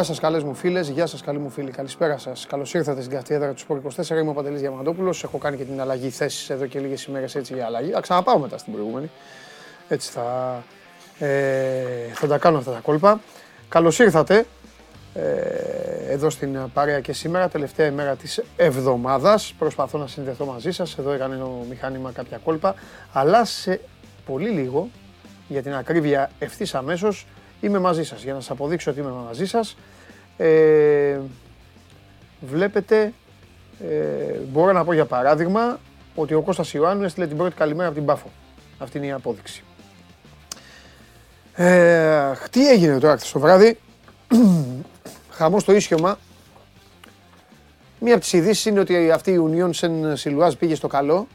Γεια σας, καλές μου φίλες, γεια σας, καλοί μου φίλοι. Καλησπέρα σας. Καλώς ήρθατε στην καθιέδρα του Sport 24. Είμαι ο Παντελής Διαμαντόπουλος. Έχω κάνει και την αλλαγή θέση εδώ και λίγες ημέρες έτσι για αλλαγή. Θα ξαναπάω μετά στην προηγούμενη. Έτσι θα, ε, θα τα κάνω αυτά τα κόλπα. Καλώς ήρθατε ε, εδώ στην παρέα και σήμερα, τελευταία ημέρα της εβδομάδας. Προσπαθώ να συνδεθώ μαζί σας, εδώ έκανε το μηχάνημα κάποια κόλπα, αλλά σε πολύ λίγο, για την ακρίβεια ευθύς αμέσως, είμαι μαζί σας. Για να σας αποδείξω ότι είμαι μαζί σας, ε, βλέπετε, ε, μπορώ να πω για παράδειγμα, ότι ο Κώστας Ιωάννου έστειλε την πρώτη καλημέρα από την Πάφο. Αυτή είναι η απόδειξη. Ε, τι έγινε τώρα χθες το βράδυ, χαμός στο ίσιωμα. Μία από τις ειδήσεις είναι ότι αυτή η Union Σεν Σιλουάζ πήγε στο καλό.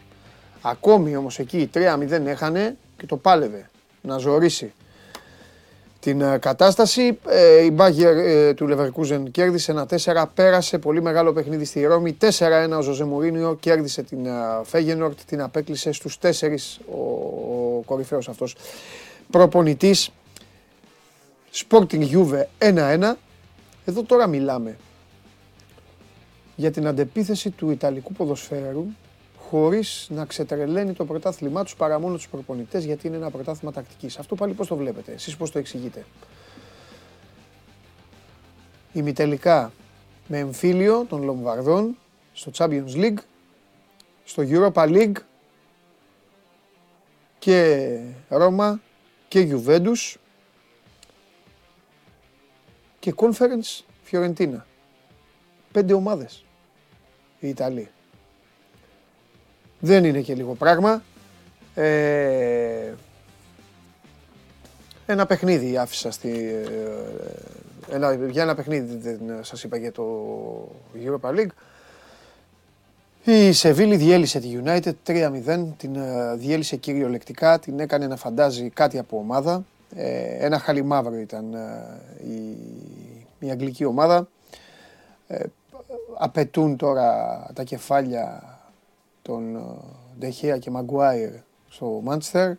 Ακόμη όμως εκεί 3-0 έχανε και το πάλευε να ζωήσει την ε, κατάσταση. Ε, η Μπάγκερ ε, του Λεβερκούζεν κέρδισε ένα 4, πέρασε πολύ μεγάλο παιχνίδι στη Ρώμη. 4-1 ο Ζωζε Μουρίνιο κέρδισε την Φέγενορτ, την απέκλεισε στους 4 ο, ο κορυφαίος αυτός προπονητής. Sporting Juve 1-1. Εδώ τώρα μιλάμε για την αντεπίθεση του Ιταλικού ποδοσφαίρου χωρίς να ξετρελαίνει το πρωτάθλημά τους παρά μόνο τους προπονητές γιατί είναι ένα πρωτάθλημα τακτικής. Αυτό πάλι πώς το βλέπετε, εσείς πώς το εξηγείτε; Ημιτελικά με εμφύλιο των Λομβαρδών στο Champions League, στο Europa League και Ρώμα και Juventus και Conference Φιωρεντίνα. Πέντε ομάδες οι Ιταλοί. Δεν είναι και λίγο πράγμα. Ε, ένα παιχνίδι άφησα στη... Ε, ένα, για ένα παιχνίδι δεν σας είπα για το Europa League. Η Σεβίλη διέλυσε τη United 3-0, την ε, διέλυσε κυριολεκτικά, την έκανε να φαντάζει κάτι από ομάδα. Ε, ένα χαλιμάβρο ήταν ε, η, η αγγλική ομάδα. Ε, απαιτούν τώρα τα κεφάλια των Ντεχέα και Μαγκουάιρ στο Μάντσεστερ.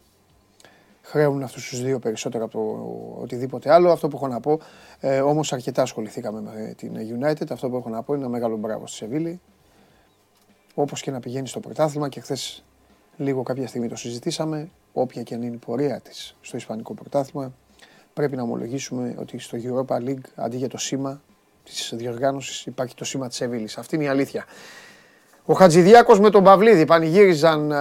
Χρέουν αυτούς τους δύο περισσότερο από το οτιδήποτε άλλο. Αυτό που έχω να πω, ε, όμως αρκετά ασχοληθήκαμε με την United. Αυτό που έχω να πω είναι ένα μεγάλο μπράβο στη Σεβίλη. Όπως και να πηγαίνει στο πρωτάθλημα και χθες λίγο κάποια στιγμή το συζητήσαμε, όποια και αν είναι η πορεία της στο Ισπανικό πρωτάθλημα, πρέπει να ομολογήσουμε ότι στο Europa League αντί για το σήμα της διοργάνωσης υπάρχει το σήμα της Σεβίλης. Αυτή είναι η αλήθεια. Ο Χατζηδιάκος με τον Παυλίδη πανηγύριζαν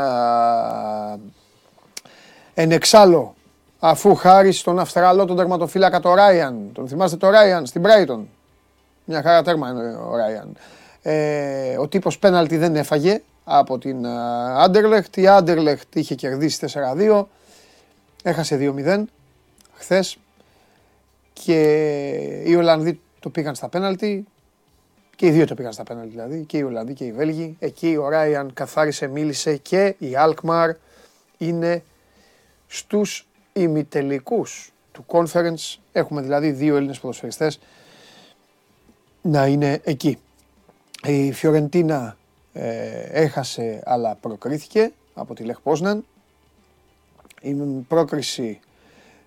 εν εξάλλου αφού χάρη στον Αυστραλό τον τερματοφύλακα το Ράιαν. Τον θυμάστε το Ράιαν στην Brighton. Μια χαρά τέρμα είναι ο Ράιαν. Ε, ο τύπος πέναλτι δεν έφαγε από την Άντερλεχτ. Η Άντερλεχτ είχε κερδίσει 4-2. Έχασε 2-0 χθες και οι Ολλανδοί το πήγαν στα πέναλτι. Και οι δύο το πήγαν στα πέναλτι δηλαδή, και οι Ολλανδοί και οι Βέλγοι. Εκεί ο Ράιαν καθάρισε, μίλησε και η Αλκμαρ είναι στους ημιτελικούς του conference. Έχουμε δηλαδή δύο Έλληνες ποδοσφαιριστές να είναι εκεί. Η Φιωρεντίνα ε, έχασε αλλά προκρίθηκε από τη Λεχ Πόσναν. Η πρόκριση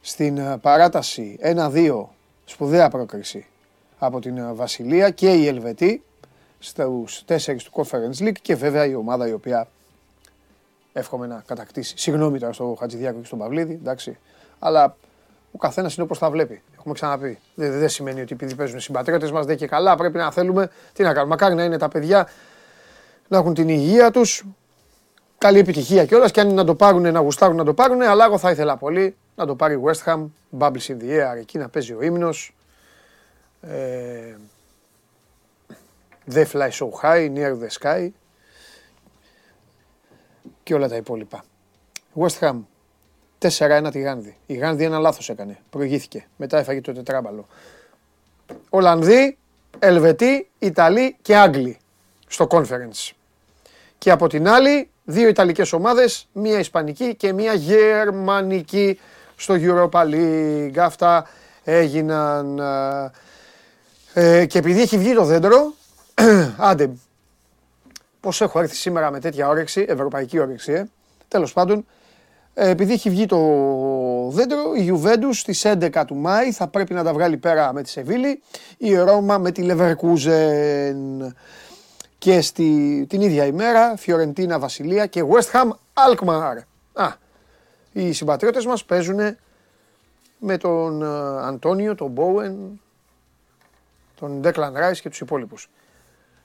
στην ε, παράταση 1-2, σπουδαία πρόκριση από την ε, Βασιλεία και η Ελβετή στους τέσσερις του Conference League και βέβαια η ομάδα η οποία εύχομαι να κατακτήσει. Συγγνώμη τώρα στο Χατζηδιάκο και στον Παυλίδη, εντάξει. Αλλά ο καθένας είναι όπως τα βλέπει. Έχουμε ξαναπεί. Δεν, δεν σημαίνει ότι επειδή παίζουν οι συμπατριώτες μας δεν και καλά. Πρέπει να θέλουμε. Τι να κάνουμε. Μακάρι να είναι τα παιδιά να έχουν την υγεία τους. Καλή επιτυχία κιόλας. Και αν να το πάρουν, να γουστάρουν να το πάρουν. Αλλά εγώ θα ήθελα πολύ να το πάρει West Ham. Bubbles in the air. Εκεί να παίζει ο ύμνος. Ε, they fly so high, near the sky και όλα τα υπόλοιπα. West Ham 4-1 τη Γάνδη. Η Γάνδη ένα λάθος έκανε. Προηγήθηκε. Μετά έφαγε το τετράμπαλο. Ολλανδοί, Ελβετοί, Ιταλοί και Άγγλοι στο conference. Και από την άλλη, δύο Ιταλικές ομάδες, μία Ισπανική και μία Γερμανική στο Europa League. Αυτά έγιναν. Ε, και επειδή έχει βγει το δέντρο, άντε, πώς έχω έρθει σήμερα με τέτοια όρεξη, ευρωπαϊκή όρεξη, ε, τέλος πάντων, Ε, επειδή έχει βγει το δέντρο, η Juventus στις 11 του Μάη θα πρέπει να τα βγάλει πέρα με τη Σεβίλη, η Ρώμα με τη Leverkusen και στη, την ίδια ημέρα Φιωρεντίνα Βασιλεία και West Ham Alkmaar. Α, οι συμπατριώτες μας παίζουν με τον ε, Αντώνιο, τον Μπόουεν, τον Ντέκλαν Ράις και τους υπόλοιπους.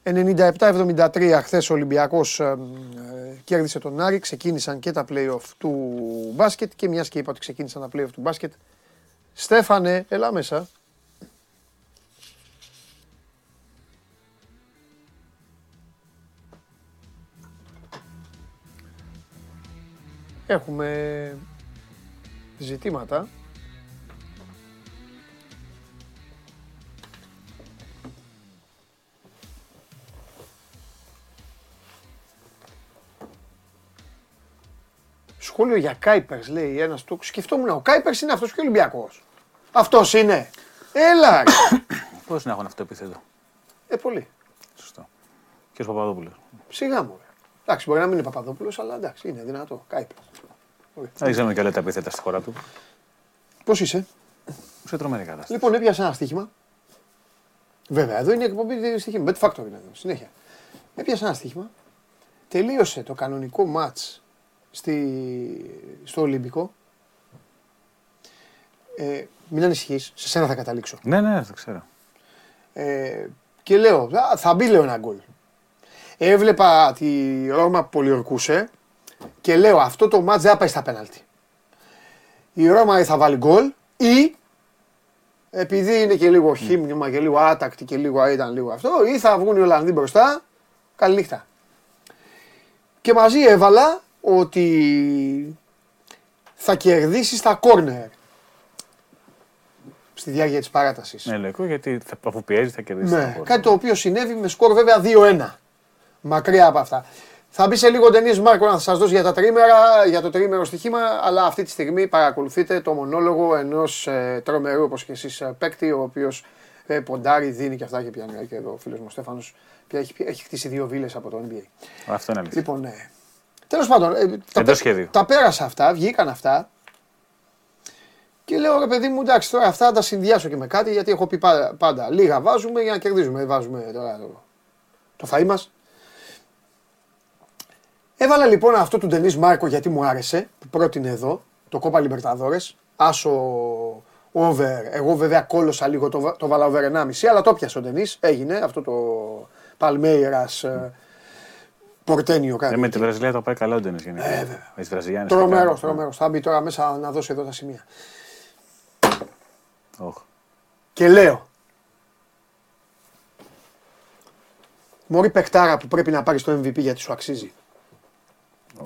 97-73 χθες ο Ολυμπιακός ε, ε, κέρδισε τον Άρη, ξεκίνησαν και τα play-off του μπάσκετ και μιας και είπα ότι ξεκίνησαν τα play-off του μπάσκετ. Στέφανε, έλα μέσα. Έχουμε ζητήματα. Σχόλιο για Κάιπερς, λέει ένας του. Σκεφτόμουν, ο Κάιπερς είναι αυτός και ο Ολυμπιακός. Αυτός είναι. Έλα! Πώς να έχουν αυτό επίθετο; Ε, πολύ. Σωστό. Και ο Παπαδόπουλος. Σιγά μου. Εντάξει, μπορεί να μην είναι Παπαδόπουλος, αλλά εντάξει, είναι δυνατό. Κάιπερς. Δεν ξέρουμε και όλα τα επίθετα στη χώρα του. Πώς είσαι, Σε τρομερή κατάσταση. Λοιπόν, έπιασα ένα στοίχημα. Βέβαια, εδώ είναι η εκπομπή στοίχημα. Bet Factory είναι εδώ, συνέχεια. Έπιασα ένα στοίχημα. Τελείωσε το κανονικό match στη, στο Ολυμπικό. Ε, μην ανησυχείς, σε σένα θα καταλήξω. Ναι, ναι, το ξέρω. Ε, και λέω, «Α, θα μπει λέω ένα γκολ. Έβλεπα τη Ρώμα που πολιορκούσε και λέω αυτό το μάτς δεν θα πάει στα πέναλτι. Η Ρώμα ή θα βάλει γκολ ή επειδή είναι και λίγο χύμνημα και λίγο άτακτη και λίγο ήταν λίγο αυτό ή θα βγουν οι Ολλανδοί μπροστά. Καληνύχτα. Και μαζί έβαλα ότι θα κερδίσεις στα κόρνερ στη διάρκεια της παράτασης. Ναι, λογικό γιατί θα, αφού πιέζει θα κερδίσει. Ναι, κάτι το οποίο συνέβη με σκορ βέβαια 2-1. Μακριά από αυτά. Θα μπει σε λίγο ο Ντενής Μάρκο να σας δώσει για, τα τρίμερα, για το τρίμερο στοιχήμα, αλλά αυτή τη στιγμή παρακολουθείτε το μονόλογο ενός ε, τρομερού, όπως και εσείς, ε, παίκτη, ο οποίος ε, ποντάρει, δίνει και αυτά και πιάνει. Και εδώ ο φίλος μου ο Στέφανος πια έχει, έχει χτίσει δύο βίλες από το NBA. Αυτό είναι αλήθεια. Λοιπόν, ναι. Τέλος πάντων, ε, τα, Εντός σχεδίου. τα πέρασα αυτά, βγήκαν αυτά. Και λέω ρε παιδί μου, εντάξει, τώρα αυτά θα τα συνδυάσω και με κάτι γιατί έχω πει πάντα, πάντα λίγα βάζουμε για να κερδίζουμε. Δεν Βάζουμε τώρα το, το φαΐ μας. Έβαλα λοιπόν αυτό του Ντενής Μάρκο γιατί μου άρεσε, που πρότεινε εδώ, το Κόπα Λιμπερταδόρες, άσο over, εγώ βέβαια κόλωσα λίγο, το, βα- το βάλα over 1,5, αλλά το πιάσε ο Ντενής, έγινε αυτό το Παλμέιρας ε, Πορτένιο κάτι. Ε, με τη Βραζιλία το πάει καλά ο Ντένις γενικά. Ε, βέβαια. Με τις Βραζιλιάνες. Τρομερός, τρομερός. Θα μπει τώρα μέσα να δώσει εδώ τα σημεία. Όχ. Και λέω. Μωρή παιχτάρα που πρέπει να πάρεις το MVP γιατί σου αξίζει.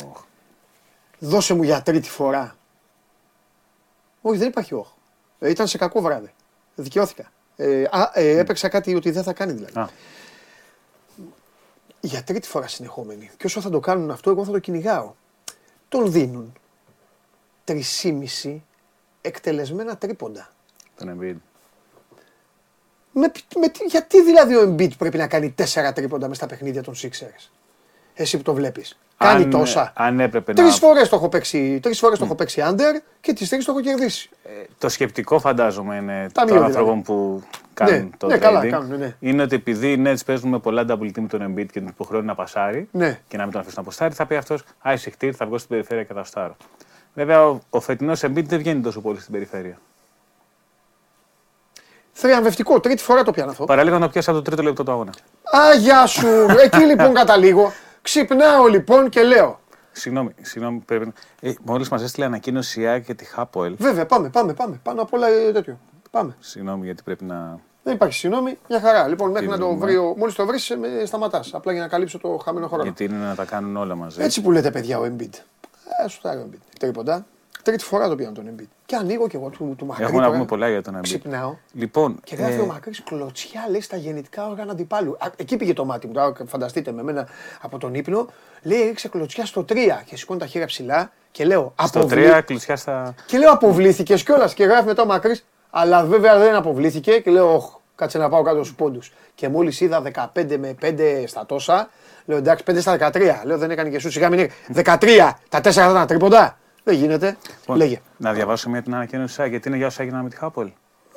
Όχ. Δώσε μου για τρίτη φορά. Όχι, δεν υπάρχει όχι. Ε, ήταν σε κακό βράδυ. Δικαιώθηκα. Ε, α, ε, έπαιξα κάτι ότι δεν θα κάνει δηλαδή. Α, Για τρίτη φορά συνεχόμενη. Και όσο θα το κάνουν αυτό, εγώ θα το κυνηγάω. Τον δίνουν 3,5 εκτελεσμένα τρίποντα. τον Embiid. Με, με, τι- γιατί δηλαδή ο Embiid πρέπει να κάνει τέσσερα τρίποντα μες στα παιχνίδια των Sixers; Εσύ που το βλέπεις. Κάνει Αν- τόσα. Αν έπρεπε να... Τρεις φορές το έχω παίξει, τρεις φορές το έχω παίξει under και τις τρεις το έχω κερδίσει. Ε, Το σκεπτικό φαντάζομαι είναι Τα των δύο άνθρωπων που κάνουν Ναι, το ναι, trading. καλά κάνουν, ναι. Είναι ότι επειδή οι Nets παίζουν με πολλά double team τον Embiid και τον υποχρεώνει να πασάρει Ναι. και να μην τον αφήσουν να αποστάρει, θα πει αυτός Άισε χτύρ, θα βγω στην περιφέρεια και θα στάρω. Βέβαια, ο, ο φετινός Embiid δεν βγαίνει τόσο πολύ στην περιφέρεια. Θριαμβευτικό, τρίτη φορά το πιάνω αυτό. Παραλίγο να πιάσει από το τρίτο λεπτό του αγώνα. Α, γεια σου. Εκεί λοιπόν καταλήγω. Ξυπνάω λοιπόν και λέω. Συγγνώμη, συγγνώμη πρέπει να. Ε, Μόλις μας έστειλε ανακοίνωση η ΑΕΚ και τη Χάποελ. Βέβαια, πάμε, πάμε, πάμε. Πάνω απ' όλα ε, τέτοιο. Πάμε. Συγγνώμη γιατί πρέπει να. Δεν υπάρχει συγγνώμη, μια χαρά. Λοιπόν, μέχρι Τι να το δούμε. βρει, ο- μόλις το βρεις, με σταματάς. Απλά για να καλύψω το χαμένο χρόνο. Γιατί είναι να τα κάνουν όλα μαζί. Έτσι που λέτε παιδιά ο Embiid. Ε, σου ο Embiid. Τρίποντα. Τρίτη φορά το πιάνω τον Embiid. Και ανοίγω και εγώ του, του Μακρύ. Έχουμε να τώρα. πούμε πολλά για τον Embiid. Ξυπνάω. Λοιπόν, Και γράφει ε, ο Μακρύς κλωτσιά, λέει στα γεννητικά όργανα αντιπάλου. Α, εκεί πήγε το μάτι μου. Τώρα φανταστείτε με μένα από τον ύπνο. Λέει έριξε κλωτσιά στο 3 και σηκώνει τα χέρια ψηλά και λέω στο αποβλή... 3 κλεισιά στα. Και λέω αποβλήθηκες κιόλας και γράφει μετά ο Μακρύς. Αλλά βέβαια δεν αποβλήθηκε και λέω, Ωχ, κάτσε να πάω κάτω στους πόντους. Και μόλις είδα 15 με 5 στα τόσα, λέω εντάξει 5 στα 13. Λέω δεν έκανε και σου σιγά μην είναι. 13, τα 4 θα ήταν τρίποντα. Δεν γίνεται. Λοιπόν, Λέγε. Να διαβάσω μια την ανακοίνωση τη ΑΕΚ, γιατί είναι για όσα έγιναν με τη Χάπολ.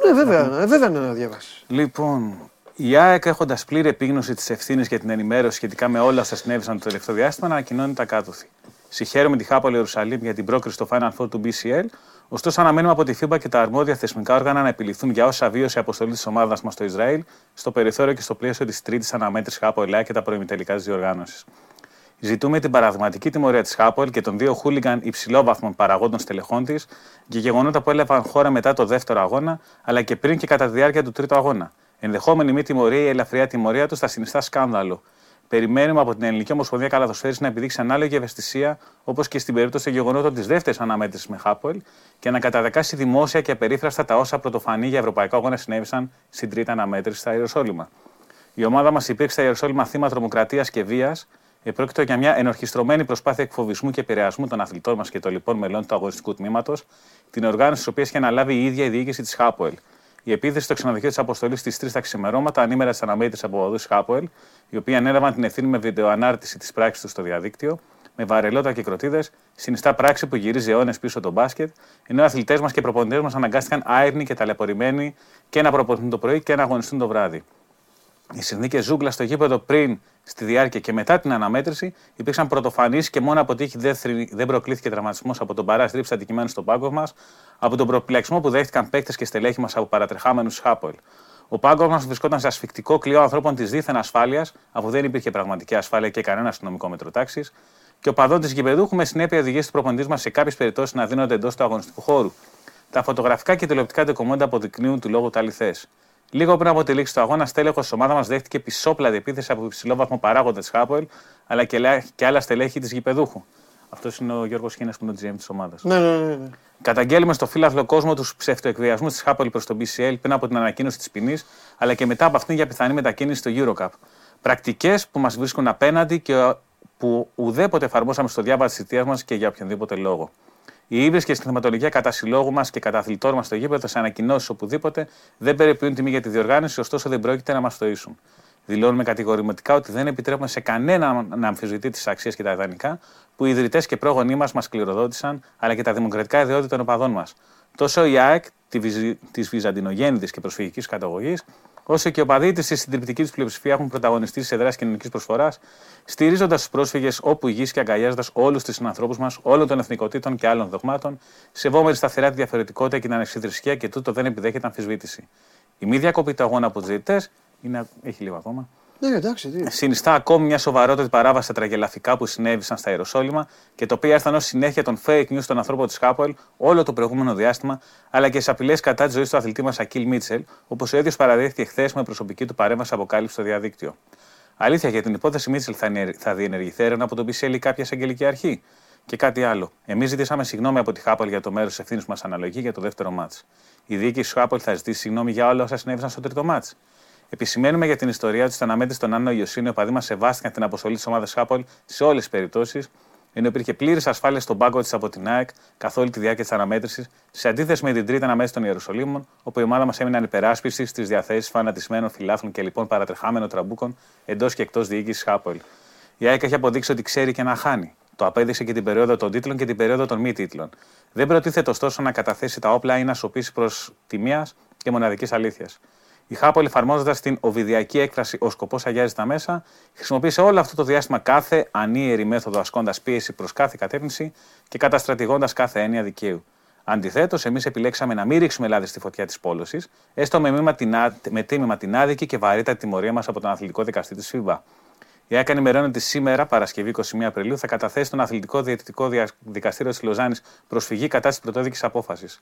Ναι, βέβαια, ε, βέβαια είναι να διαβάσει. Λοιπόν, η ΑΕΚ έχοντας πλήρη επίγνωση της ευθύνης για την ενημέρωση σχετικά με όλα όσα συνέβησαν το τελευταίο διάστημα, ανακοινώνει τα κάτωθη. Συγχαίρουμε τη Χάπολ Ιερουσαλήμ για την πρόκριση στο Final Four του BCL, ωστόσο αναμένουμε από τη FIBA και τα αρμόδια θεσμικά όργανα να επιληφθούν για όσα βίωσε η αποστολή της ομάδας μας στο Ισραήλ, στο περιθώριο και στο πλαίσιο της τρίτης αναμέτρησης Χάπολ ΑΕΚ και τα προημιτελικά της διοργάνωσης. Ζητούμε την παραδειγματική τιμωρία της Χάπολ και των δύο χούλιγκαν υψηλόβαθμων παραγόντων στελεχών της για γεγονότα που έλαβαν χώρα μετά το δεύτερο αγώνα, αλλά και πριν και κατά τη διάρκεια του τρίτου αγώνα. Ενδεχόμενη μη τιμωρία ή ελαφριά τιμωρία τους θα συνιστά σκάνδαλο. Περιμένουμε από την Ελληνική Ομοσπονδία Καλαθοσφαίρη να επιδείξει ανάλογη ευαισθησία, όπως και στην περίπτωση των γεγονότων της δεύτερης αναμέτρησης με Χάπολ, και να καταδεκάσει δημόσια και απερίφραστα τα όσα πρωτοφανή για ευρωπαϊκό αγώνα συνέβησαν στην τρίτη αναμέτρηση στα Ιεροσόλυμα. Η ομάδα μας υπήρξε στα Ιεροσόλυμα θύμα τρομοκρατίας και βίας, Επρόκειτο για μια ενορχιστρωμένη προσπάθεια εκφοβισμού και επηρεασμού των αθλητών μας και των λοιπόν μελών του αγωνιστικού τμήματος, την οργάνωση της οποίας είχε αναλάβει η ίδια η διοίκηση της Χάποελ. Η επίθεση στο ξενοδοχείο της αποστολής στις 3 τα ξημερώματα ανήμερα τη αναμέτρησης από οδούς Χάποελ, οι οποίοι ανέλαβαν την ευθύνη με βιντεοανάρτηση της πράξης τους στο διαδίκτυο, με βαρελότα και κροτίδες, συνιστά πράξη που γυρίζει αιώνες πίσω τον μπάσκετ, ενώ οι αθλητές μας και οι προπονητές μας αναγκάστηκαν άειρνοι και ταλαιπωρημένοι και να προπονηθούν το πρωί και να αγωνιστούν το βράδυ. Οι συνθήκες ζούγκλας στο γήπεδο πριν, στη διάρκεια και μετά την αναμέτρηση υπήρξαν πρωτοφανείς και μόνο από τύχη δεν προκλήθηκε τραυματισμός από τον παρά στρίψη αντικειμένου στον πάγκο μας, από τον προπλεξμό που δέχτηκαν παίκτες και στελέχη μας από παρατρεχάμενους Χάπολ. Ο πάγκος μας βρισκόταν σε ασφικτικό κλειό ανθρώπων της δίθεν ασφάλειας, αφού δεν υπήρχε πραγματική ασφάλεια και κανένα αστυνομικό μέτρο τάξης, και ο παδόν της γηπεδούχου με συνέπεια οδηγήσει του προποντή μας σε κάποιες περιπτώσεις να δίνονται εντός του αγωνιστικού χώρου. Τα φωτογραφικά και τηλεοπτικά ντοκουμέντα αποδεικνύουν του λόγου τα αληθές. Λίγο πριν από τη λήξη του αγώνα, στέλεχος της ομάδας μας δέχτηκε πισόπλατη επίθεση από υψηλό βαθμό παράγοντα της Χάπολ, αλλά και άλλα στελέχη της γηπεδούχου. Αυτός είναι ο Γιώργος Χίνε που είναι ο GM της ομάδας. Ναι, ναι, ναι, ναι. Καταγγέλουμε στο φύλαθλο κόσμο τους ψευτοεκβιασμούς της Χάπολ προς το BCL πριν από την ανακοίνωση της ποινής, αλλά και μετά από αυτήν για πιθανή μετακίνηση στο Eurocup. Πρακτικές που μας βρίσκουν απέναντι και που ουδέποτε εφαρμόσαμε στο διάβα της θητείας μας και για οποιονδήποτε λόγο. Οι ύβρι και η συνθηματολογία κατά συλλόγου μας και κατά αθλητών μας στο γήπεδο σε ανακοινώσει οπουδήποτε δεν περιποιούν τιμή για τη διοργάνωση, ωστόσο δεν πρόκειται να μας τοίσουν. Δηλώνουμε κατηγορηματικά ότι δεν επιτρέπουμε σε κανένα να αμφισβητεί τις αξίες και τα ιδανικά που οι ιδρυτές και πρόγονοί μας μας κληροδότησαν, αλλά και τα δημοκρατικά ιδεώδη των οπαδών μας. Τόσο η ΑΕΚ της Βυζαντινογέννητης και προσφυγικής καταγωγής, όσο και οι οπαδοί της στη συντριπτική τους πλειοψηφία έχουν πρωταγωνιστεί σε δράση κοινωνικής προσφοράς, στηρίζοντας τους πρόσφυγες όπου υγιεί και αγκαλιάζοντας όλους τους συνανθρώπους μας, όλων των εθνικότητων και άλλων δογμάτων, σεβόμενοι σταθερά τη διαφορετικότητα και την ανεξιδρυσκεία και τούτο δεν επιδέχεται αμφισβήτηση. Η μη διακοπή του αγώνα από του διαιτητέ είναι. Έχει λίγο ακόμα. Ναι, εντάξει, τι. Συνιστά ακόμη μια σοβαρότερη παράβαση στα τραγελαφικά που συνέβησαν στα Ιεροσόλυμα και το οποία ήρθαν ως συνέχεια των fake news των ανθρώπων της Χάπολ όλο το προηγούμενο διάστημα, αλλά και τι απειλές κατά της ζωής του αθλητή μας Ακίλ Μίτσελ, όπως ο ίδιος παραδέχθηκε χθες με προσωπική του παρέμβαση αποκάλυψη στο διαδίκτυο. Αλήθεια, για την υπόθεση Μίτσελ θα, θα διενεργηθεί έρευνα από τον BCL ή κάποια αγγελική αρχή; Και κάτι άλλο. Εμείς ζητήσαμε συγγνώμη από τη Χάπολ για το μέρος ευθύνης που μας αναλογεί για το δεύτερο μάτς. Η διοίκηση Χάπολ θα ζητήσει συγγνώμη για όλα όσα συνέβησαν στο τρίτο μάτς. Επισημαίνουμε για την ιστορία του στην αναμέτρηση των Άνω Λιοσίων, οι οπαδοί μας σεβάστηκαν την αποστολή της ομάδας Χάποελ σε όλες τις περιπτώσεις, ενώ υπήρχε πλήρης ασφάλεια στον πάγκο της από την ΑΕΚ καθ' όλη τη διάρκεια της αναμέτρησης, σε αντίθεση με την τρίτη αναμέτρηση των Ιερουσαλήμων, όπου η ομάδα μας έμεινε ανυπεράσπιστη στις διαθέσεις φανατισμένων φιλάθλων και λοιπόν παρατρεχάμενων τραμπούκων εντός και εκτός διοίκησης Χάποελ. Η ΑΕΚ έχει αποδείξει ότι ξέρει και να χάνει. Το απέδειξε και την περίοδο των τίτλων και την περίοδο των μη τίτλων. Δεν προτίθεται ωστόσο να καταθέσει τα όπλα ή να σιωπήσει προ της μίας και μοναδικής αλήθειας. Η Χάπολ, εφαρμόζοντας την οβιδιακή έκφραση Ο σκοπός αγιάζει τα μέσα, χρησιμοποίησε όλο αυτό το διάστημα κάθε ανίερη μέθοδο ασκώντας πίεση προς κάθε κατεύθυνση και καταστρατηγώντας κάθε έννοια δικαίου. Αντιθέτως, εμείς επιλέξαμε να μην ρίξουμε λάδι στη φωτιά της πόλωσης, έστω με, μήμα την, με τίμημα την άδικη και βαρύτατη τιμωρία μας από τον αθλητικό δικαστή της ΦΥΒΑ. Η ΑΚΑ ενημερώνει ότι σήμερα, Παρασκευή 21 Απριλίου, θα καταθέσει στον Αθλητικό Διαιτητικό Δικαστήριο της Λοζάνης προσφυγή κατά της πρωτόδικη απόφασης.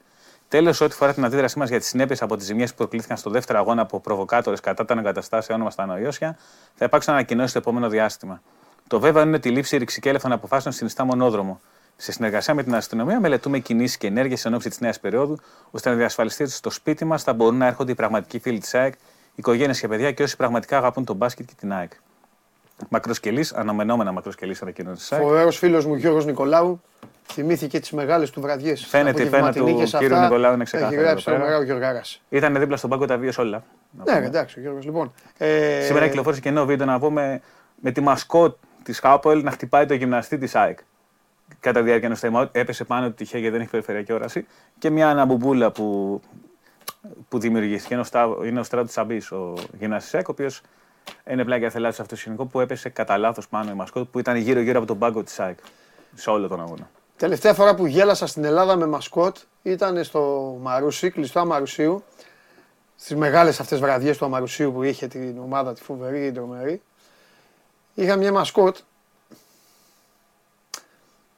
Τέλος, ό,τι φορά την αντίδρασή μας για τις συνέπειες από τις ζημιές που προκλήθηκαν στο δεύτερο αγώνα από προβοκάτορες κατά των εγκαταστάσεων μας στα Νοϊώσια, θα υπάρξουν ανακοινώσεις το επόμενο διάστημα. Το βέβαιο είναι ότι η λήψη ρηξικέλευθων αποφάσεων συνιστά μονόδρομο. Σε συνεργασία με την αστυνομία, μελετούμε κινήσεις και ενέργειες εν ώψη της νέας περίοδου, ώστε να διασφαλιστεί ότι στο σπίτι μας θα μπορούν να έρχονται οι πραγματικοί φίλοι της ΑΕΚ, οικογένειες και παιδιά και όσοι πραγματικά αγαπούν τον μπάσκετ και την ΑΕΚ. Μακροσκελής, αναμενόμενα μακροσκελής ανακοίνωση τη ΑΕΚ. Φοβερός φίλος μου Γιώργος Νικολάου θυμήθηκε τις μεγάλες του βραδιές. Φαίνεται η πένα του κύριου Νικολάου είναι ξεκάθαρη. Έχει γράψει το μεγάλος Γιώργαρα. Ήταν δίπλα στον πάγκο τα βίος όλα. Ναι, εντάξει, ο Γιώργος. Λοιπόν, ε... Σήμερα κυκλοφόρησε και νέο βίντεο να πούμε με τη μασκότ της Χάπολ να χτυπάει το γυμναστή της ΑΕΚ. κατά διάρκεια ενός θέμα. Έπεσε πάνω του τυχαία γιατί δεν έχει περιφερειακή όραση. Και μια αναμπουμπούλα που, που δημιουργήθηκε. Είναι ο, Στά, είναι ο Στράτος Σαμπής, ο Γινασισέκ, ο οποίος είναι πλάγια θελάτη σε αυτό το σκηνικό που έπεσε κατά λάθος πάνω η μασκότ που ήταν γύρω-γύρω από τον πάγκο της ΣΑΕΚ σε όλο τον αγώνα. Τελευταία φορά που γέλασα στην Ελλάδα με μασκότ ήταν στο Μαρούσι, κλειστό Αμαρουσίου. Στις μεγάλες αυτές βραδιές του Αμαρουσίου που είχε την ομάδα τη φοβερή, την τρομερή. Είχα μια μασκότ.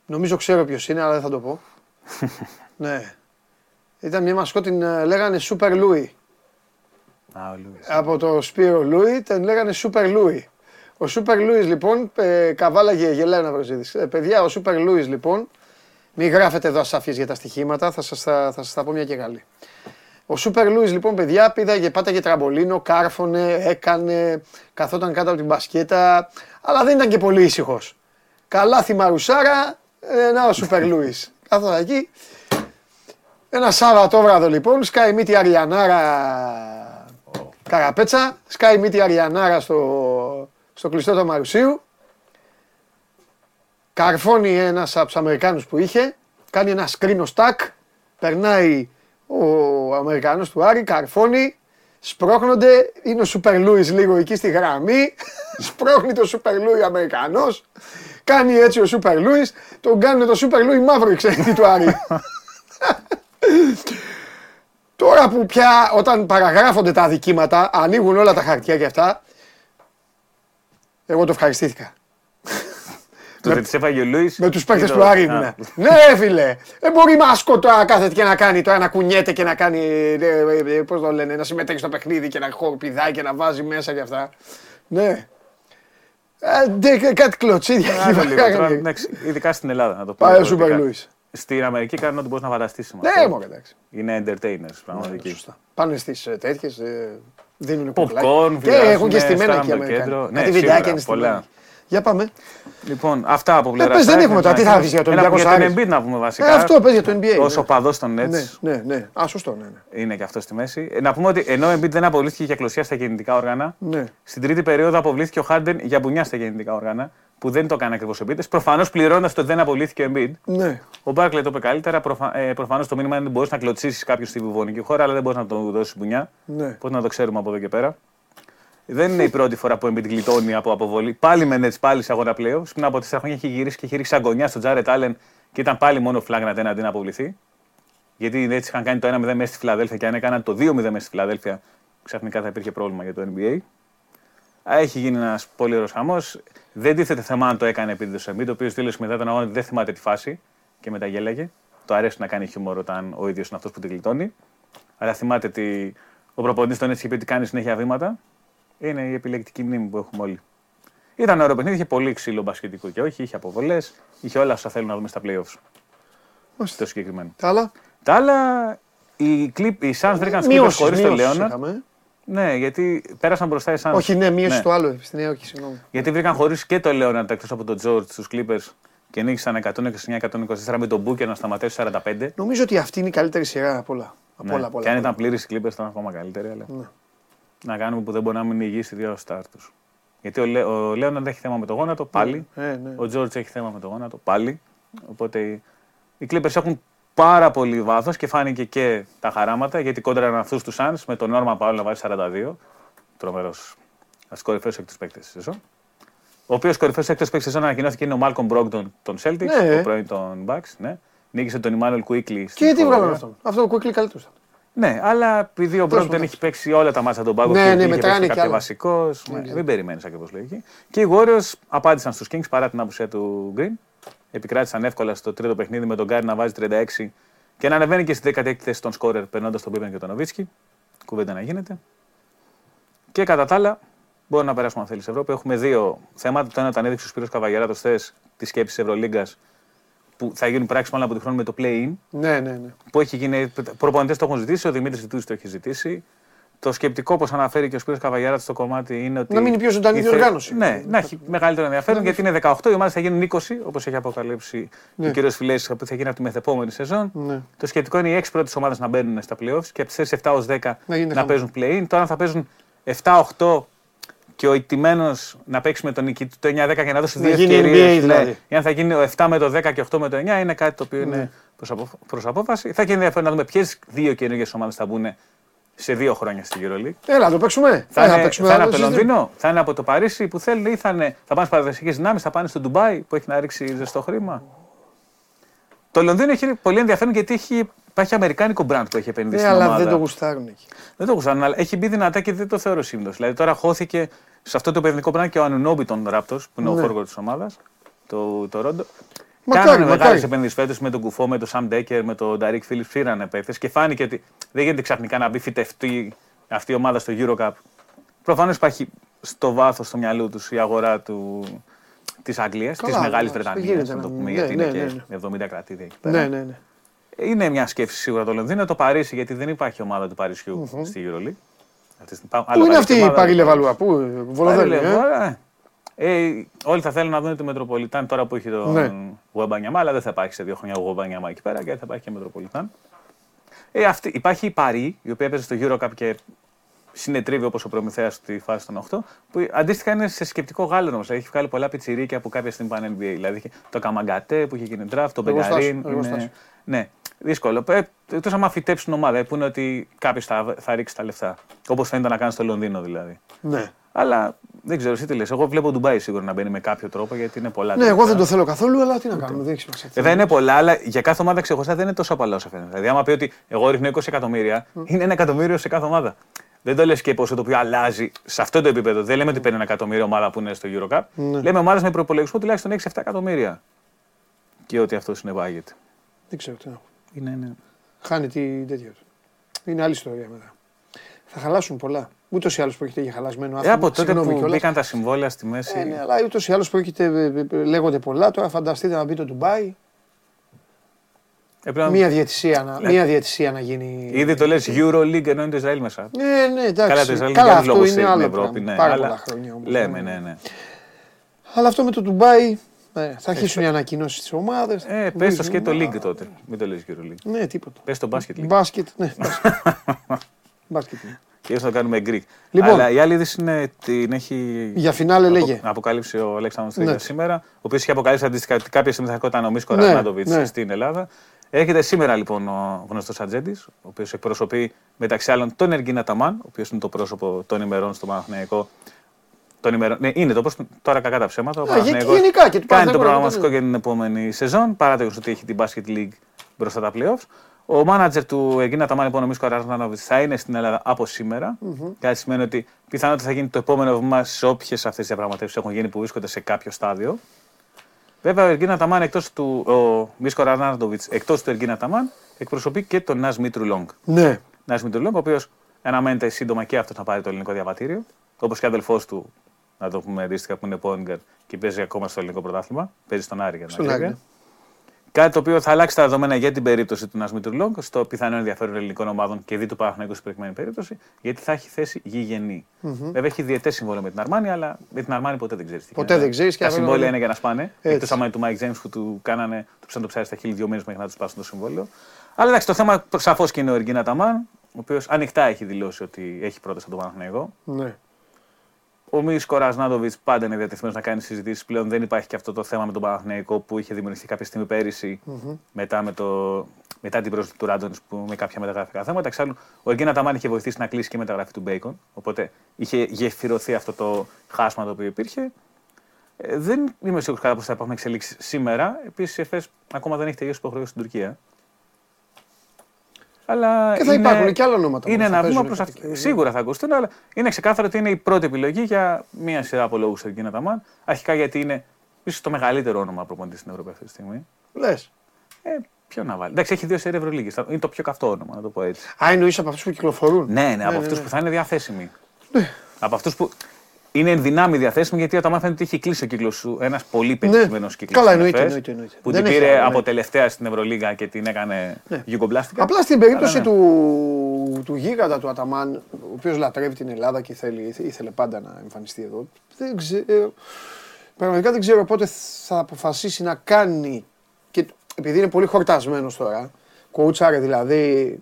Νομίζω ξέρω ποιος είναι, αλλά δεν θα το πω. ναι. Ήταν μια μασκότ, την ε, λέγανε Super Louis. Α, ο Λούις. Από το Σπύρο Λούι, την λέγανε Super Louis. Ο Super Louis λοιπόν, ε, καβάλαγε γελάει να βρεζίδης. Ε, παιδιά, ο Super Louis λοιπόν, μην γράφετε εδώ ασαφείς για τα στοιχήματα, θα σας, τα- θα σας τα πω μια και καλή. Ο Super Louis λοιπόν, παιδιά, πήδαγε, πάταγε τραμπολίνο, κάρφωνε, έκανε, καθόταν κάτω από την μπασκέτα, αλλά δεν ήταν και πολύ ήσυχος. Καλά θυμαρουσάρα, ε, να ο Super Louis. Κάθονταν εκεί. Ένα Σάββατο λοιπόν, σκάει μύτη Αριανάρα Καραπέτσα, σκάει μύτη Αριανάρα στο, στο κλειστό του Μαρουσίου. Καρφώνει ένας από τους Αμερικάνους που είχε, κάνει ένα σκρίνο στάκ, περνάει ο Αμερικανός του Άρη, καρφώνει, σπρώχνονται, είναι ο Σούπερ Λούις λίγο εκεί στη γραμμή, σπρώχνει το Σούπερ Λούι Αμερικανός, κάνει έτσι ο Σούπερ Λούις, τον κάνουν το Σούπερ Λούι μαύρο η ξένη του Άρη. Τώρα που πια όταν παραγράφονται τα αδικήματα, ανοίγουν όλα τα χαρτιά και αυτά, εγώ το ευχαριστήθηκα. Το ότι της έφαγε ο Λούι. Με τους παίκτες του Άρη ήμουνα. Ναι φίλε, δεν μπορεί μάσκο τώρα να κάθεται και να κάνει, τώρα να κουνιέται και να κάνει, ε, ε, ε, πώς το λένε, να συμμετέχει στο παιχνίδι και να χορπηδάει και να βάζει μέσα και αυτά. Ναι. Ε, ντε, Κάτι κλωτσίδια εκεί Άλλο λίγο τώρα, πέρα. εντάξει, Ειδικά στην Ελλάδα να το πούμε. Πάει ο διαφορετικά. Σούπερ Λούις. Στην Αμερική κάνουν ό,τι μπορείς να φανταστείς. Ναι, μόνο εντάξει. Είναι entertainers πραγματικοί. Σωστά. Πάνε στις ε, τέτοιες, ε, δίνουν Popcorn, κουκλάκια. Και βγάζουν, έχουν και στημένα εκεί οι στο Αμερικάνοι. κέντρο. Ναι, Κάτι σίγουρα, βιντεάκια είναι πολλά. στημένα. Για πάμε. Λοιπόν, αυτά από πλευράς. πες, δεν Άρη, έχουμε να τώρα. Τι θα ανακοινώσουμε. πεις για τον Ένα Ολυμπιακό Για τον Άρης; Embiid να πούμε βασικά. Ε, αυτό πες για το NBA. Όσο ναι. παδός των Nets Ναι, ναι, ναι. Α, σωστό, ναι. ναι. είναι και αυτός στη μέση. Ε, Να πούμε ότι ενώ ο Embiid δεν αποβλήθηκε για κλωσιά στα γεννητικά όργανα, Ναι. στην τρίτη περίοδο αποβλήθηκε ο Harden για μπουνιά στα γεννητικά όργανα, που δεν το έκανε ακριβώς ο Embiid. Προφανώς πληρώνοντας το ότι δεν αποβλήθηκε ο Embiid. Ναι. Ο Μπάρκλε το είπε καλύτερα. Προφα... Ε, Προφανώς το μήνυμα είναι ότι μπορείς να κλωτσίσεις κάποιον στη βιβονική χώρα, αλλά δεν μπορείς να το δώσεις μπουνιά. Ναι. Οπότε να το ξέρουμε από εδώ και πέρα. Δεν είναι η πρώτη φορά που ο Embiid γλιτώνει από αποβολή. Πάλι με Nets, πάλι σε αγώνα playoffs. Πριν από 4 χρόνια έχει γυρίσει και έχει ρίξει αγωνιά στον Τζάρετ Allen και ήταν πάλι μόνο φλάγνα αντί να αποβληθεί. Γιατί οι Nets είχαν κάνει το 1-0 μέσα στη Φιλαδέλφια και αν έκαναν το 2-0 μέσα στη Φιλαδέλφια, ξαφνικά θα υπήρχε πρόβλημα για το NBA. Α, Έχει γίνει ένας πολύ ωραίο χαμός. Δεν τίθεται θέμα αν το έκανε επίτηδες ο Embiid, ο οποίος δήλωσε μετά τον αγώνα ότι δεν θυμάται τη φάση και μετά γέλαγε. Το αρέσει να κάνει χιούμορ όταν ο ίδιος είναι αυτός που την γλιτώνει. Αλλά θυμάται ότι ο προπονητής τον έτσι είχε πει ότι κάνει συνέχεια βήματα. Είναι η επιλεκτική μνήμη που έχουμε όλοι. Ήταν ωραίο παιχνίδι, είχε πολύ ξύλο μπασκετικό και όχι, είχε αποβολές, είχε όλα όσα θέλουν να δούμε στα playoffs. Μάλιστα. Το συγκεκριμένο. Τα άλλα; Τα άλλα, οι, Clip, οι Suns βρήκαν σκύπε Μείωση χωρίς τον Λέοναρ. είχαμε. Ναι, γιατί πέρασαν μπροστά οι Suns. Όχι, ναι, μείωση Ναι. το άλλο. Ναι, όχι, συγγνώμη. Γιατί βρήκαν χωρίς και τον Λέοναρντ εκτός από τον Τζορτζ τους Clippers και νίκησαν 129-124 με τον Booker να σταματήσει 45. Νομίζω ότι αυτή είναι η καλύτερη σειρά από όλα. Από Ναι. όλα, από όλα. Και αν ήταν πλήρης οι Clippers ήταν ακόμα καλύτερη. Αλλά... Ναι. Να κάνουμε που δεν μπορεί να μείνει υγιή οι δύο stars του. Γιατί ο, Λέ, ο Λέοναρντ έχει θέμα με το γόνατο πάλι. Ναι, ναι. Ο Τζορτζ έχει θέμα με το γόνατο πάλι. Οπότε οι, οι Clippers έχουν πάρα πολύ βάθος και φάνηκε και τα χαράματα γιατί κόντραραν αυτούς τους Suns με τον Νόρμαν Πάουελ να βάζει 42. Τρομερός. Α κορυφαίος έκτος παίκτης της σεζόν. Ο οποίος κορυφαίος έκτος παίκτης της σεζόν ανακοινώθηκε είναι ο Μάλκομ Μπρόγκντον των Celtics, Ναι. ο πρώην των Bucks. Ναι. Νίκησε τον Immanuel Quickley. Και τι βγάλανε αυτό. Αυτό το Quickley καλύτερος ήταν. Ναι, αλλά επειδή ο Μπρόγκντον πάντων. έχει παίξει όλα τα ματς από τον πάγκο Ναι, και ναι, είχε μετράνε παίξει κι κάποια άλλα. βασικό. Δεν περιμένεις ακριβώς λογική. Και οι Warriors απάντησαν στους Kings παρά την απουσία του Green. Επικράτησαν εύκολα στο τρίτο παιχνίδι με τον Κάρι να βάζει 36 και να ανεβαίνει και στη 16η θέση των σκόρερ περνώντας τον Πίπεν και τον Νοβίτσκι. Κουβέντα να γίνεται. Και κατά τα άλλα, μπορεί να περάσουμε αν θέλεις Ευρώπη. Έχουμε δύο θέματα. Το ένα το ανέδειξε ο Σπύρος Καβαγιαράτο χθε τη σκέψη της Ευρωλίγκας που θα γίνουν πράξη μάλλον από τη χρόνο με το play-in Ναι, ναι, ναι. που έχει γίνει. Προπονητές το έχουν ζητήσει, ο Δημήτρης Βιτούδη το έχει ζητήσει. Το σκεπτικό, όπως αναφέρει και ο Σπύρος Καβαγιάρας στο κομμάτι, είναι ότι. Να μείνει πιο ζωντανή η θε- διοργάνωση. Ναι, να έχει μεγαλύτερο ενδιαφέρον γιατί είναι 18, οι ομάδε θα γίνουν 20, όπως έχει αποκαλύψει Ναι. ο κ. Φιλέσης, που θα γίνει από τη μεθεπόμενη σεζόν. Ναι. Το σκεπτικό είναι οι 6 πρώτες ομάδες να μπαίνουν στα playoffs και από τις 7 ως 10 Να να, γίνεται χαμός. παίζουν play-in. Τώρα θα παίζουν 7-8 και ο ηττημένο να παίξει με τον νικητή το 9-10 και να δώσει Να δύο γίνει ευκαιρίες. NBA δηλαδή. Ή αν θα γίνει ο 7 με το 10 και 8 με το 9 είναι κάτι το οποίο είναι προς απόφαση. Θα έχει ενδιαφέρον να δούμε ποιες δύο καινούργιες ομάδες θα μπουν σε δύο χρόνια στη EuroLeague. Έλα, να το παίξουμε. Θα, Έλα, είναι, παίξουμε. θα είναι να από το συζητήσουμε. Λονδίνο, θα είναι από το Παρίσι που θέλουν ή θα, είναι, θα πάνε στις παραδοσιακές δυνάμεις, θα πάνε στο Ντουμπάι που έχει να ρίξει ζεστό χρήμα. Το Λονδίνο έχει πολύ ενδιαφέρον γιατί έχει, υπάρχει αμερικάνικο brand που έχει επενδύσει Ναι, στην αλλά ομάδα. δεν το γουστάρουν εκεί. Δεν το γουστάρουν, αλλά έχει μπει δυνατά και δεν το θεωρώ σύμπτωση. Δηλαδή τώρα χώθηκε σε αυτό το παιδικό brand και ο Ανουνόμπι των Ράπτο, που είναι Ναι. ο φόργο της ομάδας, το, το Ρόντο. Μακάρι, Κάνανε μακάρι. μεγάλε επενδύσεις φέτος με τον Κουφό, με τον Σαμ Ντέκερ, με τον Νταρίκ Φίλιπ. Φύρανε παίχτε και φάνηκε ότι δεν γίνεται ξαφνικά να μπει φυτευτή αυτή η ομάδα στο Eurocup. Προφανώς υπάρχει στο βάθος του μυαλού τους η αγορά του, της Αγγλίας, της Καλά, Μεγάλης ναι, Βρετανίας, γίνεται να το να- πούμε, ναι, γιατί ναι, είναι ναι, και 70 κρατήδια εκεί πέρα. Ναι, ναι, ναι. Είναι μια σκέψη σίγουρα το Λονδίνο. Το Παρίσι, γιατί δεν υπάρχει ομάδα του παρισιου στη EuroLeague. Αυτή τη στιγμή. Πού είναι αυτή η Παρή Λεβαλούα, πού, Βολοδέλη. Πάρει ε; Λεβάλα, ε, όλοι θα θέλουν να δουν το Μετροπολιτάν τώρα που έχει τον Ναι. Γουεμπανιαμά, αλλά δεν θα υπάρχει σε δύο χρόνια ο Γουεμπανιαμά εκεί πέρα και θα υπάρχει και Μετροπολιτάν. Ε, αυτή, υπάρχει η Παρή, η οποία έπαιζε στο Eurocup και συνετρίβει όπως ο Προμηθέας στη φάση των 8, που αντίστοιχα είναι σε σκεπτικό γάλανο όμως. Έχει βγάλει πολλά πιτσιρίκια που κάποια στιγμή πάνε NBA. Δηλαδή είχε το Καμαγκατέ που είχε γίνει draft, το Εργοστάσιο, Μπεγκαρίν. εργοστάσιο. Είναι... Ναι, δύσκολο. Ε, Εκτός άμα φυτέψουν ομάδα, ε, που είναι ότι κάποιος θα, θα ρίξει τα λεφτά. Όπως φαίνεται να κάνεις στο Λονδίνο δηλαδή. Ναι. Αλλά δεν ξέρω, εσύ τι λες. Εγώ βλέπω Ντουμπάι σίγουρα να μπαίνει με κάποιο τρόπο γιατί είναι πολλά. Ναι, εγώ λεφτά. δεν το θέλω καθόλου, αλλά τι να κάνουμε, δεν έχει σημασία. Βέβαια είναι πολλά, αλλά για κάθε ομάδα ξεχωριστά δεν είναι τόσο απαλό όσο φαίνεται. Δηλαδή, άμα πει ότι εγώ ρίχνω 20 εκατομμύρια, είναι ένα εκατομμύριο σε κάθε ομάδα. Δεν το λες και πόσο το οποίο αλλάζει σε αυτό το επίπεδο. Δεν λέμε ότι παίρνει ένα εκατομμύριο ομάδα που είναι στο Eurocup. Ναι. Λέμε ομάδες με προπολογισμό τουλάχιστον 6-7 εκατομμύρια. Και ότι αυτό συνεπάγεται. Δεν ξέρω τι να πω. Είναι, ναι. Χάνει τη τέτοια του. Είναι άλλη ιστορία μετά. Θα χαλάσουν πολλά. Ούτως ή άλλως πρόκειται για χαλασμένο Ε, άθλημα. από τότε Συγγνώμη που κιόλας. μπήκαν τα συμβόλαια στη μέση. Ε, ναι, αλλά ούτως ή άλλως πρόκειται, ε, ε, λέγονται πολλά. Τώρα φανταστείτε να μπει το Ντουμπάι. ε, πρέπει να- Μία διαιτησία, να, μία διαιτησία να γίνει. Ήδη το λες Euroleague ενώ είναι το Ισραήλ μέσα. Ναι, ναι, εντάξει. Καλά, το Ισραήλ Καλά, για άλλους αυτό λόγους είναι στην άλλο Ευρώπη. πράγμα. Ναι, Πάρα αλλά πολλά χρόνια όμως. Λέμε, ναι, ναι. Αλλά αυτό με το Ντουμπάι ε, θα αρχίσουν οι ανακοινώσεις της ομάδας. Ε, πες το σκέτο League τότε. Μην το λες Euroleague. Ναι, τίποτα. Πες το Basket League. Μπάσκετ, ναι. μπάσκετ. Μπάσκετ. ναι. Και ήρθε να το κάνουμε Greek. Λοιπόν. Αλλά η άλλη είδηση είναι την έχει Για φινάλε λέγε. απο- αποκάλυψε ο Αλέξανδρος Ναι. Τρίγας σήμερα, ο οποίος είχε αποκαλύψει αντίστοιχα ότι κάποια στιγμή θα ερχόταν ο Μίσκο Ναι, Ραγνάντοβιτς ναι. στην Ελλάδα. Έρχεται σήμερα λοιπόν ο γνωστός Ατζέντης, ο οποίος εκπροσωπεί μεταξύ άλλων τον Εργίνα Ταμάν, ο οποίος είναι το πρόσωπο των ημερών στο Παναθηναϊκό. Των ημερών, ναι, είναι το πρόσωπο, τώρα κακά τα ψέματα. Ο Α, Παναθηναϊκός γενικά και του κάνει το Παναθηναϊκού, προγραμματικό ναι. για την επόμενη σεζόν, παρά το γεγονός ότι έχει την Basket League μπροστά τα playoffs. Ο μάνατζερ του Εργκίν Αταμάν, λοιπόν, ο Μίσκο Ραζνάτοβιτς, θα είναι στην Ελλάδα από σήμερα. Κάτι σημαίνει ότι πιθανότατα θα γίνει το επόμενο βήμα σε όποιες αυτές τις διαπραγματεύσεις έχουν γίνει που βρίσκονται σε κάποιο στάδιο. Βέβαια, ο Εργκίν Αταμάν, εκτός του, ο Μίσκο Ραζνάτοβιτς, εκτός του Εργκίν Αταμάν, εκπροσωπεί και τον Ναζ Μίτρου Λονγκ. Ναι. Ναζ Μίτρου Λονγκ, ο οποίος αναμένεται σύντομα και αυτό να πάρει το ελληνικό διαβατήριο. Όπως και αδελφός του, να το πούμε αντίστοιχα, που είναι Πόνγκαρ και παίζει ακόμα στο ελληνικό πρωτάθλημα. Παίζει στον Άρη για να Στον είναι Άρη, ακρίβεια. Κάτι το οποίο θα αλλάξει τα δεδομένα για την περίπτωση του Ναζ Μίτρου Λονγκ στο πιθανό ενδιαφέρον ελληνικών ομάδων και δη του Παναθηναϊκού στην προκειμένη περίπτωση, γιατί θα έχει θέση γηγενή. Βέβαια έχει διετές συμβόλαιο με την Αρμάνι, αλλά με την Αρμάνι ποτέ δεν ξέρεις. Ποτέ δεν ξέρεις και Τα αυτό είναι- συμβόλαια είναι για να σπάνε. Έτσι. Εκτός άμα είναι του Μάικ Τζέιμς που του κάνανε, του ψάχνουν το ψάρι στα χείλη δύο μήνες μέχρι να τους σπάσουν το συμβόλαιο. Αλλά εντάξει, το θέμα σαφώς και είναι ο Εργίνα Ταμάν, ο οποίος ανοιχτά έχει δηλώσει ότι έχει πρόταση από τον Παναθηναϊκό. ναι. Ο Μίσκο Ραζνάδοβιτ πάντα είναι διατεθειμένος να κάνει συζητήσεις. Πλέον δεν υπάρχει και αυτό το θέμα με τον Παναθηναϊκό που είχε δημιουργηθεί κάποια στιγμή πέρυσι μετά, με το, μετά την πρόσκληση του Ράντονη με κάποια μεταγραφικά θέματα. Εξάλλου, ο Εργίνα Ταμάν είχε βοηθήσει να κλείσει και η μεταγραφή του Μπέικον. Οπότε είχε γεφυρωθεί αυτό το χάσμα το οποίο υπήρχε. Ε, δεν είμαι σίγουρος κατά πώ θα υπάρχουν εξελίξεις σήμερα. Επίσης, η ΕΦΕΣ ακόμα δεν έχει τελειώσει υποχρεώσει στην Τουρκία. Αλλά Και θα είναι- υπάρχουν και άλλα ονόματα Είναι που θα ένα βήμα παίζουν προς κάτι. αυτό. Σίγουρα θα ακουστούν, αλλά είναι ξεκάθαρο ότι είναι η πρώτη επιλογή για μία σειρά από λόγους στην Κίνα Ταμάν. Αρχικά γιατί είναι ίσως το μεγαλύτερο όνομα προπονητής στην Ευρώπη αυτή τη στιγμή. Λες. Ε, ποιο να βάλει. Εντάξει, έχει δύο σερή Ευρωλίγης. Είναι το πιο καυτό όνομα, να το πω έτσι. Α, εννοείς από αυτούς που κυκλοφορούν. Ναι, ναι, από ναι, αυτούς ναι. που θα είναι διαθέσιμοι. Από αυτούς που είναι εν δυνάμει διαθέσιμοι, γιατί όταν μάθανε ότι έχει κλείσει ο κύκλος σου, ένας πολύ πετυχημένος κύκλος. Ναι. Καλά, εννοείται, εννοείται, εννοείται. Που Δεν την έχει πήρε άλλο, από ναι. τελευταία στην Ευρωλίγα και την έκανε γιουγκομπλάστικα. Απλά στην περίπτωση Αλλά ναι. του, του γίγαντα του Αταμάν, ο οποίος λατρεύει την Ελλάδα και θέλει, ήθελε πάντα να εμφανιστεί εδώ, δεν ξέρω. Πραγματικά δεν ξέρω πότε θα αποφασίσει να κάνει. Και επειδή είναι πολύ χορτασμένος τώρα, κόουτσαρε δηλαδή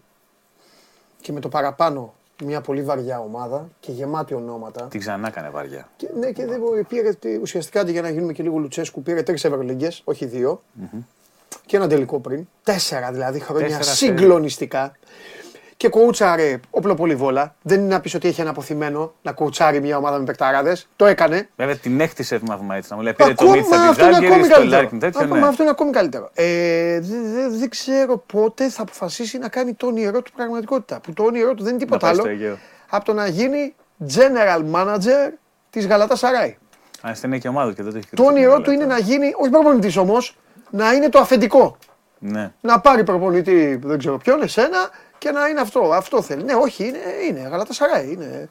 και με το παραπάνω μια πολύ βαριά ομάδα και γεμάτη ονόματα. Την ξανά έκανε βαριά. Και, ναι, και δεν μπορεί, πήρε τι- ουσιαστικά αντί για να γίνουμε και λίγο Λουτσέσκου, πήρε τρεις Ευρωλίγκες, όχι δύο. Και ένα τελικό πριν. Τέσσερα δηλαδή χρόνια Τέσσερα σε- συγκλονιστικά. Και κοούτσαρε όπλο Δεν είναι να πεις ότι έχει ένα αποθυμένο να κοουτσάρει μια ομάδα με παικταράδες. Το έκανε. Βέβαια την έκτισε βήμα έτσι να μου λέει. Πήρε το Ακόμα- Μίτσα μα την αυτό είναι Ζάλγκερη ακόμη στο καλύτερο. Λάρκιν τέτοιο. Ακόμα ναι. αυτό είναι ακόμη καλύτερο. Ε, δεν δε, δεν ξέρω πότε θα αποφασίσει να κάνει το όνειρό του πραγματικότητα. Που το όνειρό του δεν είναι τίποτα πάει άλλο στο Αιγαίο. από το να γίνει general manager της Γαλατάς Σαράι. Αν είναι και ομάδα και δεν το έχει Το όνειρό του είναι να γίνει, όχι προπονητής όμως, να είναι το αφεντικό. Ναι. Να πάρει προπονητή, δεν ξέρω ποιον, εσένα και να είναι αυτό. Αυτό θέλει. Ναι, όχι, είναι, είναι Γαλατά Σαράι. Είναι.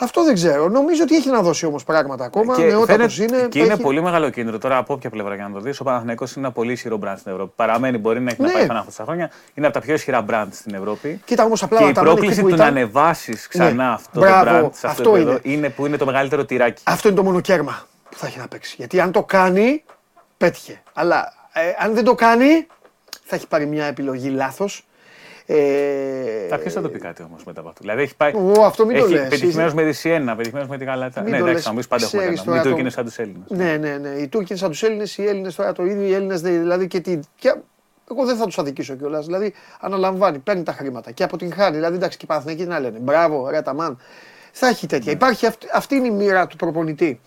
Αυτό δεν ξέρω. Νομίζω ότι έχει να δώσει όμως πράγματα ακόμα. Και, Νεότατος φαίνεται- είναι. και είναι έχει- πολύ μεγάλο κίνητρο τώρα από όποια πλευρά για να το δεις. Ο Παναθηναϊκός είναι ένα πολύ ισχυρό brand στην Ευρώπη. Παραμένει, μπορεί να έχει Ναι. να πάει πάνω αυτά τα χρόνια. Είναι από τα πιο ισχυρά brand στην Ευρώπη. Κοίτα όμως απλά Και να η τα μάνει πρόκληση εκεί που του να ήταν. ανεβάσεις ξανά Ναι. αυτό Μπράβο, το brand σε αυτό, αυτό το επίπεδο είναι. είναι που είναι το μεγαλύτερο τυράκι. Αυτό είναι το μονοκέρμα που θα έχει να παίξει. Γιατί αν το κάνει, πέτυχε. Αλλά ε, αν δεν το κάνει, θα έχει πάρει μια επιλογή λάθος. Ε, Θα ποιο θα το πει κάτι όμως μετά από αυτό. Δηλαδή έχει πάει. Ω, αυτό μην το έχει λες. πετυχημένος με τη Σιέννα, πετυχημένος με τη Γαλατά. Μην Ναι, το εντάξει, λες. θα μου πεις πάντα έχουμε Ξέρεις κάνει. Μην τώρα του το- είναι σαν τους Έλληνες. Ναι, ναι, ναι. Οι Τούρκοι είναι σαν τους Έλληνες, οι Έλληνες τώρα το ίδιο. Οι Έλληνες δηλαδή και τι. Και εγώ δεν θα τους αδικήσω κιόλας. Δηλαδή αναλαμβάνει, παίρνει τα χρήματα και αποτυγχάνει. Δηλαδή εντάξει και οι Παναθηναϊκοί τι να λένε. Μπράβο, ρε Ταμάν. Θα έχει τέτοια. Υπάρχει αυτή, αυτή είναι η μοίρα του προπονητή.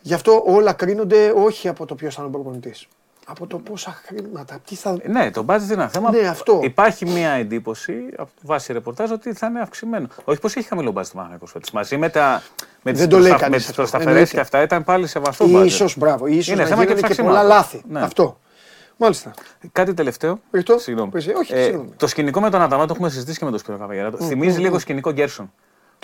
Γι' αυτό όλα κρίνονται όχι από το ποιος θα είναι ο προπονητής. Από το πόσα χρήματα. Τι θα... Ναι, το budget είναι ένα θέμα. Ναι, αυτό. Υπάρχει μια εντύπωση από βάση ρεπορτάζ ότι θα είναι αυξημένο. Όχι πως έχει χαμηλό budget το Παναγιακό φέτο. Μαζί με, τα, με Δεν το λέει προστα- κανείς με τις αυτό. προσταφερές Εννοείται. και αυτά ήταν πάλι σεβαστό budget. Ίσως, μπράβο, ίσως Είναι να θέμα και γίνανε και, ψαξιμάτων. πολλά λάθη. Ναι. Αυτό. Μάλιστα. Κάτι τελευταίο. Ευχαριστώ. Συγγνώμη. Πες, όχι, Ε, συγγνώμη. το σκηνικό με τον Αταμά το έχουμε συζητήσει και με τον Σπύρο Καβαγιαράτο. Θυμίζει λίγο σκηνικό Γκέρσον.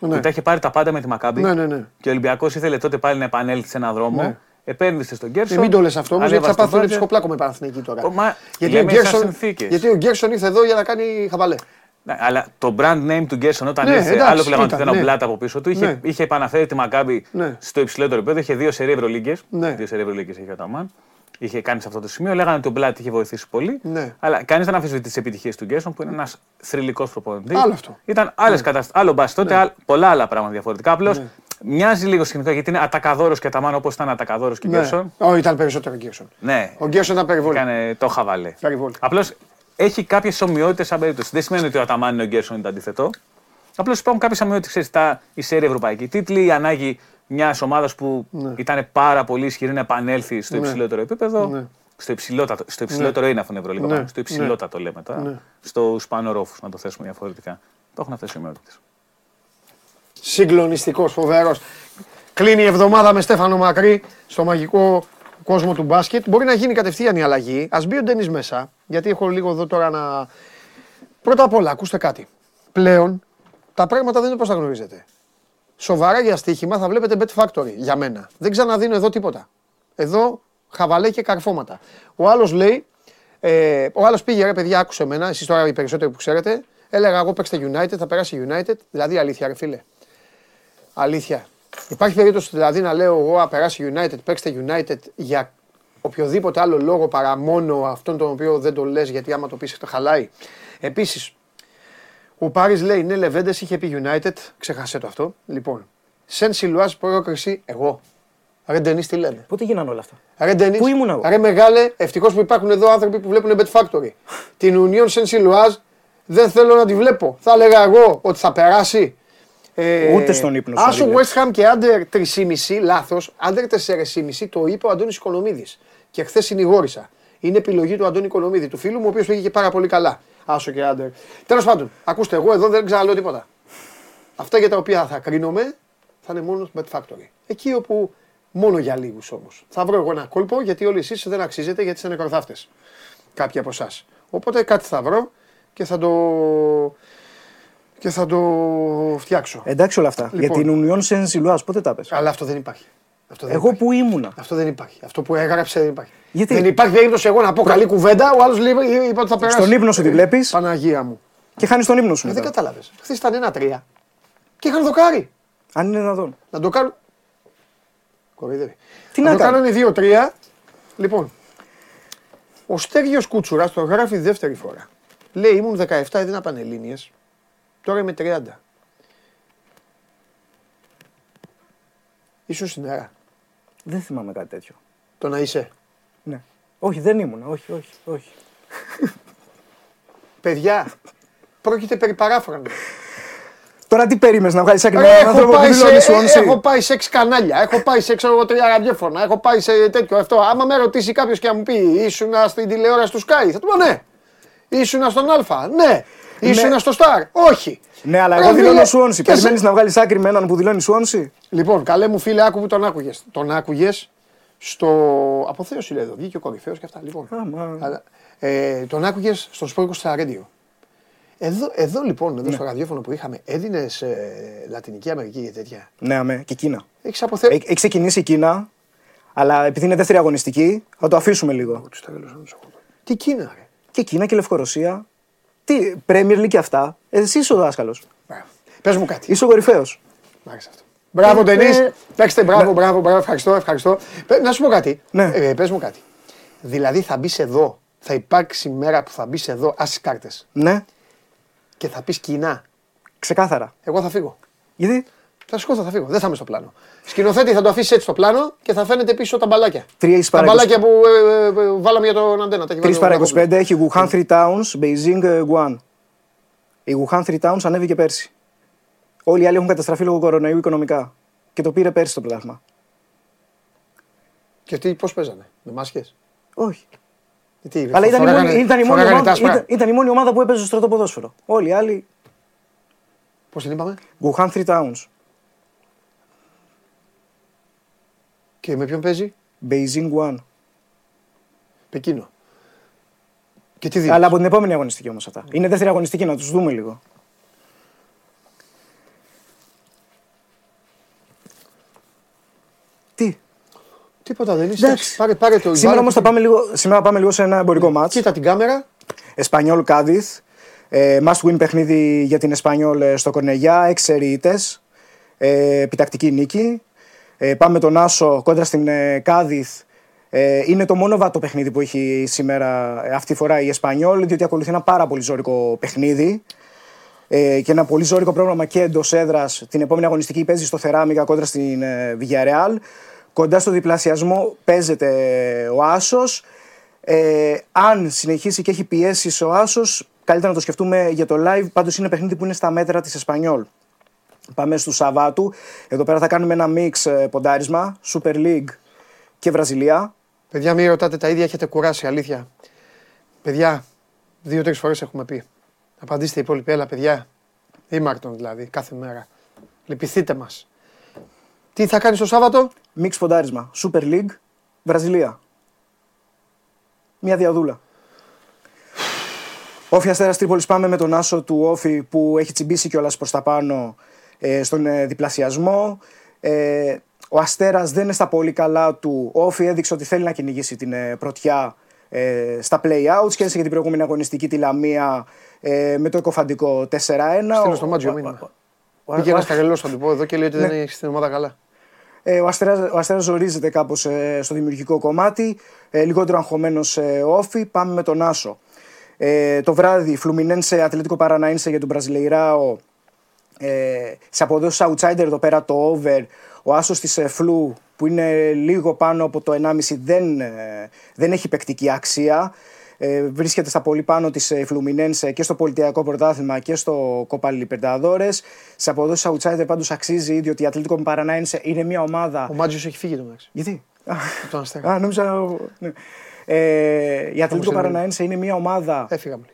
Ναι. Που τα είχε πάρει τα πάντα με τη Μακάμπη. Ναι, ναι, ναι. Και ο Ολυμπιακός ήθελε τότε πάλι να επανέλθει σε έναν δρόμο. Ναι. Επένδυσε στον Γκέρσον. Ε, μην το λες αυτό όμως, γιατί θα ανέβασε το πάθουν budget. ψυχοπλάκο με Παναθηναϊκή τώρα. Ο, μα, γιατί, ο λέμε σαν Γκέρσον, συνθήκες. γιατί ο Γκέρσον ήρθε εδώ για να κάνει χαβαλέ. Ναι, αλλά το brand name του Γκέρσον όταν Ναι, ήρθε, εντάξει, άλλο που λέγανε ότι ήταν, ήταν ο ναι. Μπλάτα από πίσω του, είχε, Ναι. είχε επαναφέρει τη Μακάμπη Ναι. στο υψηλότερο επίπεδο. Είχε δύο σερή Ευρωλίγκες. Ναι. Δύο σερή Ευρωλίγκες είχε ο Ταμάν. Είχε κάνει σε αυτό το σημείο. Λέγανε ότι ο Μπλάτ είχε βοηθήσει πολύ. Ναι. Αλλά κανείς δεν αμφισβητεί τις επιτυχίες του Γκέρσον που είναι ένας θρηλυκός προπονητής. Άλλο αυτό. Ήταν άλλες καταστάσεις. Άλλο μπας τότε, άλλ- πολλά άλλα πράγματα διαφορετικά. Απλώς μοιάζει λίγο σκηνικό γιατί είναι ατακαδόρος και Ταμάν όπως ήταν ατακαδόρος και Ναι. Γκέρσον. Όχι, ήταν περισσότερο ο Γκέρσον. Ναι. Ο Γκέρσον ήταν περιβόλη. Έκανε το χαβαλέ. Περιβόλη. Απλώς έχει κάποιες ομοιότητες σαν περίπτωση. Δεν σημαίνει ότι ο Αταμάν είναι ο Γκέρσον είναι το αντίθετο. Απλώς υπάρχουν κάποιες ομοιότητες. Τα η σέρια ευρωπαϊκή τίτλη, η ανάγκη μιας ομάδας που ήταν πάρα πολύ ισχυρή να επανέλθει στο Ναι. υψηλότερο επίπεδο. Ναι. Στο υψηλότερο, στο υψηλότερο είναι αυτό Ευρωλίγα. Ναι. πάνω. Στο υψηλότερο το λέμε τώρα. Ναι. Στο σπανορόφου, να το θέσουμε διαφορετικά. Υπάρχουν αυτές οι ομοιότητες. Συγκλονιστικός, φοβερός. Κλείνει η εβδομάδα με Στέφανο Μακρύ στο μαγικό κόσμο του μπάσκετ. Μπορεί να γίνει κατευθείαν η αλλαγή. Α μπει ο Ντένις μέσα, γιατί έχω λίγο εδώ τώρα να. Πρώτα απ' όλα, ακούστε κάτι. Πλέον τα πράγματα δεν είναι όπως τα γνωρίζετε. Σοβαρά για στοίχημα θα βλέπετε Bet Factory για μένα. Δεν ξαναδίνω εδώ τίποτα. Εδώ χαβαλέ και καρφώματα. Ο άλλος λέει, ε, ο άλλος πήγε ρε παιδιά, άκουσε εμένα, εσείς τώρα οι περισσότεροι που ξέρετε, έλεγα εγώ παίξτε United, θα περάσει United. Δηλαδή αλήθεια, ρε φίλε. Αλήθεια. Υπάρχει περίπτωση δηλαδή να λέω εγώ, α περάσει United, παίξτε United για οποιοδήποτε άλλο λόγο παρά μόνο αυτόν τον οποίο δεν το λες γιατί άμα το πεις το χαλάει. Επίσης, ο Πάρης λέει ναι Λεβέντες είχε πει United, ξέχασε το αυτό. Λοιπόν, Σεν Σιλουάζ πρόκριση εγώ. Ρε Ντενίς τι λένε; Πότε γίνανε όλα αυτά; Ρε Ντενίς, Πού ήμουν εγώ; Ρε μεγάλε, ευτυχώς που υπάρχουν εδώ άνθρωποι που βλέπουν Bet Factory. Την Union Σεν Σιλουάζ δεν θέλω να τη βλέπω. Θα έλεγα εγώ ότι θα περάσει. Ε, Ούτε στον ύπνο σου Άσο να τη West Ham και Under 3,5, λάθος, Under 4,5 το είπε ο Αντώνης Οικονομίδης. Και χθες συνηγόρησα. Είναι επιλογή του Αντώνη Οικονομίδη, του φίλου μου, ο οποίος πήγε και πάρα πολύ καλά. Άσο και Under. Τέλος πάντων, ακούστε, εγώ εδώ δεν ξαναλέω τίποτα. Αυτά για τα οποία θα κρίνομαι θα είναι μόνο στο Bet Factory. Εκεί όπου μόνο για λίγους όμως. Θα βρω εγώ ένα κόλπο γιατί όλοι εσείς δεν αξίζετε γιατί είστε νεκροθάφτες. Κάποιοι από εσάς. Οπότε κάτι θα βρω και θα το, και θα το φτιάξω. Εντάξει όλα αυτά. Λοιπόν. Για την Union Saint Gilloise, πότε τα πες; Αλλά αυτό δεν υπάρχει. Αυτό δεν Εγώ υπάρχει. που ήμουνα. Αυτό δεν υπάρχει. Αυτό που έγραψε δεν υπάρχει. Γιατί; Δεν υπάρχει περίπτωση εγώ να πω καλή κουβέντα, ο άλλος λέει είπα ότι θα περάσει. Στον ύπνο σου τη βλέπεις; Παναγία μου. και χάνεις τον ύπνο σου. Ε, δεν μετά. κατάλαβες. Χθες ήταν ένα-τρία. Και είχαν δοκάρι. Αν είναι δυνατόν. Να το κάνουν. Κοροϊδεύει. Τι να να το κάνει. κάνανε δύο-τρία. Λοιπόν, ο Στέργιος Κούτσουρας το γράφει δεύτερη φορά. Λέει ήμουν 17, έδινα πανελλήνιες. Τώρα είμαι 30. Ήσουν στην αέρα. Δεν θυμάμαι κάτι τέτοιο. Το να είσαι. Ναι. Όχι, δεν ήμουν. Όχι, όχι, όχι. Παιδιά, πρόκειται περί παράφρανου. Τώρα τι περίμενες να βγάλεις άκρη ε, έναν. Έχω πάει σε 6 κανάλια, έχω πάει σε 6 τρία ραδιόφωνα, έχω πάει σε τέτοιο αυτό. Άμα με ρωτήσει κάποιος και μου πει ήσουν στην τηλεόραση του Sky, θα του πω ναι. Ήσουν στον Α, ναι. Ήσουν στο Star, όχι. Ναι, αλλά Ρε, εγώ δηλώνω φίλε, Σουόνσι. και σε- Περιμένει να βγάλεις άκρη με έναν που δηλώνει Σουόνσι. Λοιπόν, καλέ μου φίλε, άκου που τον άκουγες. Τον άκουγες στο. Αποθέωση λέει εδώ, βγήκε ο κορυφαίος και αυτά. Λοιπόν. Άμα. Αλλά, ε, τον άκουγες στο Sport 24 Radio. Εδώ, εδώ λοιπόν, εδώ στο ραδιόφωνο που είχαμε, έδινες Λατινική Αμερική και τέτοια; Ναι, αμέ, και Κίνα. Έχεις αποθέωση. Έχει έχει ξεκινήσει η Κίνα, αλλά επειδή είναι δεύτερη αγωνιστική, θα το αφήσουμε λίγο. Τι Κίνα, ρε. Και Κίνα και Λευκορωσία. Τι, Premier League και αυτά. Εσύ είσαι ο δάσκαλος. Πες μου κάτι. Είσαι ο κορυφαίος. Μ' άρεσε αυτό. Μπράβο, Ε, Ντενή. ε, Εντάξει, μπράβο, μπράβο, μπράβο, ευχαριστώ, ευχαριστώ. Πε- Να σου πω κάτι. Ναι. Ε, Πες μου κάτι. Δηλαδή θα μπεις εδώ, θα υπάρξει μέρα που θα μπεις εδώ, άσε κάρτες Ναι, και θα πεις κοινά. ξεκάθαρα. Εγώ θα φύγω. Γιατί; Θα σηκώθω, θα φύγω. Δεν θα είμαι στο πλάνο. Σκηνοθέτη θα το αφήσεις έτσι στο πλάνο και θα φαίνεται πίσω τα μπαλάκια. Τρία εις Τα παρά μπαλάκια που ε, ε, ε, βάλαμε για τον αντένα. τα έχει 3 βάλει ο παρά Βρακόπουλος. 25 έχει Wuhan 3 Towns, Beijing ε, Guan. Η Wuhan 3 Towns ανέβηκε πέρσι. Όλοι οι άλλοι έχουν καταστραφεί λόγω κορονοϊού οικονομικά. Και το πήρε πέρσι το πρωτάθλημα. Και τι, πώς παίζανε, με μάσκες; Όχι. Τι, Αλλά ήταν η, φοράγανε- μόνη, ήταν, η μόνη φοράγανε ομάδα, τάσπρα. ήταν, ήταν η μόνη ομάδα που έπαιζε στο ποδόσφαιρο. Όλοι οι άλλοι. Πώς την είπαμε; Wuhan 3 Towns. Και με ποιον παίζει; Beijing Guan. Πεκίνο. Και τι δίνει. Αλλά από την επόμενη αγωνιστική όμως αυτά. Είναι δεύτερη αγωνιστική, να τους δούμε λίγο. Τι; Τίποτα δεν είσαι. Εντάξει. Πάρε, πάρε το Σήμερα βάλε όμως το- θα πάμε, λίγο, σήμερα πάμε λίγο σε ένα εμπορικό μάτς. Κοίτα την κάμερα. Εσπανιόλ Κάδιθ. Ε, must win παιχνίδι για την Εσπανιόλ ε, στο Κορνεγιά. Έξι ερείτες. Ε, επιτακτική νίκη. Ε, πάμε τον Άσο κόντρα στην ε, Κάδιθ. Ε, είναι το μόνο βατό παιχνίδι που έχει σήμερα ε, αυτή τη φορά η Εσπανιόλ, διότι ακολουθεί ένα πάρα πολύ ζώρικο παιχνίδι. Ε, και ένα πολύ ζώρικο πρόγραμμα και εντός έδρας. Την επόμενη αγωνιστική παίζει στο Θεράμικα κόντρα στην ε, Villarreal. Κοντά στο διπλασιασμό παίζεται ε, ο Άσος. Ε, αν συνεχίσει και έχει πιέσεις ο Άσος, καλύτερα να το σκεφτούμε για το live. Πάντως είναι παιχνίδι που είναι στα μέτρα της Εσπανιόλ. Πάμε στου Σαββάτου. Εδώ πέρα θα κάνουμε ένα μίξ ε, ποντάρισμα. Super League και Βραζιλία. Παιδιά, μην ρωτάτε τα ίδια, έχετε κουράσει, αλήθεια. Παιδιά, δύο-τρεις φορές έχουμε πει. Απαντήστε οι υπόλοιποι, έλα, παιδιά. Ήμαρτον δηλαδή, κάθε μέρα. Λυπηθείτε μας. Τι θα κάνεις το Σάββατο, Μίξ ποντάρισμα. Super League, Βραζιλία. Μια διαδούλα. Όφη Αστέρας Τρίπολης πάμε με τον άσο του Όφη που έχει τσιμπήσει κιόλας προς τα πάνω ε, στον ε, διπλασιασμό. Ε, ο Αστέρας δεν είναι στα πολύ καλά του. Ο Όφη έδειξε ότι θέλει να κυνηγήσει την ε, πρωτιά ε, στα play-outs και για την προηγούμενη αγωνιστική τη Λαμία ε, με το εκοφαντικό 4-1. Στείλω Ο- στο Μάτζιο ο- μήνυμα. ο- ο- Πήγε ο- ένα καγελό, θα του πω εδώ και λέει ότι δεν Ναι. έχει την ομάδα καλά. ε, ο, Αστέρας, ο Αστέρας ζορίζεται κάπως ε, στο δημιουργικό κομμάτι, ε, λιγότερο αγχωμένος ε, όφη. Πάμε με τον Άσο. Ε, το βράδυ, Φλουμινένσε, Ατλέτικο Παραναΐνσε για τον Μπραζιλεϊράο. Ε, σε αποδόσεις outsider εδώ πέρα το over. Ο Άσος της ε, Φλου που είναι λίγο πάνω από το 1,5 δεν, ε, δεν έχει παικτική αξία. Ε, βρίσκεται στα πολύ πάνω της ε, Φλουμινένσε και στο πολιτιακό πρωτάθλημα και στο Κόπα Λιπερταδόρες. Σε αποδόσεις outsider πάντως αξίζει διότι η Ατλέτικο Παραναΐνσε είναι μια ομάδα Ο Μάτζιος έχει φύγει το μεταξύ. γιατί; Από τον Αστέρα. Α, νόμιζα. ναι. Ε, η Ατλέτικο είναι. Παραναένσε είναι μια ομάδα Έφυγα μου. ε,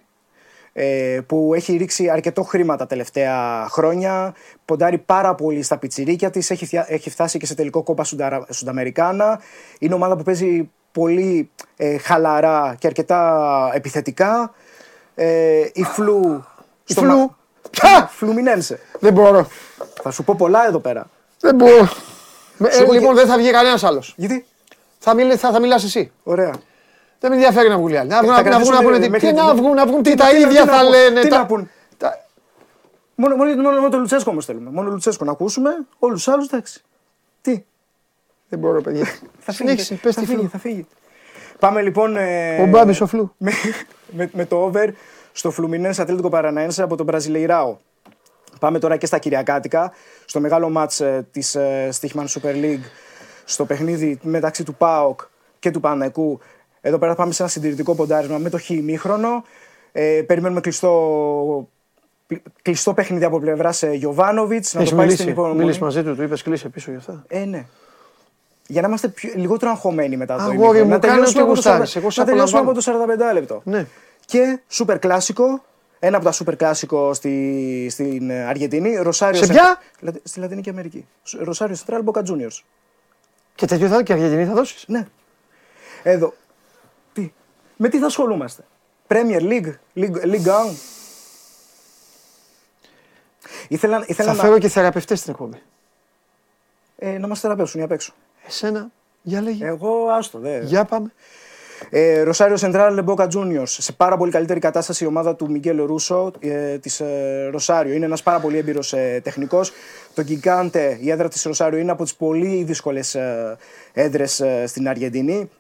που έχει ρίξει αρκετό χρήμα τα τελευταία χρόνια. Ποντάρει πάρα πολύ στα πιτσιρίκια της. Έχει, θια- έχει φτάσει και σε τελικό κόπα Σουνταρα- Σουνταμερικάνα. Είναι ομάδα που παίζει πολύ ε, χαλαρά και αρκετά επιθετικά. Ε, η Φλου. Η στο Φλου. μα- Ποια! Φλουμινένσε. Δεν μπορώ. Θα σου πω πολλά εδώ πέρα. Δεν μπορώ. Με- Σου ε, πω λοιπόν, και- δεν θα βγει κανένας άλλος. Γιατί; Θα, μιλ, θα, θα μιλάς εσύ. Ωραία. Δεν με ενδιαφέρει να βγουν οι άλλοι. Να βγουν θα να, να, βγουν, να, κρατήσουμε πούνε τι- μέχρι τι τη- να βγουν, να βγουν, τι Τι- τα τι να- ίδια τι να θα πούν, λένε. τι τα- να πούν. τα- Μόνο, μόνο, μόνο, μόνο το Λουτσέσκο όμως θέλουμε. Μόνο Λουτσέσκο να ακούσουμε. Όλους τους άλλους εντάξει. Τι; Δεν μπορώ, παιδιά. Θα Συνέχισε, φύγει. πες θα τη φύγει, φλού. θα φύγει. Πάμε λοιπόν. Ε, Ο Μπάμπης ο φλού. με, με, με το over στο Φλουμινένse Ατλέτικο Παραναένσε από τον Μπραζιλεϊράο. Πάμε τώρα και στα Κυριακάτικα, στο μεγάλο μάτς ε, της ε, Stichman Super League, στο παιχνίδι μεταξύ του ΠΑΟΚ και του Πανεκού. Εδώ πέρα πάμε σε ένα συντηρητικό ποντάρισμα με το χ ημίχρονο. Ε, περιμένουμε κλειστό, κλειστό παιχνίδι από πλευράς Γιωβάνοβιτς. Να Έχεις το πάει μιλήσει, στην υπομονή. μίλησες μαζί του, του είπες κλείσε πίσω γι' αυτά. Ε, ναι. Για να είμαστε πιο, λιγότερο αγχωμένοι μετά το Αγόρι ημίχρονο. μου, Να κάνε τελειώσουμε ό,τι από το γουστάρεις. 40 Εγώ σε να τελειώσουμε από απολαμβάνω. το 45 λεπτό. Ναι. Και σούπερ κλάσικο, ένα από τα σούπερ κλάσικο στη, στην Αργεντινή. Ροσάριο Σε ποια; Λα- Στη Λατινική Αμερική. Ροσάριο Σεντράλ Μποκα Juniors. Και τέτοιο θα και Αργεντινή θα δώσεις; Ναι. Εδώ. Τι. Με τι θα ασχολούμαστε; Premier League, League, League One; Ήθελα, ήθελα Θα να, φέρω και θεραπευτές στην εκπομπή. ε, να μας θεραπεύσουν για απ' έξω. Εσένα, για λέγε. Εγώ άστο, δε. Για πάμε. Ε, Ροσάριο Σεντράλ Boca Juniors. Σε πάρα πολύ καλύτερη κατάσταση η ομάδα του Μιγγέλ Ρούσο ε, της ε, Ροσάριο. Είναι ένας πάρα πολύ έμπειρος ε, τεχνικός. Το Γκιγκάντε, η έδρα της Ροσάριο, είναι από τις πολύ δύσκολες ε, έδρες ε, στην Αργεντινή.